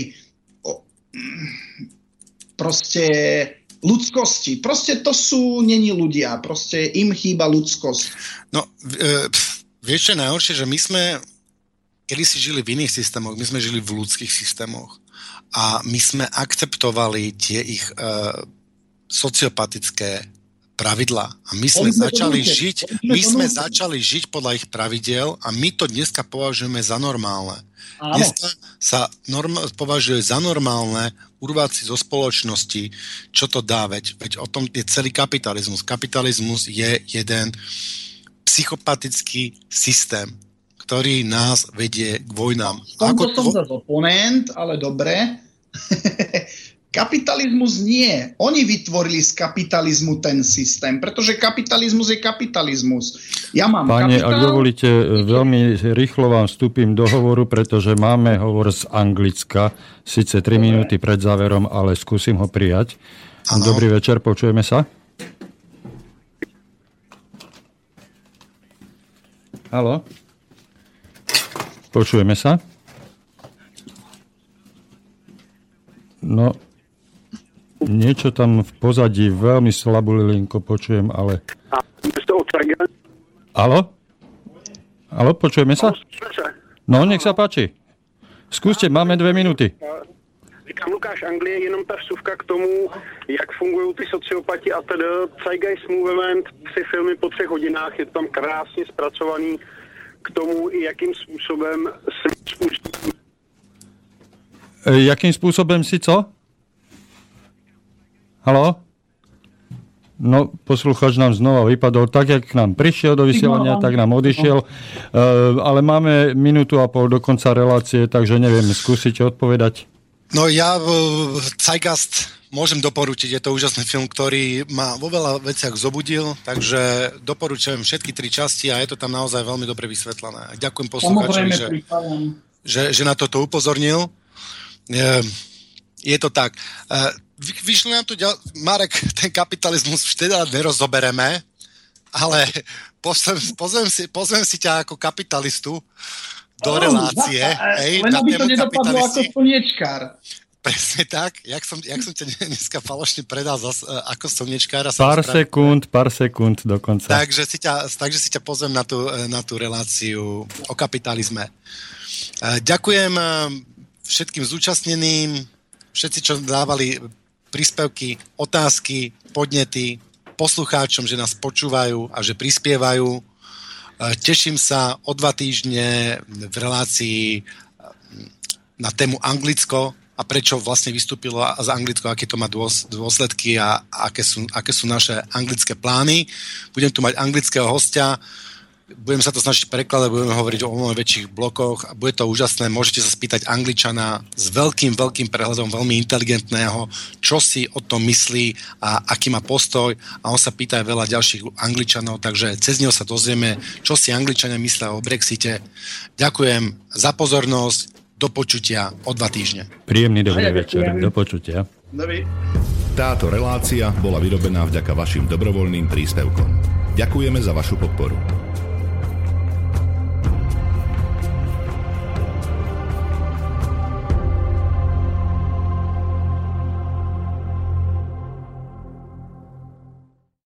o, proste ľudskosti. Proste to sú není ľudia, proste im chýba ľudskosť. No, e, vieš čo najhoršie, že my sme kedy si žili v iných systémoch, my sme žili v ľudských systémoch a my sme akceptovali tie ich e, sociopatické pravidlá. A my sme začali žiť, my sme začali žiť podľa ich pravidel a my to dneska považujeme za normálne. Áno. Dneska sa norm, považuje za normálne urvať si zo spoločnosti, čo to dá, veď, veď o tom je celý kapitalizmus. Kapitalizmus je jeden psychopatický systém, ktorý nás vedie k vojnám. Ako to som to... oponent, ale dobre. Kapitalizmus nie. Oni vytvorili z kapitalizmu ten systém, pretože kapitalizmus je kapitalizmus. Ja mám Pane, kapitál... ak dovolíte, veľmi rýchlo vám vstúpim do hovoru, pretože máme hovor z Anglicka, síce 3 minúty pred záverom, ale skúsim ho prijať. Ano. Dobrý večer, počujeme sa. Halo? Počujeme sa? No, Niečo tam v pozadí veľmi slabú linko počujem, ale... Halo? Halo, počujeme sa? No, nech sa páči. Skúste, máme dve minúty. Říkám Lukáš Anglie, jenom ta vsuvka k tomu, jak fungují ty sociopati a tedy Zeitgeist Movement, tři filmy po třech hodinách, je to tam krásně zpracovaný k tomu, jakým způsobem způsobem E, jakým spôsobom si co? Halo? No, posluchač nám znova vypadol tak, jak k nám prišiel do vysielania, tak nám odišiel. Uh, ale máme minútu a pol do konca relácie, takže neviem, skúsite odpovedať. No ja uh, Zeitgast môžem doporučiť, je to úžasný film, ktorý ma vo veľa veciach zobudil, takže doporučujem všetky tri časti a je to tam naozaj veľmi dobre vysvetlené. Ďakujem poslucháčovi, že, že, že na toto upozornil. Je, je to tak. Vyšli nám tu ďal... Marek, ten kapitalizmus už teda nerozobereme, ale pozvem, pozvem, si, pozvem si ťa ako kapitalistu do oh, relácie. Na, hej, len aby to nedopadlo ako slniečkár. Presne tak, jak som, jak som ťa dneska falošne predal zas, uh, ako slniečkára. Pár sekúnd, pár sekúnd dokonca. Takže si ťa, takže si ťa pozvem na tú, e, na tú reláciu o kapitalizme. Uh, ďakujem všetkým zúčastneným, všetci, čo dávali príspevky, otázky, podnety poslucháčom, že nás počúvajú a že prispievajú. E, teším sa o dva týždne v relácii e, na tému Anglicko a prečo vlastne vystúpilo z Anglicko, aké to má dôsledky a aké sú, aké sú naše anglické plány. Budem tu mať anglického hostia, budem sa to snažiť prekladať, budeme hovoriť o mnoho väčších blokoch a bude to úžasné. Môžete sa spýtať Angličana s veľkým, veľkým prehľadom, veľmi inteligentného, čo si o tom myslí a aký má postoj a on sa pýta aj veľa ďalších Angličanov, takže cez neho sa dozvieme, čo si Angličania myslia o Brexite. Ďakujem za pozornosť, do počutia o dva týždne. Príjemný dobrý večer, do počutia. Dobrý. Táto relácia bola vyrobená vďaka vašim dobrovoľným príspevkom. Ďakujeme za vašu podporu.